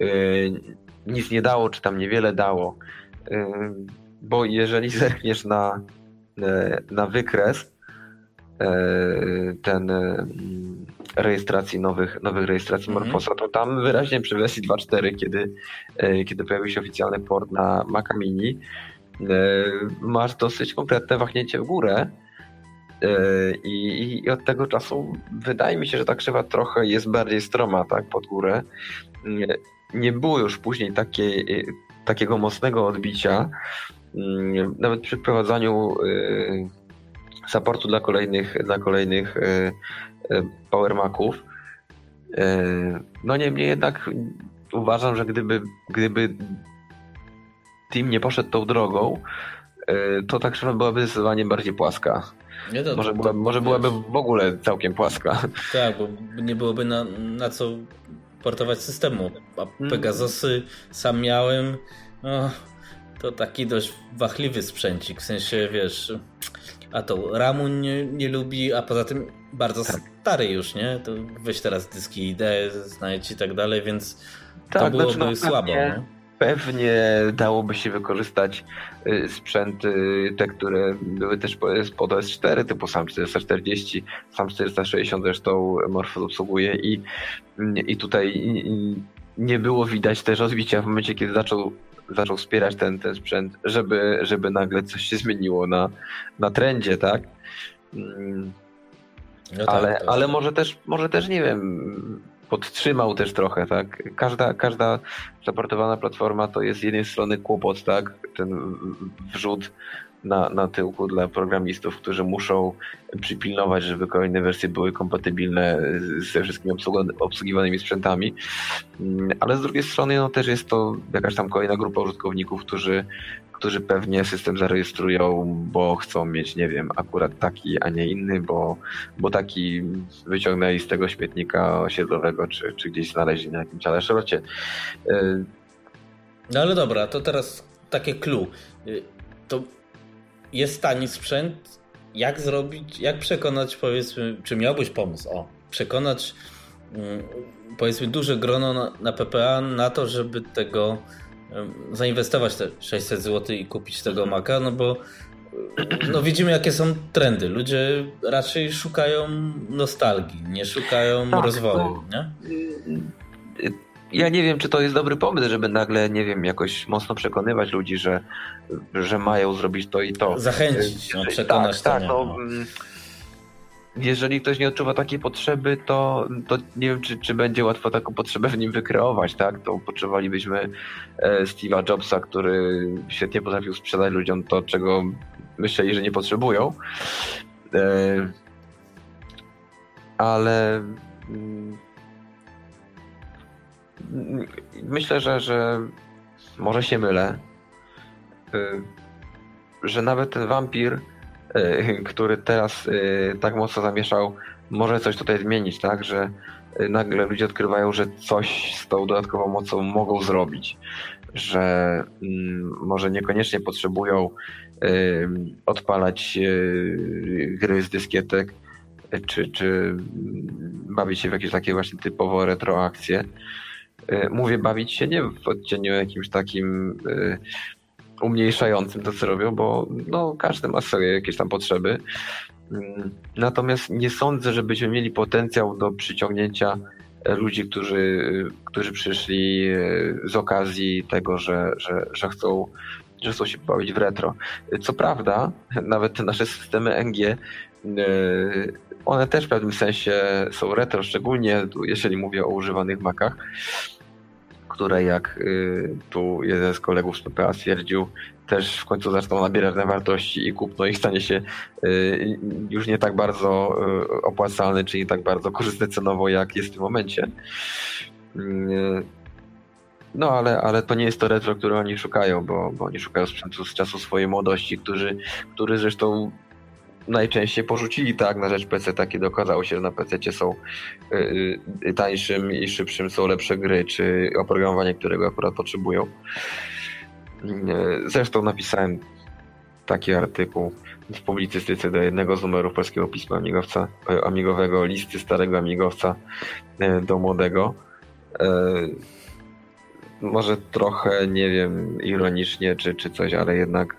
Speaker 2: y, nic nie dało, czy tam niewiele dało. Bo jeżeli zerkniesz na, na wykres, ten rejestracji nowych, nowych rejestracji mm -hmm. Morfosa, to tam wyraźnie przy wersji 2.4, kiedy, kiedy pojawił się oficjalny port na Maca Mini, masz dosyć konkretne wahnięcie w górę. I, I, od tego czasu wydaje mi się, że ta krzywa trochę jest bardziej stroma tak, pod górę. Nie było już później takiej, takiego mocnego odbicia. Nawet przy wprowadzaniu supportu dla kolejnych, dla kolejnych e, e, Power Maców. E, no niemniej jednak uważam, że gdyby, gdyby team nie poszedł tą drogą, to tak krzywa byłaby zdecydowanie bardziej płaska. Nie, to, może, to, była, może byłaby w ogóle całkiem płaska.
Speaker 1: Tak, bo nie byłoby na, na co portować systemu. A mm. Pegasusy sam miałem. No, to taki dość wachliwy sprzęcik. W sensie, wiesz, a to Ramu nie, nie lubi, a poza tym bardzo tak. stary już, nie? To weź teraz dyski ID, znajdź i tak dalej, więc tak, to byłoby znaczy, no, słabo. Pewnie,
Speaker 2: pewnie dałoby się wykorzystać y, sprzęty, te, które były też pod S4, typu SAM 440, SAM 460 zresztą Morphos obsługuje i, i tutaj nie było widać też rozbicia w momencie, kiedy zaczął zaczął wspierać ten, ten sprzęt, żeby, żeby nagle coś się zmieniło na, na trendzie, tak? Mm. No tak ale, tak. ale może też, może też nie wiem, podtrzymał też trochę, tak? Każda, każda zaportowana platforma to jest z jednej strony kłopot, tak? Ten wrzut na, na tyłku dla programistów, którzy muszą przypilnować, żeby kolejne wersje były kompatybilne ze wszystkimi obsługiwanymi sprzętami. Mm, ale z drugiej strony no, też jest to jakaś tam kolejna grupa użytkowników, którzy, którzy pewnie system zarejestrują, bo chcą mieć, nie wiem, akurat taki, a nie inny, bo, bo taki wyciągnęli z tego śmietnika osiedlowego, czy, czy gdzieś znaleźli na jakimś aleszrocie. Y,
Speaker 1: no ale dobra, to teraz takie clue. Y, jest tani sprzęt, jak zrobić, jak przekonać, powiedzmy, czy miałbyś pomysł, o, przekonać mm, powiedzmy duże grono na, na PPA na to, żeby tego zainwestować te 600 zł i kupić tego mhm. Maca, no bo no widzimy jakie są trendy. Ludzie raczej szukają nostalgii, nie szukają tak, rozwoju, nie?
Speaker 2: Ja nie wiem, czy to jest dobry pomysł, żeby nagle, nie wiem, jakoś mocno przekonywać ludzi, że, że mają zrobić to i to.
Speaker 1: Zachęcić, no, przekonać tak, tak, no, no. Mm,
Speaker 2: jeżeli ktoś nie odczuwa takiej potrzeby, to, to nie wiem, czy, czy będzie łatwo taką potrzebę w nim wykreować, tak? To potrzebowalibyśmy e, Steve'a Jobsa, który świetnie potrafił sprzedać ludziom to, czego myśleli, że nie potrzebują. E, ale mm, myślę, że, że może się mylę, y, że nawet ten wampir, y, który teraz y, tak mocno zamieszał, może coś tutaj zmienić, tak? Że nagle ludzie odkrywają, że coś z tą dodatkową mocą mogą zrobić, że mm, może niekoniecznie potrzebują odpalać gry z dyskietek, czy, czy bawić się w jakieś takie właśnie typowo retroakcje, mówię bawić się nie w odcieniu jakimś takim e, umniejszającym to, co robią, bo no, każdy ma swoje jakieś tam potrzeby. Mm, natomiast nie sądzę, żebyśmy mieli potencjał do przyciągnięcia ludzi, którzy, którzy przyszli e, z okazji tego, że, że, że chcą że chcą się bawić w retro. Co prawda, nawet te nasze systemy NG, one też w pewnym sensie są retro, szczególnie jeżeli mówię o używanych Macach które jak y, tu jeden z kolegów z PPA stwierdził, też w końcu zaczną nabierać na wartości i kupno ich stanie się y, już nie tak bardzo y, opłacalny, czy nie tak bardzo korzystny cenowo, jak jest w tym momencie. No ale, ale to nie jest to retro, które oni szukają, bo, bo oni szukają sprzętu z czasu swojej młodości, którzy, który zresztą najczęściej porzucili tak na rzecz PC, takie okazało się, że na PC są y, y, tańszym i szybszym są lepsze gry, czy oprogramowanie, którego akurat potrzebują. Y, zresztą napisałem taki artykuł w publicystyce do jednego z numerów polskiego pisma amigowca, amigowego, listy starego amigowca do młodego. Może trochę, nie wiem, ironicznie czy, czy coś, ale jednak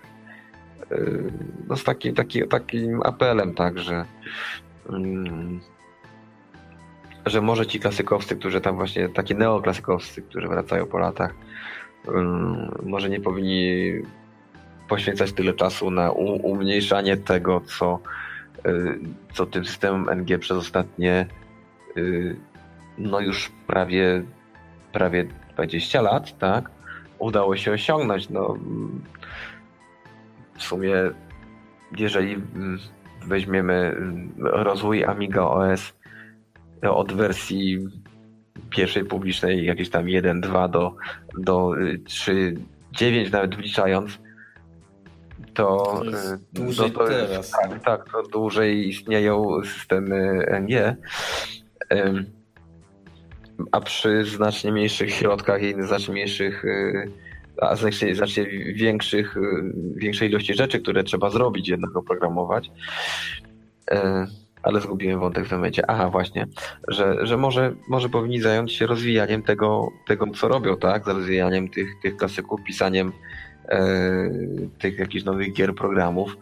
Speaker 2: no z takim, taki, takim apelem, tak, że, mm, że może ci klasykowcy, którzy tam właśnie, taki neoklasykowcy, którzy wracają po latach, mm, może nie powinni poświęcać tyle czasu na umniejszanie tego, co, y, co tym systemem NG przez ostatnie y, no już prawie, prawie 20 lat, tak, udało się osiągnąć. No, w sumie, jeżeli weźmiemy rozwój Amiga OS od wersji pierwszej publicznej, jakieś tam 1.2 do, do 3.9 y, nawet wliczając, to, to
Speaker 1: y, dłużej
Speaker 2: no to
Speaker 1: teraz.
Speaker 2: tak, tak, to dłużej istnieją systemy NG. A przy znacznie mniejszych środkach i znacznie mniejszych y, a znacznie, znacznie większych, y, większej ilości rzeczy, które trzeba zrobić, jednak oprogramować. E, ale zgubiłem wątek w momencie. Aha, właśnie, że, że może, może powinni zająć się rozwijaniem tego, tego, co robią, tak? Rozwijaniem tych, tych klasyków, pisaniem e, tych jakichś nowych gier, programów,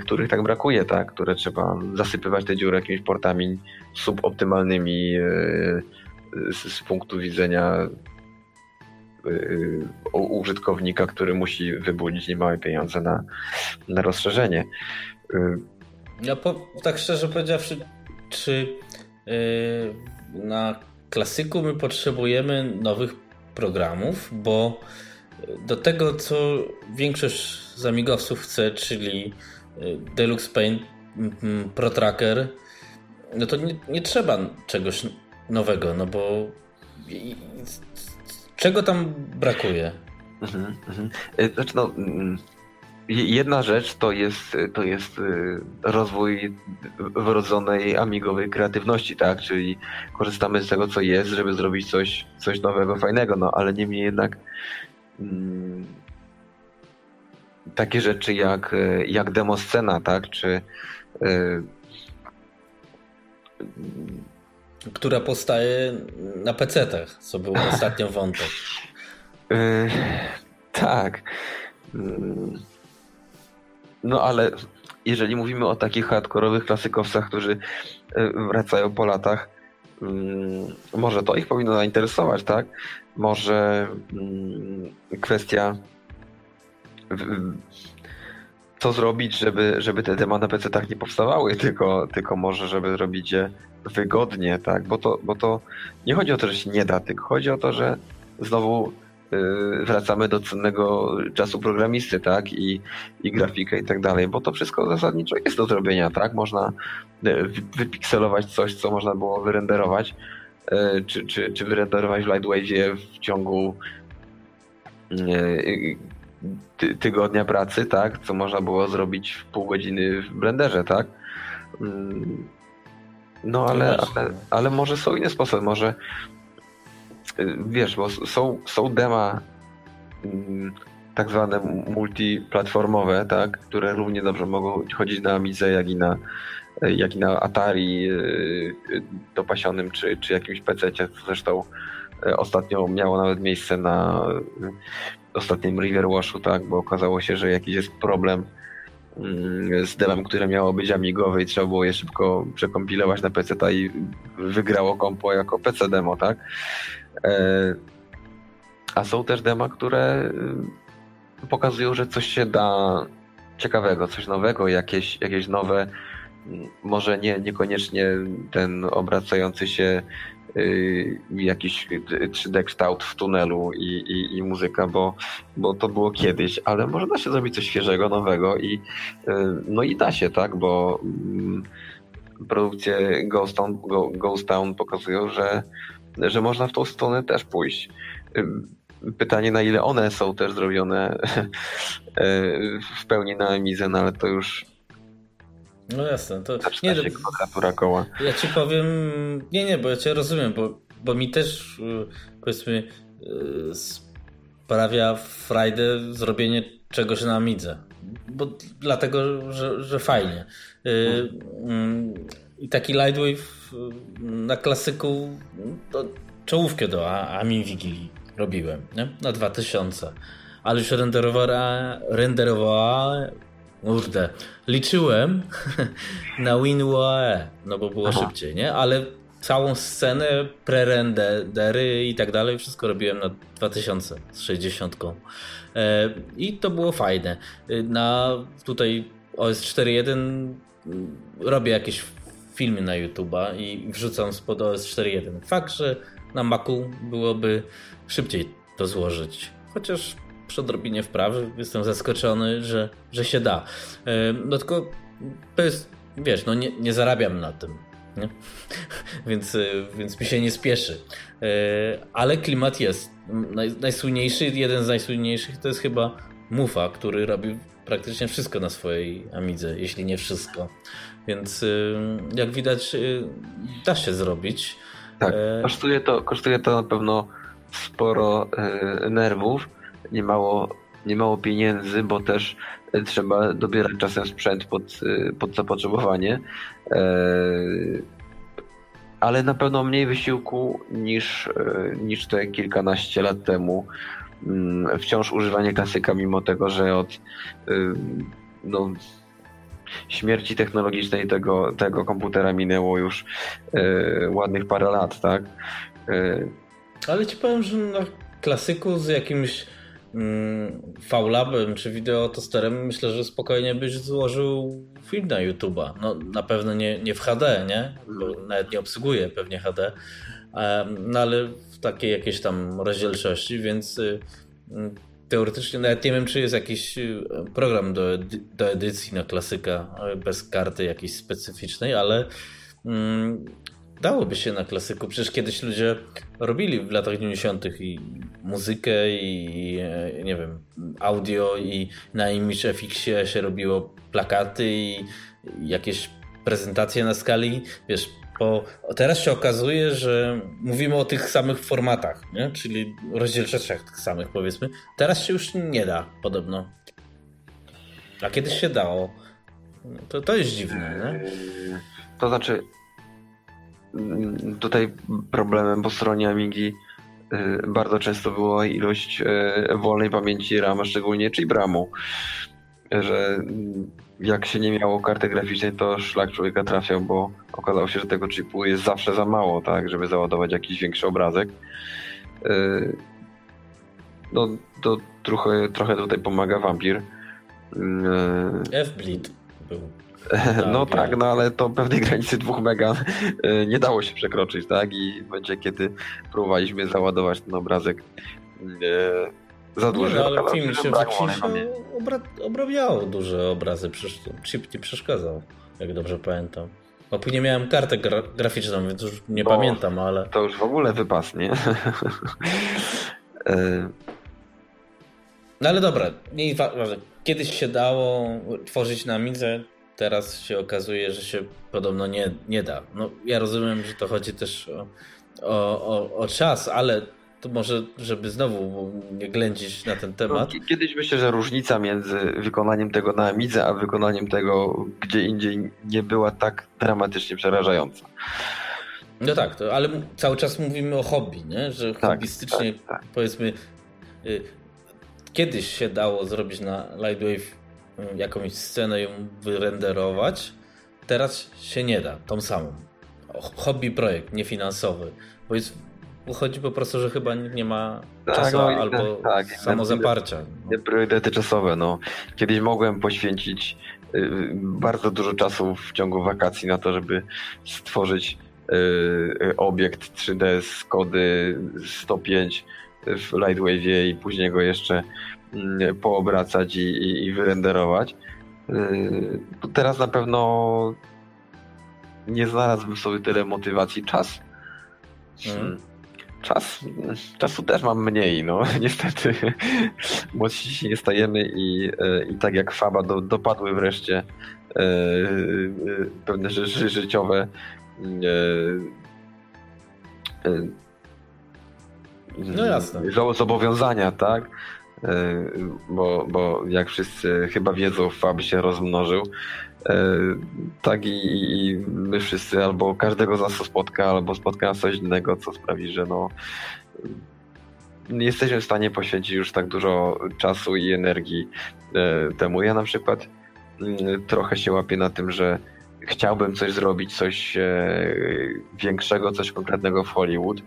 Speaker 2: których tak brakuje, tak? Które trzeba zasypywać te dziury jakimiś portami suboptymalnymi e, z, z punktu widzenia użytkownika, który musi wybudzić niemałe pieniądze na, na rozszerzenie.
Speaker 1: Y, ja po, tak szczerze powiedziawszy, czy na klasyku my potrzebujemy nowych programów, bo do tego, co większość zamigowców chce, czyli y, Deluxe Paint, Pro Tracker, no to nie, nie trzeba czegoś nowego, no bo Czego tam brakuje? Mhm,
Speaker 2: mhm. E, znaczy no, mm, jedna rzecz to jest, to jest e, rozwój wrodzonej amigowej kreatywności, tak? Czyli korzystamy z tego, co jest, żeby zrobić coś, coś nowego, fajnego, no ale niemniej jednak mm, takie rzeczy jak, e, jak demoscena, tak? Czy
Speaker 1: która powstaje na PC-tach, co był [LAUGHS] ostatnio wątek.
Speaker 2: Yy, tak. No ale jeżeli mówimy o takich hardkorowych klasykowcach, którzy yy, wracają po latach, może to ich powinno zainteresować, tak? Może kwestia co zrobić, żeby, żeby te demo na PC-tach nie powstawały, tylko, tylko może, żeby zrobić je wygodnie, tak? Bo to, bo to nie chodzi o to, że się nie da, tylko chodzi o to, że znowu yy, wracamy do cennego czasu programisty, tak? I, i grafikę i tak dalej, bo to wszystko zasadniczo jest do zrobienia, tak? Można y, wypikselować coś, co można było wyrenderować, yy, czy, czy, czy wyrenderować w Lightwave'ie w ciągu yy, ty, tygodnia pracy, tak? Co można było zrobić w pół godziny w Blenderze, tak? Mm, no ale, ale, ale może są inne sposoby, może y, wiesz, bo są, są dema mm, tak zwane multiplatformowe, tak, które równie dobrze mogą chodzić na Amidze, jak i na, jak i na Atari y, dopasionym, czy, czy jakimś PC, zresztą y, ostatnio miało nawet miejsce na ostatnim Riverwashu, tak, bo okazało się, że jakiś jest problem mm, z demem, które miało być amigowe i trzeba było je szybko przekompilować na PC i wygrało kompo jako PC demo, tak? E, a są też dema, które y, pokazują, że coś się da ciekawego, coś nowego, jakieś, jakieś nowe, mm, może nie, niekoniecznie ten obracający się jakiś 3D kształt w tunelu i, i, i, muzyka, bo, bo to było kiedyś, ale może da się zrobić coś świeżego, nowego i y, no i da się, tak, bo mm, produkcje Ghost Town, Ghost Town pokazują, że, że można w tą stronę też pójść. Y, pytanie na ile one są też zrobione [LAUGHS] w pełni na Amizę, no ale to już
Speaker 1: no jasne, to
Speaker 2: nie się kwadratura koła.
Speaker 1: Ja ci powiem, nie, nie, bo ja cię rozumiem, bo, bo mi też y, powiedzmy y, sprawia frajdę zrobienie czegoś na Amidze. Bo dlatego, że, że fajnie. Y, mm, I taki Lightwave na klasyku to czołówkę do Amin Wigilii robiłem, nie? Na 2000. Ale już renderowała, renderowała Kurde, liczyłem [LAUGHS] na WinUAE, no bo było Aha. szybciej, nie? Ale całą scenę, prerendery i tak dalej, wszystko robiłem na 2000 z 60. E, I to było fajne. E, na tutaj OS 4.1 robię jakieś filmy na YouTube'a i wrzucam spod OS 4.1. Fakt, że na Macu byłoby szybciej to złożyć. Chociaż przy odrobinie wprawy jestem zaskoczony, że, że się da. E, no tylko to jest, wiesz, no nie, nie zarabiam na tym. Nie? [LAUGHS] więc, e, więc mi się nie spieszy. E, ale klimat jest. Naj, najsłynniejszy, jeden z najsłynniejszych to jest chyba Mufa, który robi praktycznie wszystko na swojej Amidze, jeśli nie wszystko. Więc jak widać, da się zrobić.
Speaker 2: Tak, kosztuje to, kosztuje to na pewno sporo nerwów nie mało, nie mało pieniędzy, bo też trzeba dobierać czasem sprzęt pod, e, pod zapotrzebowanie. E, ale na pewno mniej wysiłku niż, niż te kilkanaście lat temu. Mm, wciąż używanie klasyka, mimo tego, że od no, śmierci technologicznej tego, tego komputera minęło już ładnych parę lat, tak?
Speaker 1: Ale ci powiem, że na klasyku z jakimś Faulabem czy wideotosterem myślę, że spokojnie byś złożył film na YouTube'a. No na pewno nie, nie w HD, nie? Bo nawet nie obsługuje pewnie HD, no ale w takiej jakiejś tam rozdzielczości, więc y, mm, teoretycznie nawet nie wiem, czy jest jakiś y, program do, do edycji na klasyka y, bez karty jakiejś specyficznej, ale mm, dałoby się na klasyku. Przecież kiedyś ludzie robili w latach 90. i muzykę, i e, nie wiem, audio, i na Image FX się robiło plakaty i jakieś prezentacje na skali. Wiesz, bo teraz się okazuje, że mówimy o tych samych formatach, nie? czyli rozdzielczościach tych samych powiedzmy. Teraz się już nie da podobno. A kiedyś się dało. To, to jest dziwne, nie?
Speaker 2: To znaczy, tutaj problemem po stronie Amigi y, bardzo często była ilość y, wolnej pamięci RAM, szczególnie chip RAMu, że jak się nie miało karty graficznej, to szlak człowieka trafiał, bo okazało się, że tego chipu jest zawsze za mało, tak, żeby załadować jakiś większy obrazek. Y, no, to trochę, trochę tutaj pomaga Vampir.
Speaker 1: F-Bleed był
Speaker 2: no tak, tak, no ale to pewnej granicy 2 mega e, nie dało się przekroczyć, tak? I w momencie, kiedy próbowaliśmy załadować ten obrazek e, za duży.
Speaker 1: No, ale film się obra obrabiało duże obrazy, chip nie przeszkadzał, jak dobrze pamiętam. No później miałem kartę gra graficzną, więc już nie Bo pamiętam, ale...
Speaker 2: To już w ogóle wypas, nie? [LAUGHS]
Speaker 1: E, no ale dobra, nie, kiedyś się dało tworzyć na Midze teraz się okazuje, że się podobno nie, nie da. No, ja rozumiem, że to chodzi też o, o, o, o czas, ale to może, żeby znowu nie ględzić na ten temat.
Speaker 2: No, kiedyś myślę, że różnica między wykonaniem tego na Amidze, a wykonaniem tego gdzie indziej nie była tak dramatycznie przerażająca.
Speaker 1: No tak, to, ale cały czas mówimy o hobby, nie? że tak, hobbystycznie tak, tak. powiedzmy y, kiedyś się dało zrobić na Lightwave jakąś scenę ją wyrenderować. Teraz się nie da, tą samą. Hobby projekt, niefinansowy. Bo jest, chodzi po prostu, że chyba nie ma tak, czasu no, albo tak, samozaparcia.
Speaker 2: Nie, priorytety czasowe. No. Kiedyś mogłem poświęcić y, bardzo dużo czasu w ciągu wakacji na to, żeby stworzyć y, obiekt 3D z kody 105 w Lightwave i później go jeszcze poobracać i, i, i wyrenderować. Y, teraz na pewno nie znalazłbym sobie tyle motywacji czas. Hmm. czas, czasu też mam mniej, no [LAUGHS] niestety. Młodsi się nie stajemy i, e, i tak jak Faba do, dopadły wreszcie e, e, pewne rzeczy życiowe.
Speaker 1: No jasne.
Speaker 2: Zobowiązania, tak? Bo, bo jak wszyscy chyba wiedzą, Fab się rozmnożył. Tak i, i, my wszyscy albo każdego z nas spotka, albo spotka coś innego, co sprawi, że no jesteśmy w stanie poświęcić już tak dużo czasu i energii e, temu. Ja na przykład trochę się łapię na tym, że chciałbym coś zrobić, coś e, większego, coś konkretnego w Hollywood.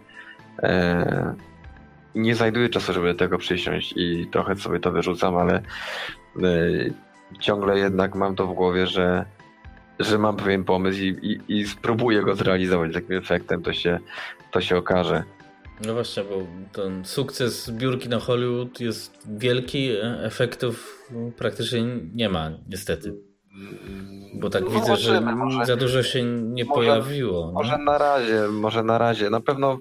Speaker 2: E, nie znajduję czasu, żeby do tego przysiąść i trochę sobie to wyrzucam, ale ciągle jednak mam to w głowie, że, że mam pewien pomysł i, i, i spróbuję go zrealizować. Z jakim efektem to się, to się okaże.
Speaker 1: No właśnie, bo ten sukces biurki na Hollywood jest wielki, efektów praktycznie nie ma, niestety. Bo tak no widzę, że może, za dużo się nie może, pojawiło.
Speaker 2: Może nie? na razie, może na razie. Na pewno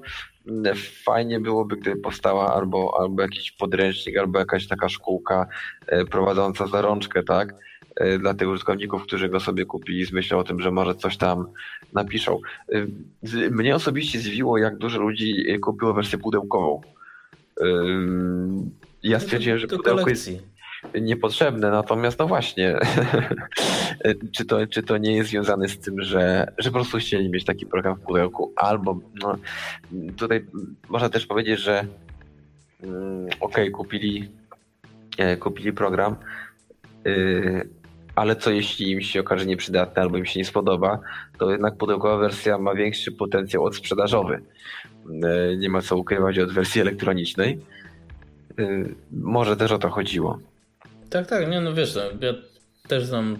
Speaker 2: fajnie byłoby, gdyby powstała albo, albo jakiś podręcznik, albo jakaś taka szkółka e, prowadząca za rączkę, tak? E, dla tych użytkowników, którzy go sobie kupili z myślą o tym, że może coś tam napiszą. E, mnie osobiście zdziwiło, jak dużo ludzi kupiło wersję pudełkową. Ja stwierdziłem, że pudełko jest niepotrzebne, natomiast no właśnie, [LAUGHS] czy, to, czy to nie jest związane z tym, że, że po prostu chcieli mieć taki program w pudełku, albo no, tutaj można też powiedzieć, że mm, ok, kupili, e, kupili program, y, ale co jeśli im się okaże nieprzydatne albo im się nie spodoba, to jednak pudełkowa wersja ma większy potencjał odsprzedażowy. E, nie ma co ukrywać od wersji elektronicznej. Y, może też o to chodziło.
Speaker 1: Tak, tak, nie no wiesz, no, ja też znam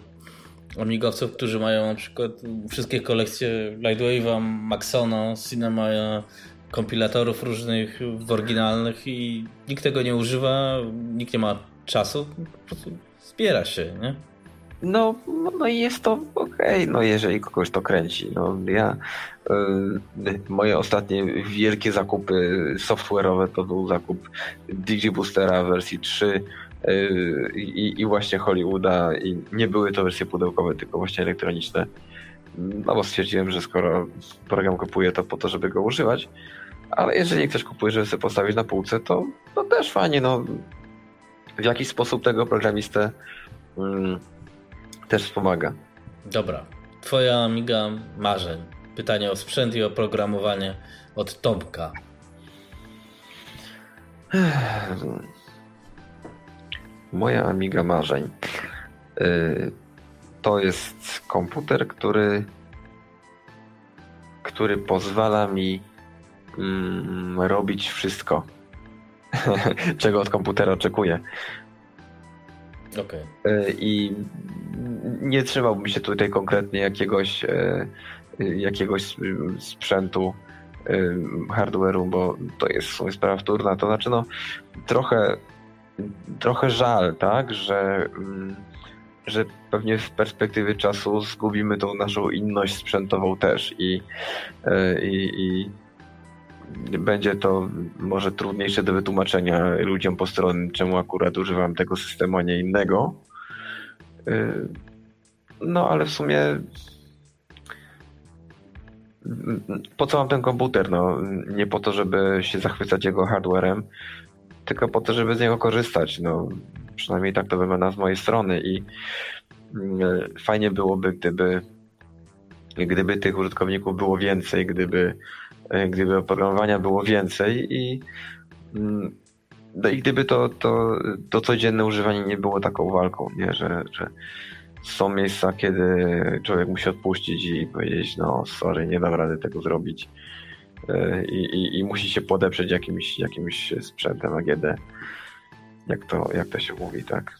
Speaker 1: amigowców, którzy mają na przykład wszystkie kolekcje Lightwave'a, Maxona, Cinemaya, kompilatorów różnych w oryginalnych i nikt tego nie używa, nikt nie ma czasu, po prostu zbiera się, nie?
Speaker 2: No, no, i jest to okej, okay, no jeżeli kogoś to kręci. No ja y, moje ostatnie wielkie zakupy software'owe to był zakup Digiboostera wersji 3 Yy, i, i właśnie Hollywooda i nie były to wersje pudełkowe, tylko właśnie elektroniczne. No bo stwierdziłem, że skoro program kupuję to po to, żeby go używać, ale jeżeli ktoś kupuje, żeby sobie postawić na półce, to, to też fajnie, no w jakiś sposób tego programistę mm, też wspomaga.
Speaker 1: Dobra, twoja amiga marzeń. Pytanie o sprzęt i oprogramowanie od Tomka.
Speaker 2: Moja Amiga marzeń. Y, to jest komputer, który, który pozwala mi mm, robić wszystko, [LAUGHS] czego od komputera oczekuję.
Speaker 1: Okay.
Speaker 2: I nie trzymałbym się tutaj konkretnie jakiegoś, y, jakiegoś sprzętu, y, hardware'u, bo to jest w sumie sprawa wtórna. To znaczy, no, trochę trochę żal, tak, że, mm, że pewnie w perspektywie czasu zgubimy tą naszą inność sprzętową też i, e, i, i będzie to może trudniejsze do wytłumaczenia ludziom po stronie, czemu akurat używam tego systemu, a nie innego. E, no ale w sumie po co mam ten komputer? No, nie po to, żeby się zachwycać jego hardwarem, tylko po to, żeby z niego korzystać. No, przynajmniej tak to wygląda z mojej strony i mm, fajnie byłoby, gdyby, gdyby tych użytkowników było więcej, gdyby, gdyby oprogramowania było więcej i, mm, no i gdyby to, to, to codzienne używanie nie było taką walką, nie? Że, że są miejsca, kiedy człowiek musi odpuścić i powiedzieć, no sorry, nie dam rady tego zrobić E, i, i, i musi się podeprzeć jakimś, jakimś sprzętem AGD. Jak to, jak to się mówi, tak?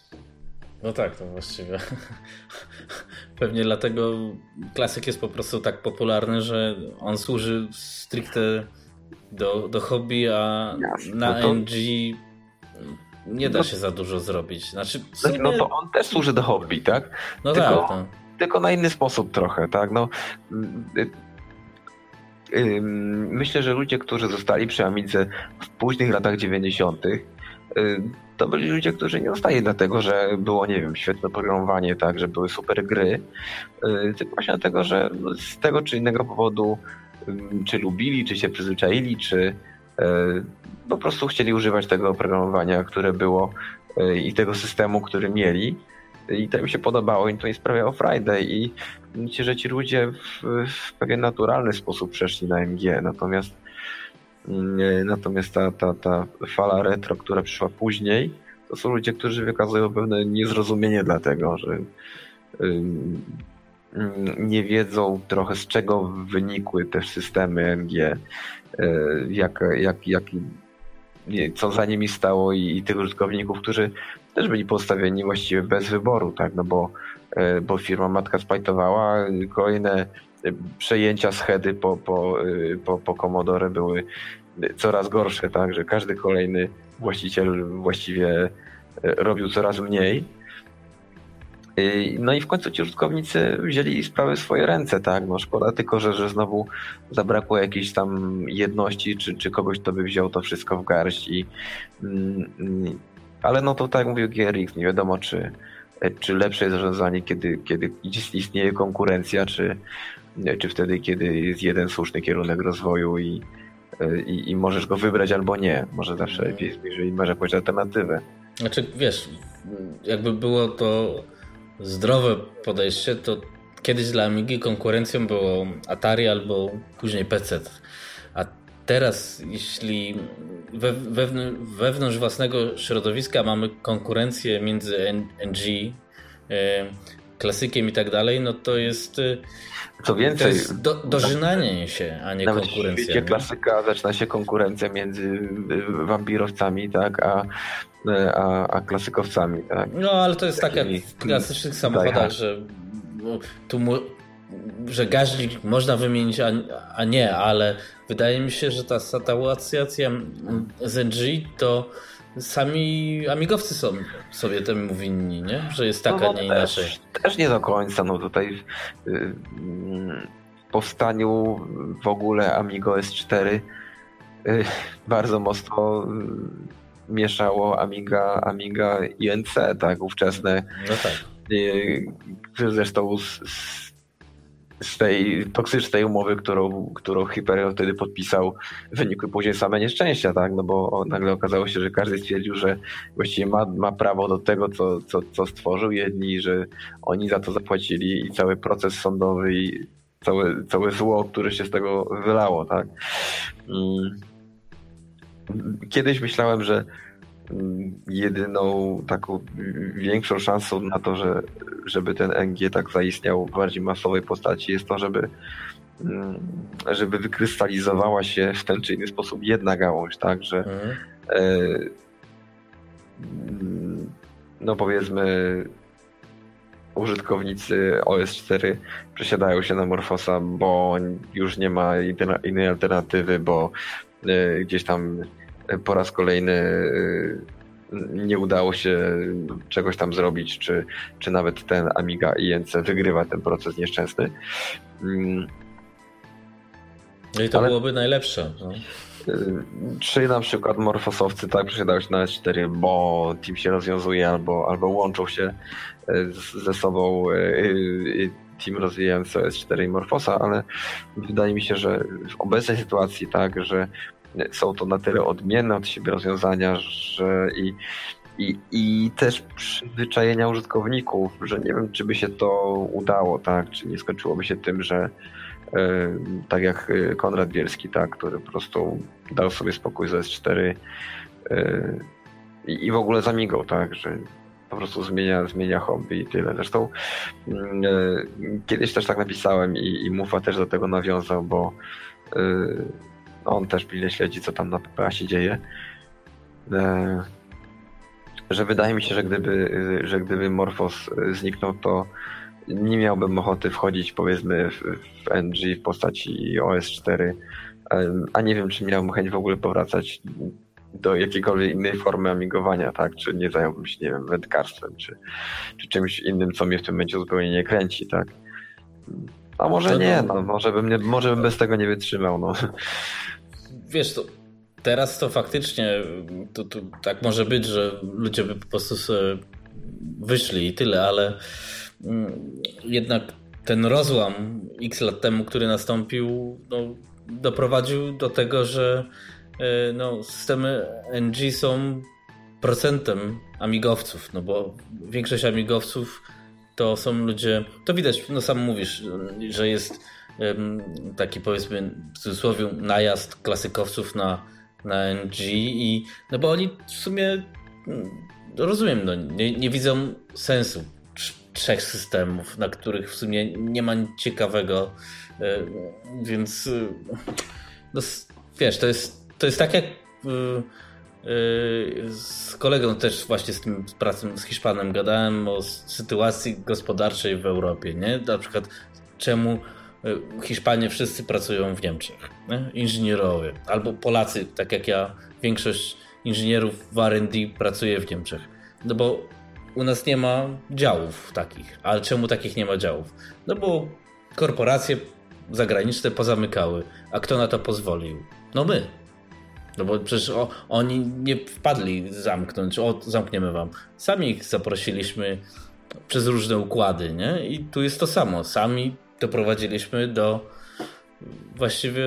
Speaker 1: No tak, to właściwie. [LAUGHS] Pewnie dlatego klasyk jest po prostu tak popularny, że on służy stricte do, do hobby, a Jasne, na no to... NG nie da no, się za dużo zrobić. Znaczy,
Speaker 2: sumie... No to on też służy do hobby, tak?
Speaker 1: No tylko, tak. To...
Speaker 2: Tylko na inny sposób trochę, tak? No, myślę, że ludzie, którzy zostali przy Amidze w późnych latach 90., to byli ludzie, którzy nie zostali dlatego, że było, nie wiem, świetne programowanie, tak, że były super gry, tylko właśnie dlatego, że z tego czy innego powodu czy lubili, czy się przyzwyczaili, czy po prostu chcieli używać tego oprogramowania, które było i tego systemu, który mieli i to im się podobało i to im sprawiało Friday i myślę, że ci ludzie w, w pewien naturalny sposób przeszli na MG, natomiast mm, natomiast ta, ta, ta fala retro, która przyszła później, to są ludzie, którzy wykazują pewne niezrozumienie dlatego, że nie wiedzą trochę z czego wynikły te systemy MG, y, jak, jak, jak, co za nimi stało i, i tych użytkowników, którzy też byli postawieni właściwie bez wyboru, tak, no bo, e, bo firma matka spajtowała, kolejne e, przejęcia schedy po, po, e, po, po Commodore były coraz gorsze, tak, że każdy kolejny właściciel właściwie robił coraz mniej. No i w końcu ci użytkownicy wzięli sprawy w swoje ręce, tak? No szkoda tylko, że, że znowu zabrakło jakiejś tam jedności, czy, czy kogoś, kto by wziął to wszystko w garść i, mm, ale no to tak jak mówił GRX, nie wiadomo czy, czy lepsze jest zarządzanie, kiedy, kiedy istnieje konkurencja, czy, czy wtedy, kiedy jest jeden słuszny kierunek rozwoju i, i, i możesz go wybrać albo nie. Może zawsze lepiej jest, jeżeli masz jakąś alternatywę.
Speaker 1: Znaczy, wiesz, jakby było to zdrowe podejście, to kiedyś dla Amigi konkurencją było Atari albo później PC. Teraz, jeśli wewnątrz własnego środowiska mamy konkurencję między NG, e, klasykiem i tak dalej, no to jest. E,
Speaker 2: Co więcej,
Speaker 1: jest do, dożynanie się, a nie nawet konkurencja.
Speaker 2: W klasyka zaczyna się konkurencja między wampirowcami, tak, a, a, a klasykowcami, tak.
Speaker 1: No, ale to jest tak jak w klasycznych samochodach, że tu że gaźnik można wymienić, a, a nie, ale wydaje mi się, że ta saturacja z NG to sami amigowcy są sobie temu winni, nie? Że jest taka, no, no, nie inaczej.
Speaker 2: Też, też, nie do końca. No tutaj y, powstaniu w ogóle Amigo S4 y, bardzo mocno y, mieszało Amiga, Amiga INC, tak, ówczesne. No tak. Zresztą z, z z tej toksycznej umowy, którą, którą Hyperion wtedy podpisał, wynikły później same nieszczęścia, tak? No bo nagle okazało się, że każdy stwierdził, że właściwie ma, ma prawo do tego, co, co, co stworzył. Jedni, że oni za to zapłacili i cały proces sądowy i całe, całe zło, które się z tego wylało, tak? Mm. Kiedyś myślałem, że jedyną taką większą szansą na to, że, żeby ten NG tak zaistniał w bardziej masowej postaci jest to, żeby mm, żeby wykrystalizowała się w ten czy inny sposób jedna gałąź, tak, że mhm. e, no powiedzmy użytkownicy OS4 przesiadają się na Morfosa, bo już nie ma innej alternatywy, bo e, gdzieś tam po raz kolejny y, nie udało się czegoś tam zrobić, czy, czy nawet ten Amiga INC wygrywa ten proces nieszczęsny. Mm.
Speaker 1: No i to Ale... byłoby najlepsze. No.
Speaker 2: Y, czy na przykład morfosowcy tak przesiadają się na S4, bo team się rozwiązuje albo, albo łączą się y, ze sobą team rozwijający S4 i Morfosa, ale wydaje mi się, że w obecnej sytuacji tak, że są to na tyle odmienne od siebie rozwiązania, że i, i, i też przyzwyczajenia użytkowników, że nie wiem, czy by się to udało, tak, czy nie skończyłoby się tym, że e, tak jak Konrad Bielski, tak, który po prostu dał sobie spokój z S4 e, i, w ogóle zamigał, tak, że po prostu zmienia, zmienia hobby i tyle. Zresztą mm, e, kiedyś też tak napisałem i, i Mufa też do tego nawiązał, bo on też pilnie śledzi, co tam na PPA się dzieje. E, że wydaje mi się, że gdyby, że gdyby Morphos zniknął, to nie miałbym ochoty wchodzić powiedzmy w, w NG w postaci OS4, e, a nie wiem, czy miałbym chęć w ogóle powracać do jakiejkolwiek innej formy amigowania, tak? Czy nie zająłbym się, nie wiem, wędkarstwem, czy, czy czymś innym, co mnie w tym momencie zupełnie nie kręci, tak? A może to nie, no, może, bym nie, może bym bez tego nie wytrzymał. No.
Speaker 1: Wiesz, to teraz to faktycznie to, to, tak może być, że ludzie by po prostu sobie wyszli i tyle, ale mm, jednak ten rozłam x lat temu, który nastąpił, no, doprowadził do tego, że e, no, systemy NG są procentem amigowców, no bo większość amigowców to są ludzie, to widać, no sam mówisz, że jest taki powiedzmy w cudzysłowie najazd klasykowców na, na NG i no bo oni w sumie mm, rozumiem, no, nie, nie widzą sensu trzech systemów, na których w sumie nie ma nic ciekawego, więc e, no, wiesz, to jest, to jest tak jak e, z kolegą też właśnie z tym z pracą z Hiszpanem gadałem o sytuacji gospodarczej w Europie, nie? Na przykład czemu Hiszpanie wszyscy pracują w Niemczech, nie? inżynierowie, albo Polacy, tak jak ja, większość inżynierów w R&D pracuje w Niemczech. No bo u nas nie ma działów takich. Ale czemu takich nie ma działów? No bo korporacje zagraniczne pozamykały. A kto na to pozwolił? No my. No bo przecież o, oni nie wpadli zamknąć, o zamkniemy wam. Sami ich zaprosiliśmy przez różne układy, nie? I tu jest to samo. Sami doprowadziliśmy do właściwie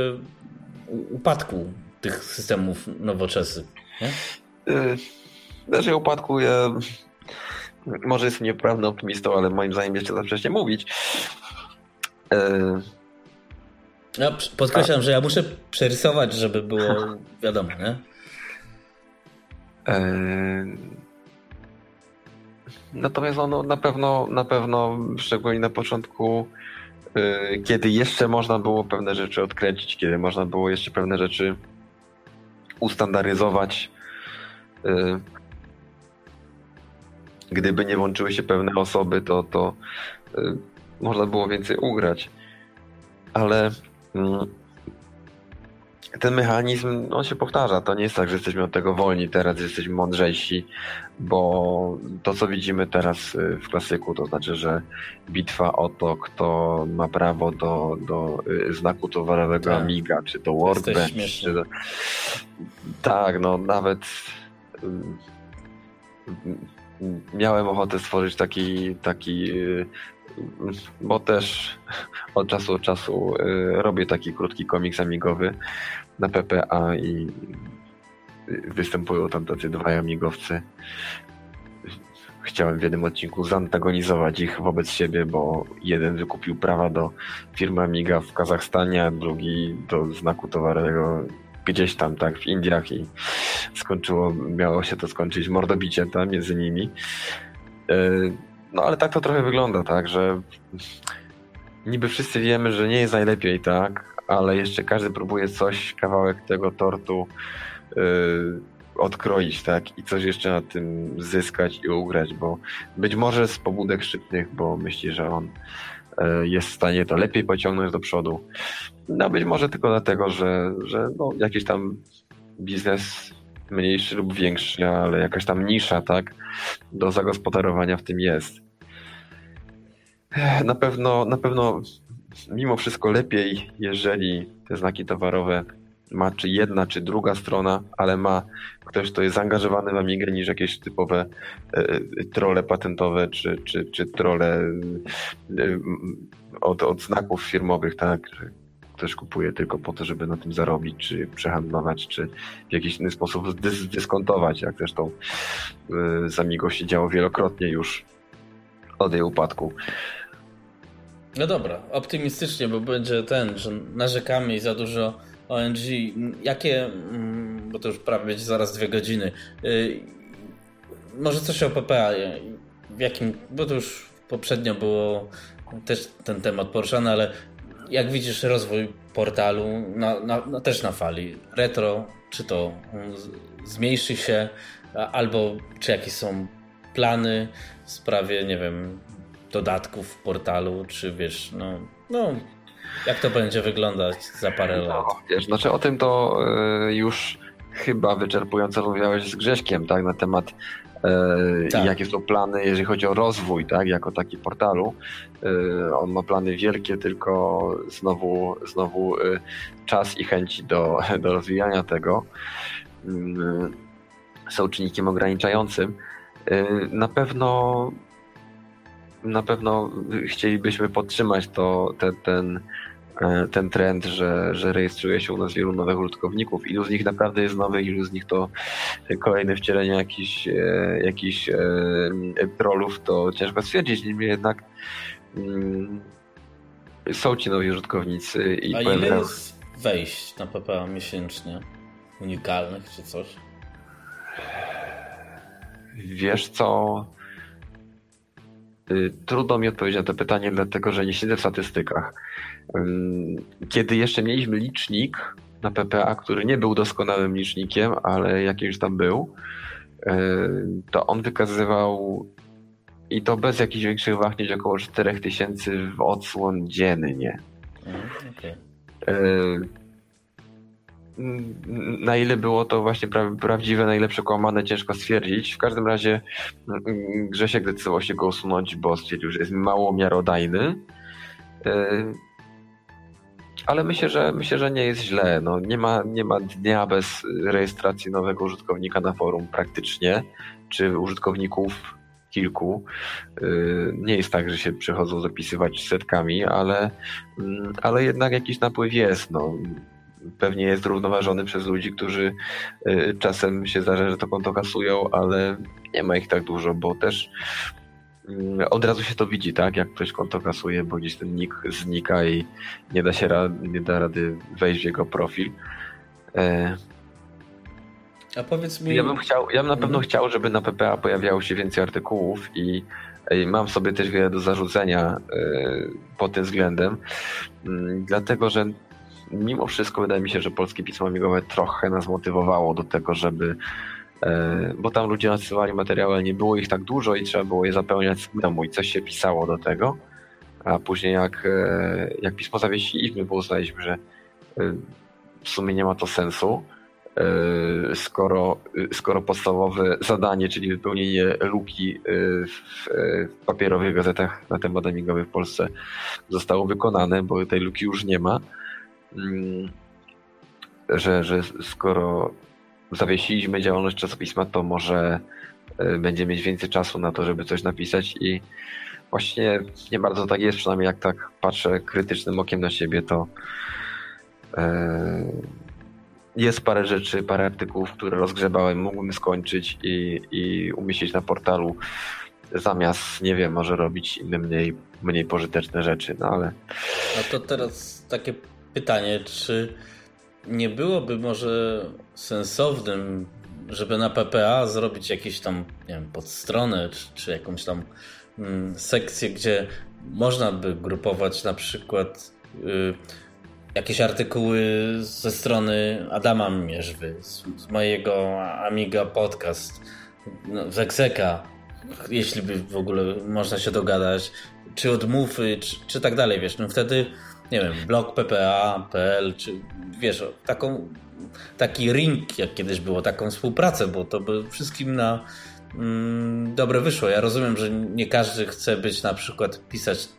Speaker 1: upadku tych systemów nowoczesnych. Nie?
Speaker 2: Yy, znaczy upadku ja może jestem nieprawny optymistą, ale moim zdaniem jeszcze za wcześnie mówić.
Speaker 1: Ja podkreślam, A... że ja muszę przerysować, żeby było [LAUGHS] wiadomo, nie? Yy...
Speaker 2: Natomiast ono na pewno, na pewno, szczególnie na początku, yy, kiedy jeszcze można było pewne rzeczy odkręcić, kiedy można było jeszcze pewne rzeczy ustandaryzować, yy, gdyby nie włączyły się pewne osoby, to, to można było więcej ugrać. Ale ten mechanizm, on się powtarza. To nie jest tak, że jesteśmy od tego wolni teraz, jesteśmy mądrzejsi, bo to, co widzimy teraz y, w klasyku, to znaczy, że bitwa o to, kto ma prawo do, do y, znaku towarowego tak. Amiga, czy do Workbench, czy do... Tak, no nawet miałem ochotę stworzyć taki, taki y, bo też od czasu do czasu y, robię taki krótki komiks amigowy na PPA i występują tam tacy dwaj amigowcy. Chciałem w jednym odcinku zantagonizować ich wobec siebie, bo jeden wykupił prawa do firmy Amiga w Kazachstanie, a drugi do znaku towarowego gdzieś tam, tak, w Indiach i skończyło, miało się to skończyć mordobiciem tam między nimi. E, no ale tak to trochę wygląda, tak, że niby wszyscy wiemy, że nie jest najlepiej, tak, ale jeszcze każdy próbuje coś, kawałek tego tortu yy, odkroić, tak, i coś jeszcze na tym zyskać i ugrać, bo być może z pobudek szczytnych, bo myśli, że on yy, jest w stanie to lepiej pociągnąć do przodu. No być może tylko dlatego, że, że no, jakiś tam biznes mniejszy lub większy, ale jakaś tam nisza, tak, do zagospodarowania w tym jest. Na pewno, na pewno mimo wszystko lepiej, jeżeli te znaki towarowe ma czy jedna, czy druga strona, ale ma ktoś, kto jest zaangażowany w Amigę niż jakieś typowe e, trole patentowe, czy, czy, czy trole e, od, od znaków firmowych, tak, ktoś kupuje tylko po to, żeby na tym zarobić, czy przehandlować, czy w jakiś inny sposób zdyskontować, jak zresztą y, z Amigo się działo wielokrotnie już od jej upadku.
Speaker 1: No dobra, optymistycznie, bo będzie ten, że narzekamy i za dużo ONG. Jakie, mm, bo to już prawie będzie zaraz dwie godziny, y, może coś o PPA, w jakim, bo to już poprzednio było też ten temat poruszany, ale jak widzisz rozwój portalu na, na, na, też na fali retro, czy to zmniejszy się, albo czy jakieś są plany w sprawie, nie wiem, dodatków w portalu, czy wiesz, no, no jak to będzie wyglądać za parę no, lat?
Speaker 2: Wiesz, znaczy o tym to y, już chyba wyczerpująco rozmawiałeś z Grześkiem, tak, na temat e, tak. jakie są plany, jeżeli chodzi o rozwój, tak, jako taki portalu. E, on ma plany wielkie, tylko znowu, znowu czas i chęci do, [LAUGHS] do rozwijania tego mm, są czynnikiem ograniczającym. Na pewno na pewno chcielibyśmy podtrzymać to, te, ten, E, ten trend, że, że rejestruje się u nas wielu nowych użytkowników. Ilu z nich naprawdę jest nowych, ilu z nich to kolejne wcielenie jakichś, e, jakichś e, trollów, to ciężko stwierdzić. Niemniej jednak mm, są ci nowi użytkownicy.
Speaker 1: I A ile jest wejść na PPA miesięcznie? Unikalnych czy coś?
Speaker 2: Wiesz co? Y, trudno mi odpowiedzieć na to pytanie, dlatego że nie siedzę w statystykach. Kiedy jeszcze mieliśmy licznik na PPA, który nie był doskonałym licznikiem, ale jakiś tam był, y, to on wykazywał i to bez jakichś większych wahnięć około 4000 w odsłon dziennie. Mhm, okay na ile było to właśnie pra prawdziwe, na ile przekłamane, ciężko stwierdzić. W każdym razie mm, Grzesiek decydował się go usunąć, bo stwierdził, że jest mało miarodajny. E, ale myślę, że myślę, że nie jest źle. No, nie, ma, nie ma dnia bez rejestracji nowego użytkownika na forum praktycznie, czy użytkowników kilku. E, nie jest tak, że się przychodzą zapisywać setkami, ale, mm, ale jednak jakiś napływ jest. No pewnie jest zrównoważony przez ludzi, którzy y, czasem się zdarza, że to konto kasują, ale nie ma ich tak dużo, bo też mm, od razu się to widzi, tak? Jak ktoś konto kasuje, bo gdzieś ten nick znika i nie da się nie da rady wejść w jego profil. E,
Speaker 1: A powiedz mi.
Speaker 2: Ja bym chciał, ja bym na pewno mhm. chciał, żeby na PPA pojawiało się więcej artykułów i, i mam sobie też wiele do zarzucenia y, pod tym względem, mm, dlatego że mimo wszystko wydaje mi się, że polskie pismo migowe trochę nas motywowało do tego, żeby e, bo tam ludzie nasyłali materiały, ale nie było ich tak dużo i trzeba było je zapełniać z domu i coś się pisało do tego. A później jak, e, jak pismo zawiesiliśmy, bo uznaliśmy, że e, w sumie nie ma to sensu, skoro, skoro podstawowe zadanie, czyli wypełnienie luki w, papierowych gazetach na temat amigowy w Polsce zostało wykonane, bo tej luki już nie ma, że, że skoro zawiesiliśmy działalność czasopisma, to może e, będzie mieć więcej czasu na to, żeby coś napisać i właśnie nie bardzo tak jest, przynajmniej jak tak patrzę krytycznym okiem na siebie, to e, jest parę rzeczy, parę artykułów, które rozgrzebałem, mógłbym skończyć i, i umieścić na portalu zamiast, nie wiem, może robić inne mniej, mniej pożyteczne rzeczy, no ale...
Speaker 1: No to teraz takie pytanie, czy nie byłoby może sensownym, żeby na PPA zrobić jakieś tam, nie wiem, podstronę, czy, czy jakąś tam mm, sekcję, gdzie można by grupować na przykład y, jakieś artykuły ze strony Adama Mierzwy, z, z mojego Amiga Podcast, no, z Exeka, jeśli by w ogóle można się dogadać, czy odmówy, czy, czy tak dalej, wiesz, no wtedy nie wiem, blog PPA.pl, czy wiesz, taką, taki ring, jak kiedyś było, taką współpracę, bo to by wszystkim na mm, dobre wyszło. Ja rozumiem, że nie każdy chce być na przykład pisać,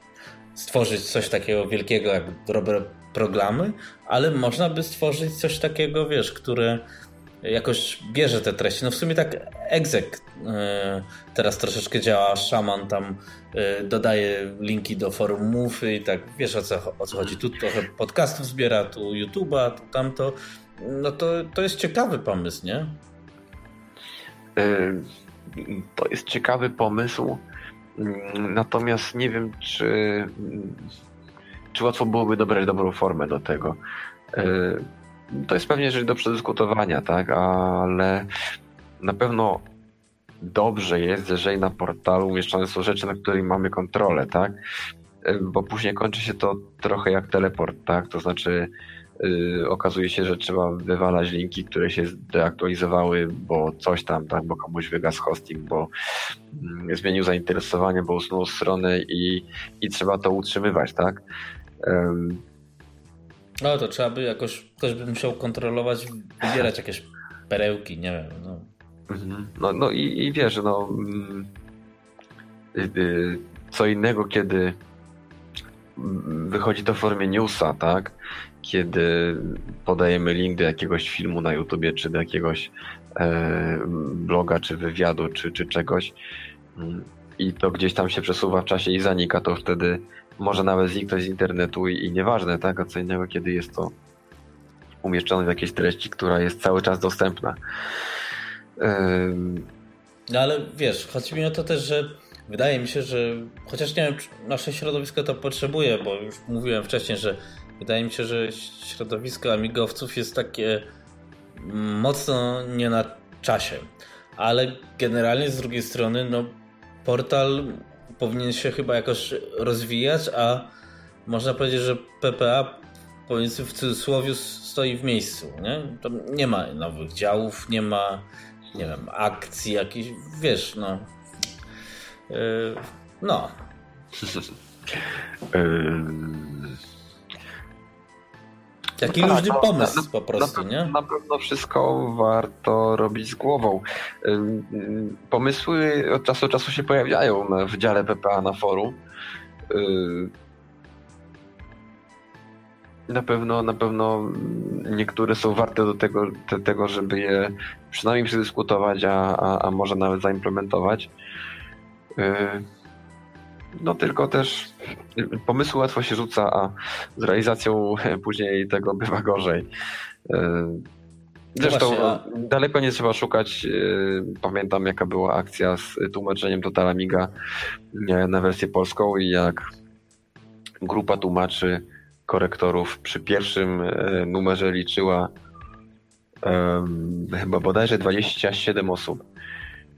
Speaker 1: stworzyć coś takiego wielkiego jak dobre programy, ale można by stworzyć coś takiego, wiesz, które jakoś bierze te treści. No w sumie tak egzek e, teraz troszeczkę działa, szaman tam e, dodaje linki do forumów i tak wiesz o co, o co chodzi. Tu trochę podcastów zbiera, tu YouTube'a, tu tamto. No to, to jest ciekawy pomysł, nie?
Speaker 2: E, to jest ciekawy pomysł, natomiast nie wiem, czy, czy łatwo byłoby dobrać dobrą formę do tego to jest pewnie rzecz do przedyskutowania, tak, ale na pewno dobrze jest, jeżeli na portalu umieszczone są rzeczy, na których mamy kontrolę, tak, bo później kończy się to trochę jak teleport, tak, to znaczy yy, okazuje się, że trzeba wywalać linki, które się deaktualizowały, bo coś tam, tak, bo komuś wygasł hosting, bo yy, zmienił zainteresowanie, bo usunął stronę i, i trzeba to utrzymywać, tak. Yy,
Speaker 1: no to trzeba by jakoś, ktoś by musiał kontrolować, wybierać jakieś perełki, nie wiem. No.
Speaker 2: Mhm. No, no i, i wiesz, no mm, y, y, co innego, kiedy wychodzi to w formie newsa, tak? Kiedy podajemy link do jakiegoś filmu na YouTubie, czy do jakiegoś e, bloga, czy wywiadu, czy, czy czegoś mm, i to gdzieś tam się przesuwa w czasie i zanika, to wtedy może nawet zniknąć z internetu i, i nieważne, tak? A co innego, kiedy jest to umieszczone w jakiejś treści, która jest cały czas dostępna.
Speaker 1: No ale wiesz, chodzi mi o to też, że wydaje mi się, że chociaż nie wiem, czy nasze środowisko to potrzebuje, bo już mówiłem wcześniej, że wydaje mi się, że środowisko amigowców jest takie mocno nie na czasie. Ale generalnie z drugiej strony, no portal powinien się chyba jakoś rozwijać, a można powiedzieć, że PPA powiedzmy w cudzysłowie stoi w miejscu, nie? To nie ma nowych działów, nie ma nie wiem, akcji jakichś, wiesz, no. Yy, no. [LAUGHS] [LAUGHS] Taki no luźny tak, no, pomysł na, po prostu,
Speaker 2: na,
Speaker 1: nie?
Speaker 2: Na pewno wszystko warto robić z głową. Pomysły od czasu do czasu się pojawiają w dziale PPA na forum. Na pewno, na pewno niektóre są warte do tego, do tego żeby je przynajmniej przedyskutować, a, a, a może nawet zaimplementować. No tylko też pomysł łatwo się rzuca, a z realizacją [LAUGHS] później tego bywa gorzej. Zresztą no właśnie, a... daleko nie trzeba szukać. Pamiętam jaka była akcja z tłumaczeniem Total Amiga na wersję polską i jak grupa tłumaczy korektorów przy pierwszym numerze liczyła um, chyba bodajże 27 osób.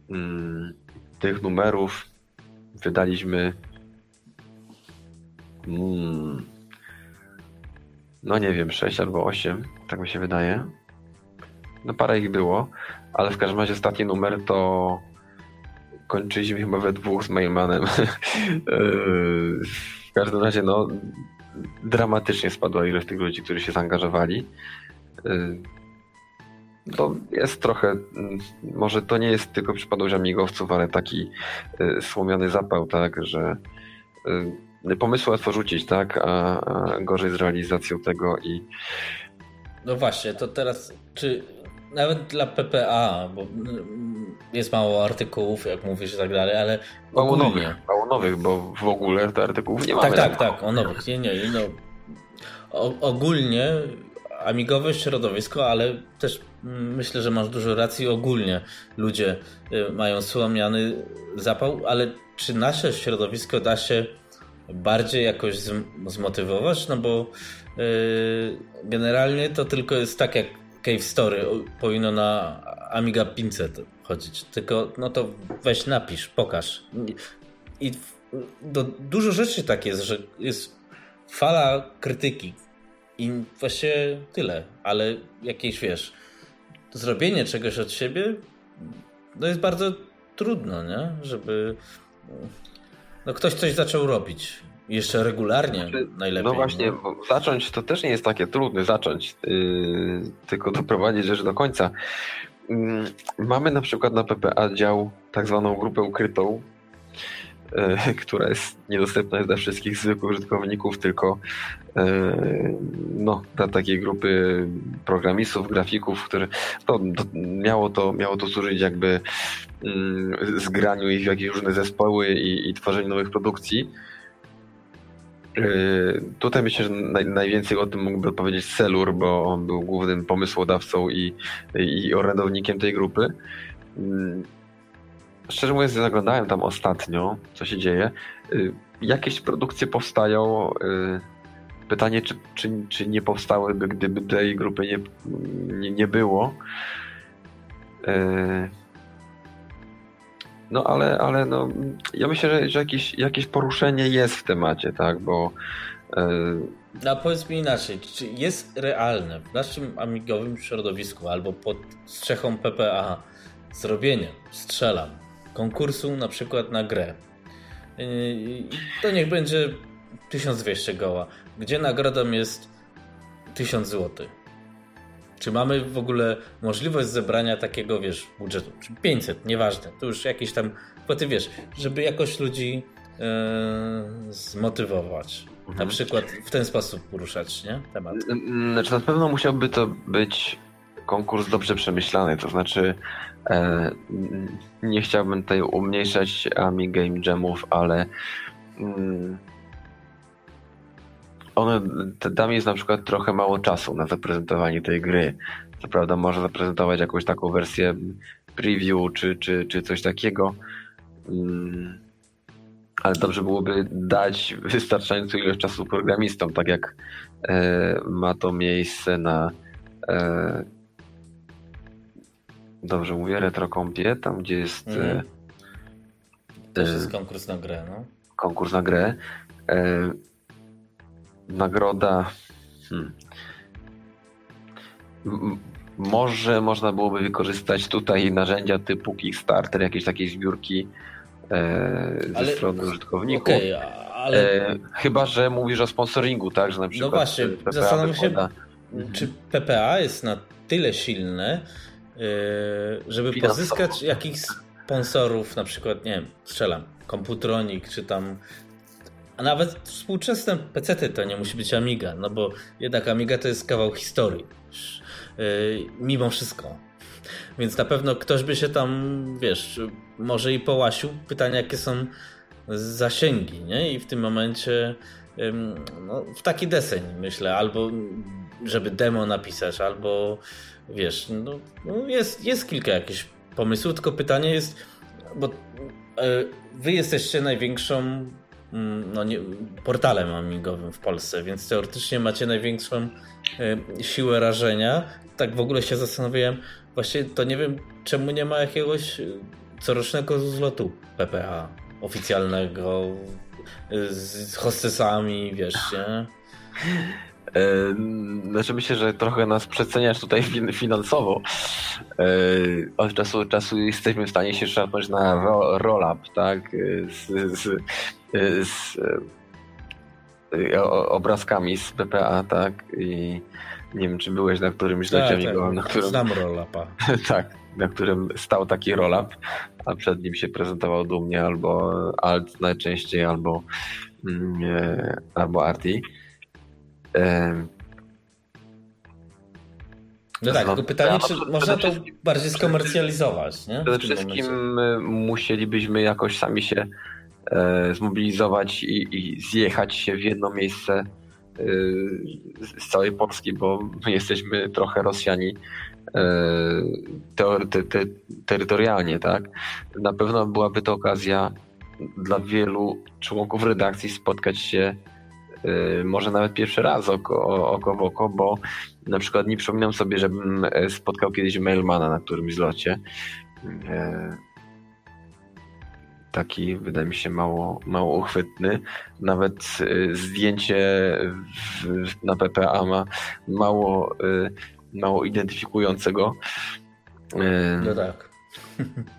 Speaker 2: Um, tych numerów wydaliśmy Hmm. No nie wiem, 6 albo 8, tak mi się wydaje. No parę ich było, ale w każdym razie ostatni numer to kończyliśmy chyba we dwóch z Mailmanem. [LAUGHS] w każdym razie no dramatycznie spadła ilość tych ludzi, którzy się zaangażowali. To jest trochę, może to nie jest tylko przypadłość amigowców, ale taki słomiany zapał, tak, że pomysły łatwo rzucić, tak? A, a gorzej z realizacją tego i.
Speaker 1: No właśnie, to teraz, czy nawet dla PPA, bo jest mało artykułów, jak mówisz i tak dalej, ale
Speaker 2: mało ogólnie... nowych, mało nowych, bo w ogóle te artykułów nie
Speaker 1: tak, Tak, tak, tak, o nowych, nie, nie, no, o, ogólnie amigowe środowisko, ale też myślę, że masz dużo racji, ogólnie ludzie y, mają słomiany zapał, ale czy nasze środowisko da się bardziej jakoś zmotywować, no bo yy, generalnie to tylko jest tak jak Cave Story powinno na Amiga 500 chodzić, tylko no to weź napisz, pokaż. I do, dużo rzeczy tak jest, że jest fala krytyki i właśnie tyle, ale jakieś wiesz, zrobienie czegoś od siebie no jest bardzo trudno, nie? Żeby no ktoś coś zaczął robić. Jeszcze regularnie znaczy, najlepiej.
Speaker 2: No właśnie, no. zacząć to też nie jest takie trudne, zacząć, yy, tylko doprowadzić rzecz do końca. Yy, mamy na przykład na PPA dział tak zwaną grupę ukrytą, [LAUGHS] która jest niedostępna dla wszystkich zwykłych użytkowników, tylko yy, no, dla takiej grupy programistów, grafików, które to, miało, to miało to służyć jakby Mm, zgraniu ich w jakieś różne zespoły i, i tworzeniu nowych produkcji. Yy, tutaj myślę, że naj, najwięcej o tym mógłby odpowiedzieć Selur, bo on był głównym pomysłodawcą i, i orędownikiem tej grupy. Yy, szczerze mówiąc, zaglądałem tam ostatnio, co się dzieje. Yy, jakieś produkcje powstają. Pytanie, czy, czy, czy nie powstałyby, gdyby tej grupy nie, nie, nie było. No ale, ale no, ja myślę, że, że jakieś, jakieś poruszenie jest w temacie, tak, bo...
Speaker 1: A powiedz mi inaczej, czy jest realne w naszym amigowym środowisku albo pod strzechą PPA zrobienie, strzelam, konkursu na przykład na grę. To niech będzie 1200 goła, gdzie nagrodą jest 1000 zł. Czy mamy w ogóle możliwość zebrania takiego, wiesz, budżetu? 500, nieważne, to już jakieś tam kwoty, wiesz, żeby jakoś ludzi yy, zmotywować. Mhm. Na przykład w ten sposób poruszać, nie? Temat.
Speaker 2: Znaczy na pewno musiałby to być konkurs dobrze przemyślany, to znaczy nie chciałbym tutaj umniejszać Ami Game Jamów, ale mm, one, tam jest na przykład trochę mało czasu na zaprezentowanie tej gry. Co prawda może zaprezentować jakąś taką wersję preview czy, czy, czy coś takiego, mm, ale dobrze byłoby dać wystarczającą ilość czasu programistom, tak jak e, ma to miejsce na e, dobrze mówię, retrokompie, tam gdzie jest mm.
Speaker 1: Też jest konkurs na grę, no.
Speaker 2: Konkurs na grę. E, nagroda. Hmm. Może można byłoby wykorzystać tutaj narzędzia typu Kickstarter, jakieś takie zbiórki e, ze ale, strony użytkowników. Okay, ale... E, chyba, że mówisz o sponsoringu, tak? Że na no przykład
Speaker 1: no właśnie, zastanawiam się, czy PPA jest na tyle silne, e, żeby Finansowo. pozyskać jakichś sponsorów, na przykład, nie wiem, strzelam, Komputronik, czy tam a nawet współczesne PC to nie musi być Amiga, no bo jednak Amiga to jest kawał historii. Yy, mimo wszystko. Więc na pewno ktoś by się tam, wiesz, może i połasił. Pytanie, jakie są zasięgi, nie? I w tym momencie no, w taki deseń, myślę, albo żeby demo napisać, albo wiesz, no, no jest, jest kilka jakichś pomysłów, tylko pytanie jest, bo e, wy jesteście największą Mm, no nie, portalem amigowym w Polsce, więc teoretycznie macie największą y, siłę rażenia. Tak w ogóle się zastanawiałem, właśnie to nie wiem, czemu nie ma jakiegoś y, corocznego zlotu PPA oficjalnego z hostesami, wiesz, nie?
Speaker 2: Znaczy myślę, że trochę nas przeceniasz tutaj finansowo. Od czasu do czasu jesteśmy w stanie się szarpnąć na roll-up, tak? Z, z, z obrazkami z PPA, tak? I nie wiem, czy byłeś na którymś tak, lecie tak, na którym...
Speaker 1: Znam roll-upa. [LAUGHS]
Speaker 2: tak, na którym stał taki roll-up, a przed nim się prezentował dumnie albo alt najczęściej, albo, mm, albo arti.
Speaker 1: No tak, tylko pytanie, czy można to bardziej skomercjalizować, nie?
Speaker 2: Przede wszystkim momencie. musielibyśmy jakoś sami się e, zmobilizować i, i, zjechać się w jedno miejsce e, z całej Polski, bo my jesteśmy trochę Rosjani e, te, te, terytorialnie, tak? Na pewno byłaby to okazja dla wielu członków redakcji spotkać się może nawet pierwszy raz oko, oko w oko, bo na przykład nie przypominam sobie, żebym e, spotkał kiedyś mailmana na którymś zlocie. E, taki, wydaje mi się, mało, mało uchwytny. Nawet e, zdjęcie na PPA ma mało, mało identyfikującego.
Speaker 1: No tak. [LAUGHS]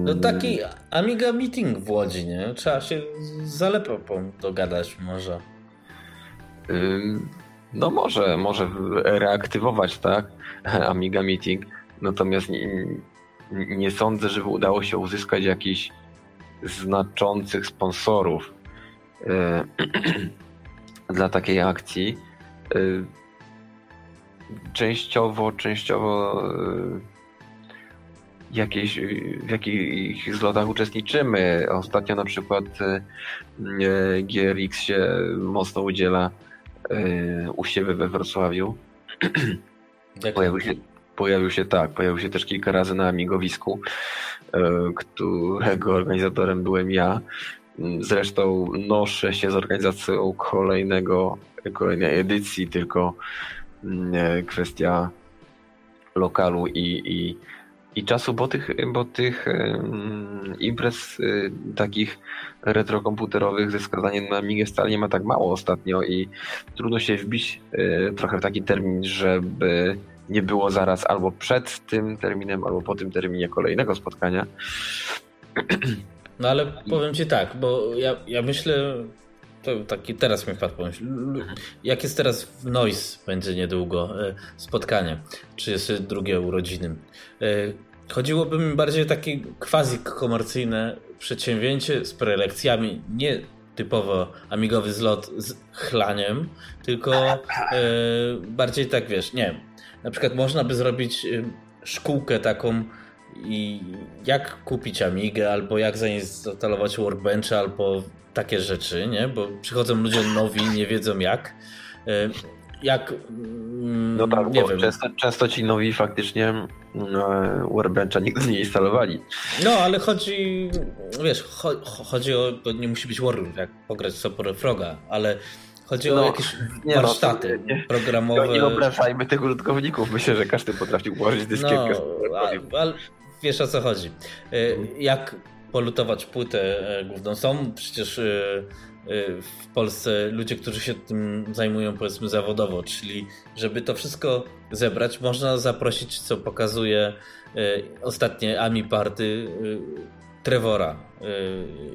Speaker 1: No taki Amiga Meeting w Łodzi, nie? Trzeba się z zalepą dogadać może.
Speaker 2: No może, może reaktywować, tak? [LAUGHS] Amiga Meeting. Natomiast nie, nie sądzę, żeby udało się uzyskać jakichś znaczących sponsorów e, [CLEARS THROAT] dla takiej akcji. E, częściowo, częściowo e, jakieś, w jakich zlotach uczestniczymy. Ostatnio na przykład e, GRX się mocno udziela e, u siebie we Wrocławiu. Pojawił się, pojawił się tak, pojawił się też kilka razy na Amigowisku, e, którego organizatorem byłem ja. Zresztą noszę się z organizacją kolejnego, kolejnej edycji, tylko kwestia lokalu i, i i czasu, bo tych, bo tych imprez y, takich retrokomputerowych ze skazaniem na Amigę wcale nie ma tak mało ostatnio i trudno się wbić y, trochę w taki termin, żeby nie było zaraz albo przed tym terminem, albo po tym terminie kolejnego spotkania.
Speaker 1: No ale powiem Ci tak, bo ja, ja myślę, to taki teraz mi wpadł pomysł. Jak jest teraz w Noise, będzie niedługo e, spotkanie, 32 urodziny. E, chodziłoby mi bardziej o takie quasi komercyjne przedsięwzięcie z prelekcjami, nie typowo amigowy zlot z chlaniem, tylko e, bardziej tak wiesz, nie na przykład można by zrobić szkółkę taką i jak kupić Amigę, albo jak zainstalować Workbench, albo takie rzeczy, nie? Bo przychodzą ludzie nowi, nie wiedzą jak. E, jak.
Speaker 2: Mm, no tak, nie wiem. Często, często ci nowi faktycznie no, Workbencha nigdy nie instalowali.
Speaker 1: No, ale chodzi, wiesz, chodzi o, to nie musi być Workbench, jak pograć sobie Froga, ale Chodzi no, o jakieś nie no, warsztaty no, nie, programowe.
Speaker 2: Nie obrażajmy tych użytkowników. Myślę, że każdy potrafi ułożyć dyskietkę.
Speaker 1: No, ale wiesz o co chodzi. E, jak polutować płytę e, główną? Są przecież e, w Polsce ludzie, którzy się tym zajmują powiedzmy zawodowo, czyli żeby to wszystko zebrać, można zaprosić, co pokazuje ostatnie AMI Party Trevora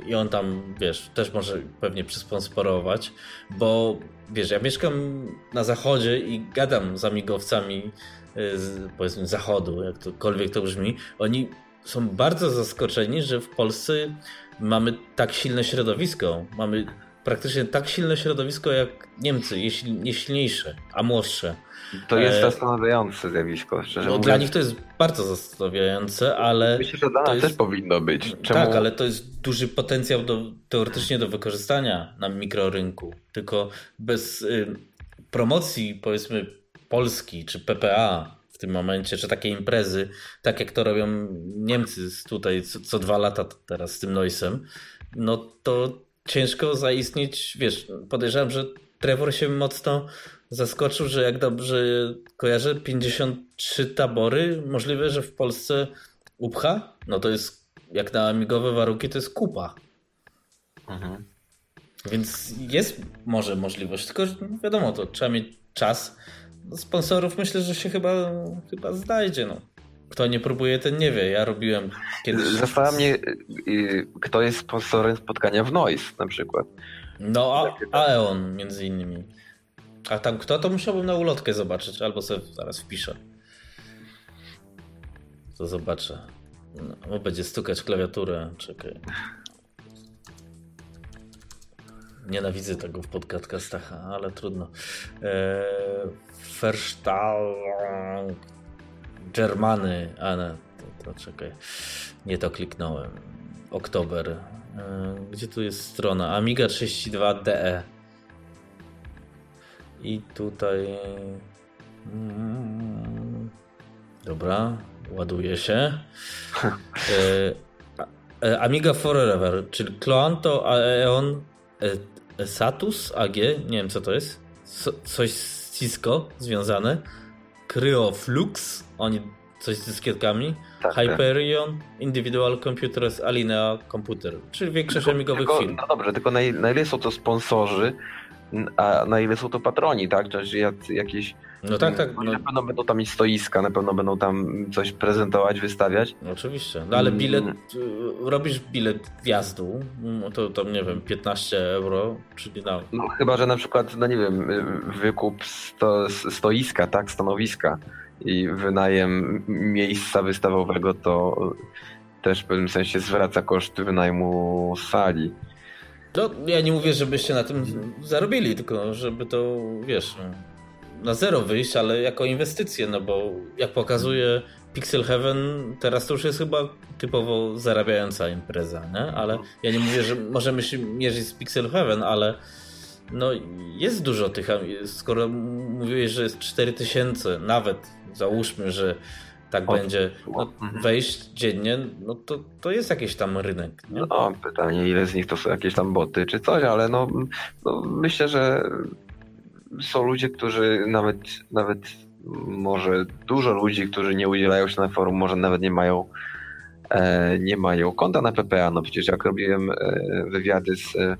Speaker 1: i on tam, wiesz, też może pewnie przysponsorować, bo wiesz, ja mieszkam na zachodzie i gadam z amigowcami z, powiedzmy zachodu, jak tokolwiek to brzmi, oni są bardzo zaskoczeni, że w Polsce mamy tak silne środowisko, mamy praktycznie tak silne środowisko jak Niemcy, jeśli nie silniejsze, a młodsze.
Speaker 2: To jest e, zastanawiające zjawisko, szczerze
Speaker 1: no, mówiąc. Dla nich to jest bardzo zastanawiające, ale...
Speaker 2: Myślę, że dla nas jest... też powinno być.
Speaker 1: Czemu... Tak, ale to jest duży potencjał do, teoretycznie do wykorzystania na mikrorynku. Tylko bez y, promocji, powiedzmy, Polski czy PPA w tym momencie, czy takie imprezy, tak jak to robią Niemcy tutaj co, co dwa lata teraz z tym Noisem, no to ciężko zaistnieć, wiesz, podejrzewam, że Trevor się mocno zaskoczył, że jak dobrze kojarzę, 53 tabory, możliwe, że w Polsce upcha, no to jest, jak na amigowe warunki, to jest kupa. Mhm. Więc jest może możliwość, tylko wiadomo, to trzeba mieć czas. Sponsorów myślę, że się chyba, chyba znajdzie. No. Kto nie próbuje, ten nie wie. Ja robiłem kiedyś.
Speaker 2: Zastanawia mnie, y, y, kto jest sponsorem spotkania w Noise na przykład.
Speaker 1: No, a, Aeon między innymi. A tam kto, to musiałbym na ulotkę zobaczyć, albo sobie zaraz wpiszę. To zobaczę. No, będzie stukać klawiaturę. Czekaj. Nienawidzę tego w podcastach, ale trudno. Eee, Verstal Germany, a no, to, to czekaj, nie to kliknąłem. Oktober. E, gdzie tu jest strona? Amiga 32DE. I tutaj. Mm, dobra, ładuje się. [LAUGHS] E, e, Amiga Forever, czyli Cloanto Aeon Satus AG, nie wiem co to jest. coś z Cisco związane. Cryoflux, oni coś z dyskietkami. Tak, tak. Hyperion, tak. Individual Computers, Alinea Computer, czyli większość tylko, amigowych
Speaker 2: tylko,
Speaker 1: firm.
Speaker 2: No dobrze, tylko na, na ile są to sponsorzy, a na ile są to patroni, tak? Czy jakieś.
Speaker 1: No tak, tak. No.
Speaker 2: Na pewno będą tam i stoiska, na pewno będą tam coś prezentować, wystawiać.
Speaker 1: No oczywiście. No ale bilet, mm. robisz bilet wjazdu, no to tam nie wiem, 15 euro, czyli na.
Speaker 2: No chyba, że na przykład, no nie wiem, wykup sto, stoiska, tak, stanowiska i wynajem miejsca wystawowego to też w pewnym sensie zwraca koszty wynajmu sali.
Speaker 1: No, ja nie mówię, żebyście na tym zarobili, tylko żeby to, wiesz, na zero wyjść, ale jako inwestycje, no bo jak pokazuje Pixel Heaven, teraz to już jest chyba typowo zarabiająca impreza, nie? Ale ja nie mówię, że możemy się mierzyć z Pixel Heaven, ale no jest dużo tych, skoro mówiłeś, że jest 4000, nawet załóżmy, że tak będzie no, wejść dziennie, no to, to jest jakiś tam rynek. Nie?
Speaker 2: No pytanie, ile z nich to są jakieś tam boty czy coś, ale no, no myślę, że są ludzie, którzy nawet, nawet może dużo ludzi, którzy nie udzielają się na forum, może nawet nie mają e, nie mają konta na PPA. No przecież jak robiłem e, wywiady z e,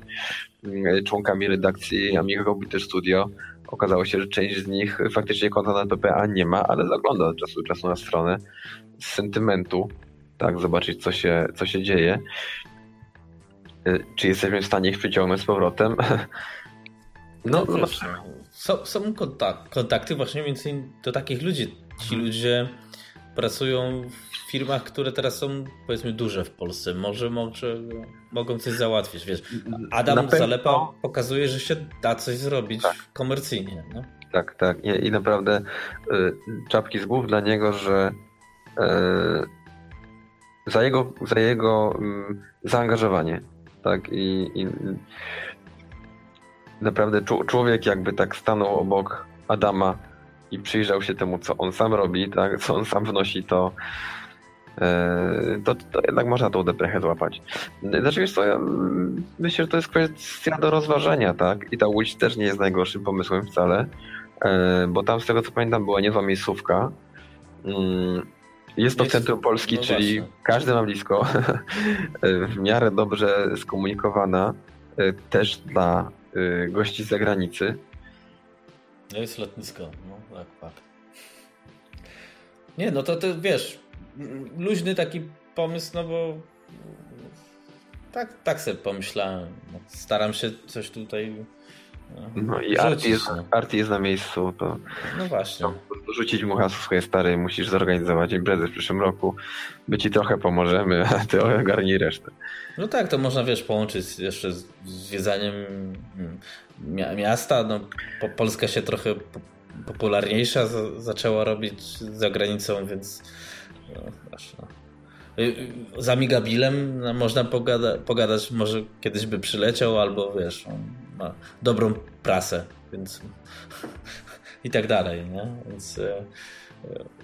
Speaker 2: członkami redakcji Amiga Computer Studio, Okazało się, że część z nich faktycznie konta na PPA nie ma, ale zagląda od czasu do czasu na stronę z sentymentu, tak, zobaczyć co się, co się dzieje. czy jesteśmy w stanie ich przyciągnąć z powrotem? [LAUGHS]
Speaker 1: No, no, wiesz. Są, są kontak kontakty właśnie między innymi do takich ludzi. Ci hmm. ludzie pracują w firmach, które teraz są powiedzmy duże w Polsce. Może, może mogą coś załatwić. Wiesz, Adam Zalepa pokazuje, że się da coś zrobić tak. komercyjnie. No?
Speaker 2: Tak, tak. I, i naprawdę y, czapki z głów dla niego, że y, za jego, za jego y, zaangażowanie. Tak, i, i naprawdę człowiek jakby tak stanął obok Adama i przyjrzał się temu, co on sam robi, tak, co on sam wnosi, to, e, to, to jednak można tą deprechę złapać. Znaczy, wiesz co, ja myślę, że to jest kwestia do rozważenia, tak? I ta Łódź też nie jest najgorszym pomysłem wcale, e, bo tam z tego co pamiętam była niezła miejscówka. Mm, jest to jest, centrum Polski, no czyli właśnie. każdy ma blisko, [LAUGHS] w miarę dobrze skomunikowana, e, też dla gości z zagranicy.
Speaker 1: No jest lotnisko, no tak, tak. Nie, no to, to wiesz, luźny taki pomysł, no bo tak, tak sobie pomyślałem. No, staram się coś tutaj
Speaker 2: no, i Arti jest, Arti jest na miejscu, to
Speaker 1: no właśnie.
Speaker 2: To rzucić mu hasło swojej starej, musisz zorganizować imprezę w przyszłym roku. My ci trochę pomożemy, a ty ogarnij resztę.
Speaker 1: No tak, to można wiesz, połączyć jeszcze z zwiedzaniem mm, miasta. No, Polska się trochę popularniejsza zaczęła robić za granicą, więc no, no. Y, y, z Amigabilem no, można pogada pogadać, może kiedyś by przyleciał, albo wiesz, on ma dobrą prasę, więc i tak dalej, nie? Więc e, e,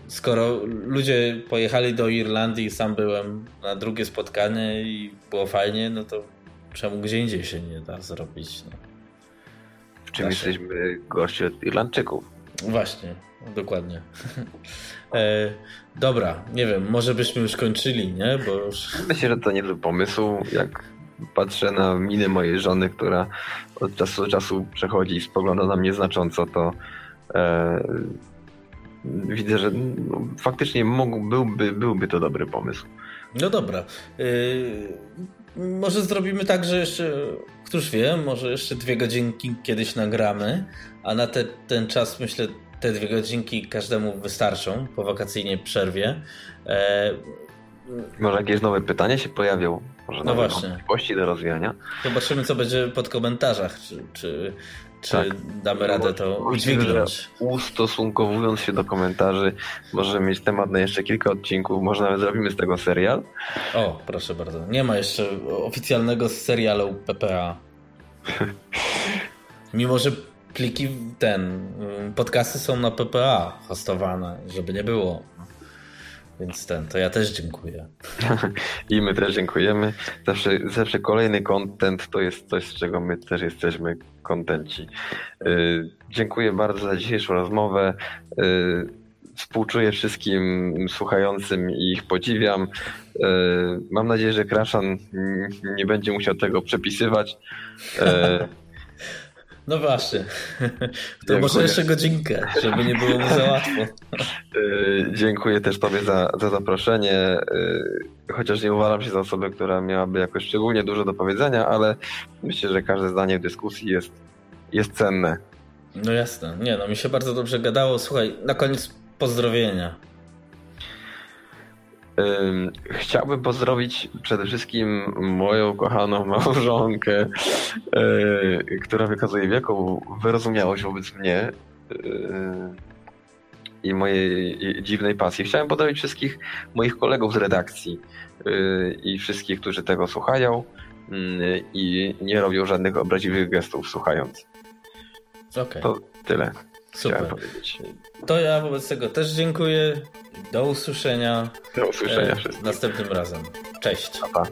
Speaker 1: skoro ludzie pojechali do Irlandii, sam byłem na drugie spotkanie i było fajnie, no to czemu gdzie indziej się nie da zrobić? No.
Speaker 2: W czym jesteśmy gorsi od Irlandczyków?
Speaker 1: Właśnie, dokładnie. [LAUGHS] E, dobra, nie wiem, może byśmy już kończyli, nie? Bo już...
Speaker 2: Myślę, że to niezły pomysł. Jak patrzę na minę mojej żony, która od czasu do czasu przechodzi i spogląda na mnie znacząco, to e, widzę, że no, faktycznie mógł, byłby, byłby to dobry pomysł.
Speaker 1: No dobra. Yy, może zrobimy tak, że jeszcze, któż wie, może jeszcze dwie godzinki kiedyś nagramy, a na te, ten czas myślę te dwie godzinki każdemu wystarczą po wakacyjnej przerwie. E...
Speaker 2: Może jakieś nowe pytania się pojawią? Może no właśnie. możliwości do rozwijania?
Speaker 1: Zobaczymy, co będzie pod komentarzach, czy, czy, czy tak. damy radę to udźwignąć.
Speaker 2: Ustosunkowując się do komentarzy, możemy mieć temat na jeszcze kilka odcinków, może nawet zrobimy z tego serial.
Speaker 1: O, proszę bardzo. Nie ma jeszcze oficjalnego serialu PPA. [LAUGHS] Mimo, że pliki ten, podcasty są na PPA hostowane, żeby nie było. Więc ten, to ja też dziękuję. [LAUGHS]
Speaker 2: I my też dziękujemy. Zawsze, zawsze kolejny content to jest coś, z czego my też jesteśmy kontenci. Yy, dziękuję bardzo za dzisiejszą rozmowę. Yy, współczuję wszystkim słuchającym i ich podziwiam. Yy, mam nadzieję, że Kraszan nie będzie musiał tego przepisywać. [LAUGHS]
Speaker 1: No właśnie. [LAUGHS] To może jeszcze godzinkę, żeby nie było mu za łatwo. [LAUGHS]
Speaker 2: Y, dziękuję też Tobie za, za zaproszenie. Y, chociaż nie uważam się za osobę, która miałaby jakoś szczególnie dużo do powiedzenia, ale myślę, że każde zdanie w dyskusji jest, jest cenne.
Speaker 1: No jasne. Nie, no mi się bardzo dobrze gadało. Słuchaj, na koniec pozdrowienia.
Speaker 2: Chciałbym pozdrowić przede wszystkim moją kochaną [LAUGHS] małżonkę, e, która wykazuje wielką wyrozumiałość wobec mnie e, i mojej dziwnej pasji. Chciałem pozdrowić wszystkich moich kolegów z redakcji e, i wszystkich, którzy tego słuchają i nie robią żadnych obraźliwych gestów słuchając.
Speaker 1: Okay.
Speaker 2: To tyle.
Speaker 1: Super. To ja wobec tego też dziękuję. Do usłyszenia.
Speaker 2: Do usłyszenia e,
Speaker 1: Następnym razem. Cześć.
Speaker 2: Pa, pa.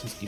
Speaker 1: To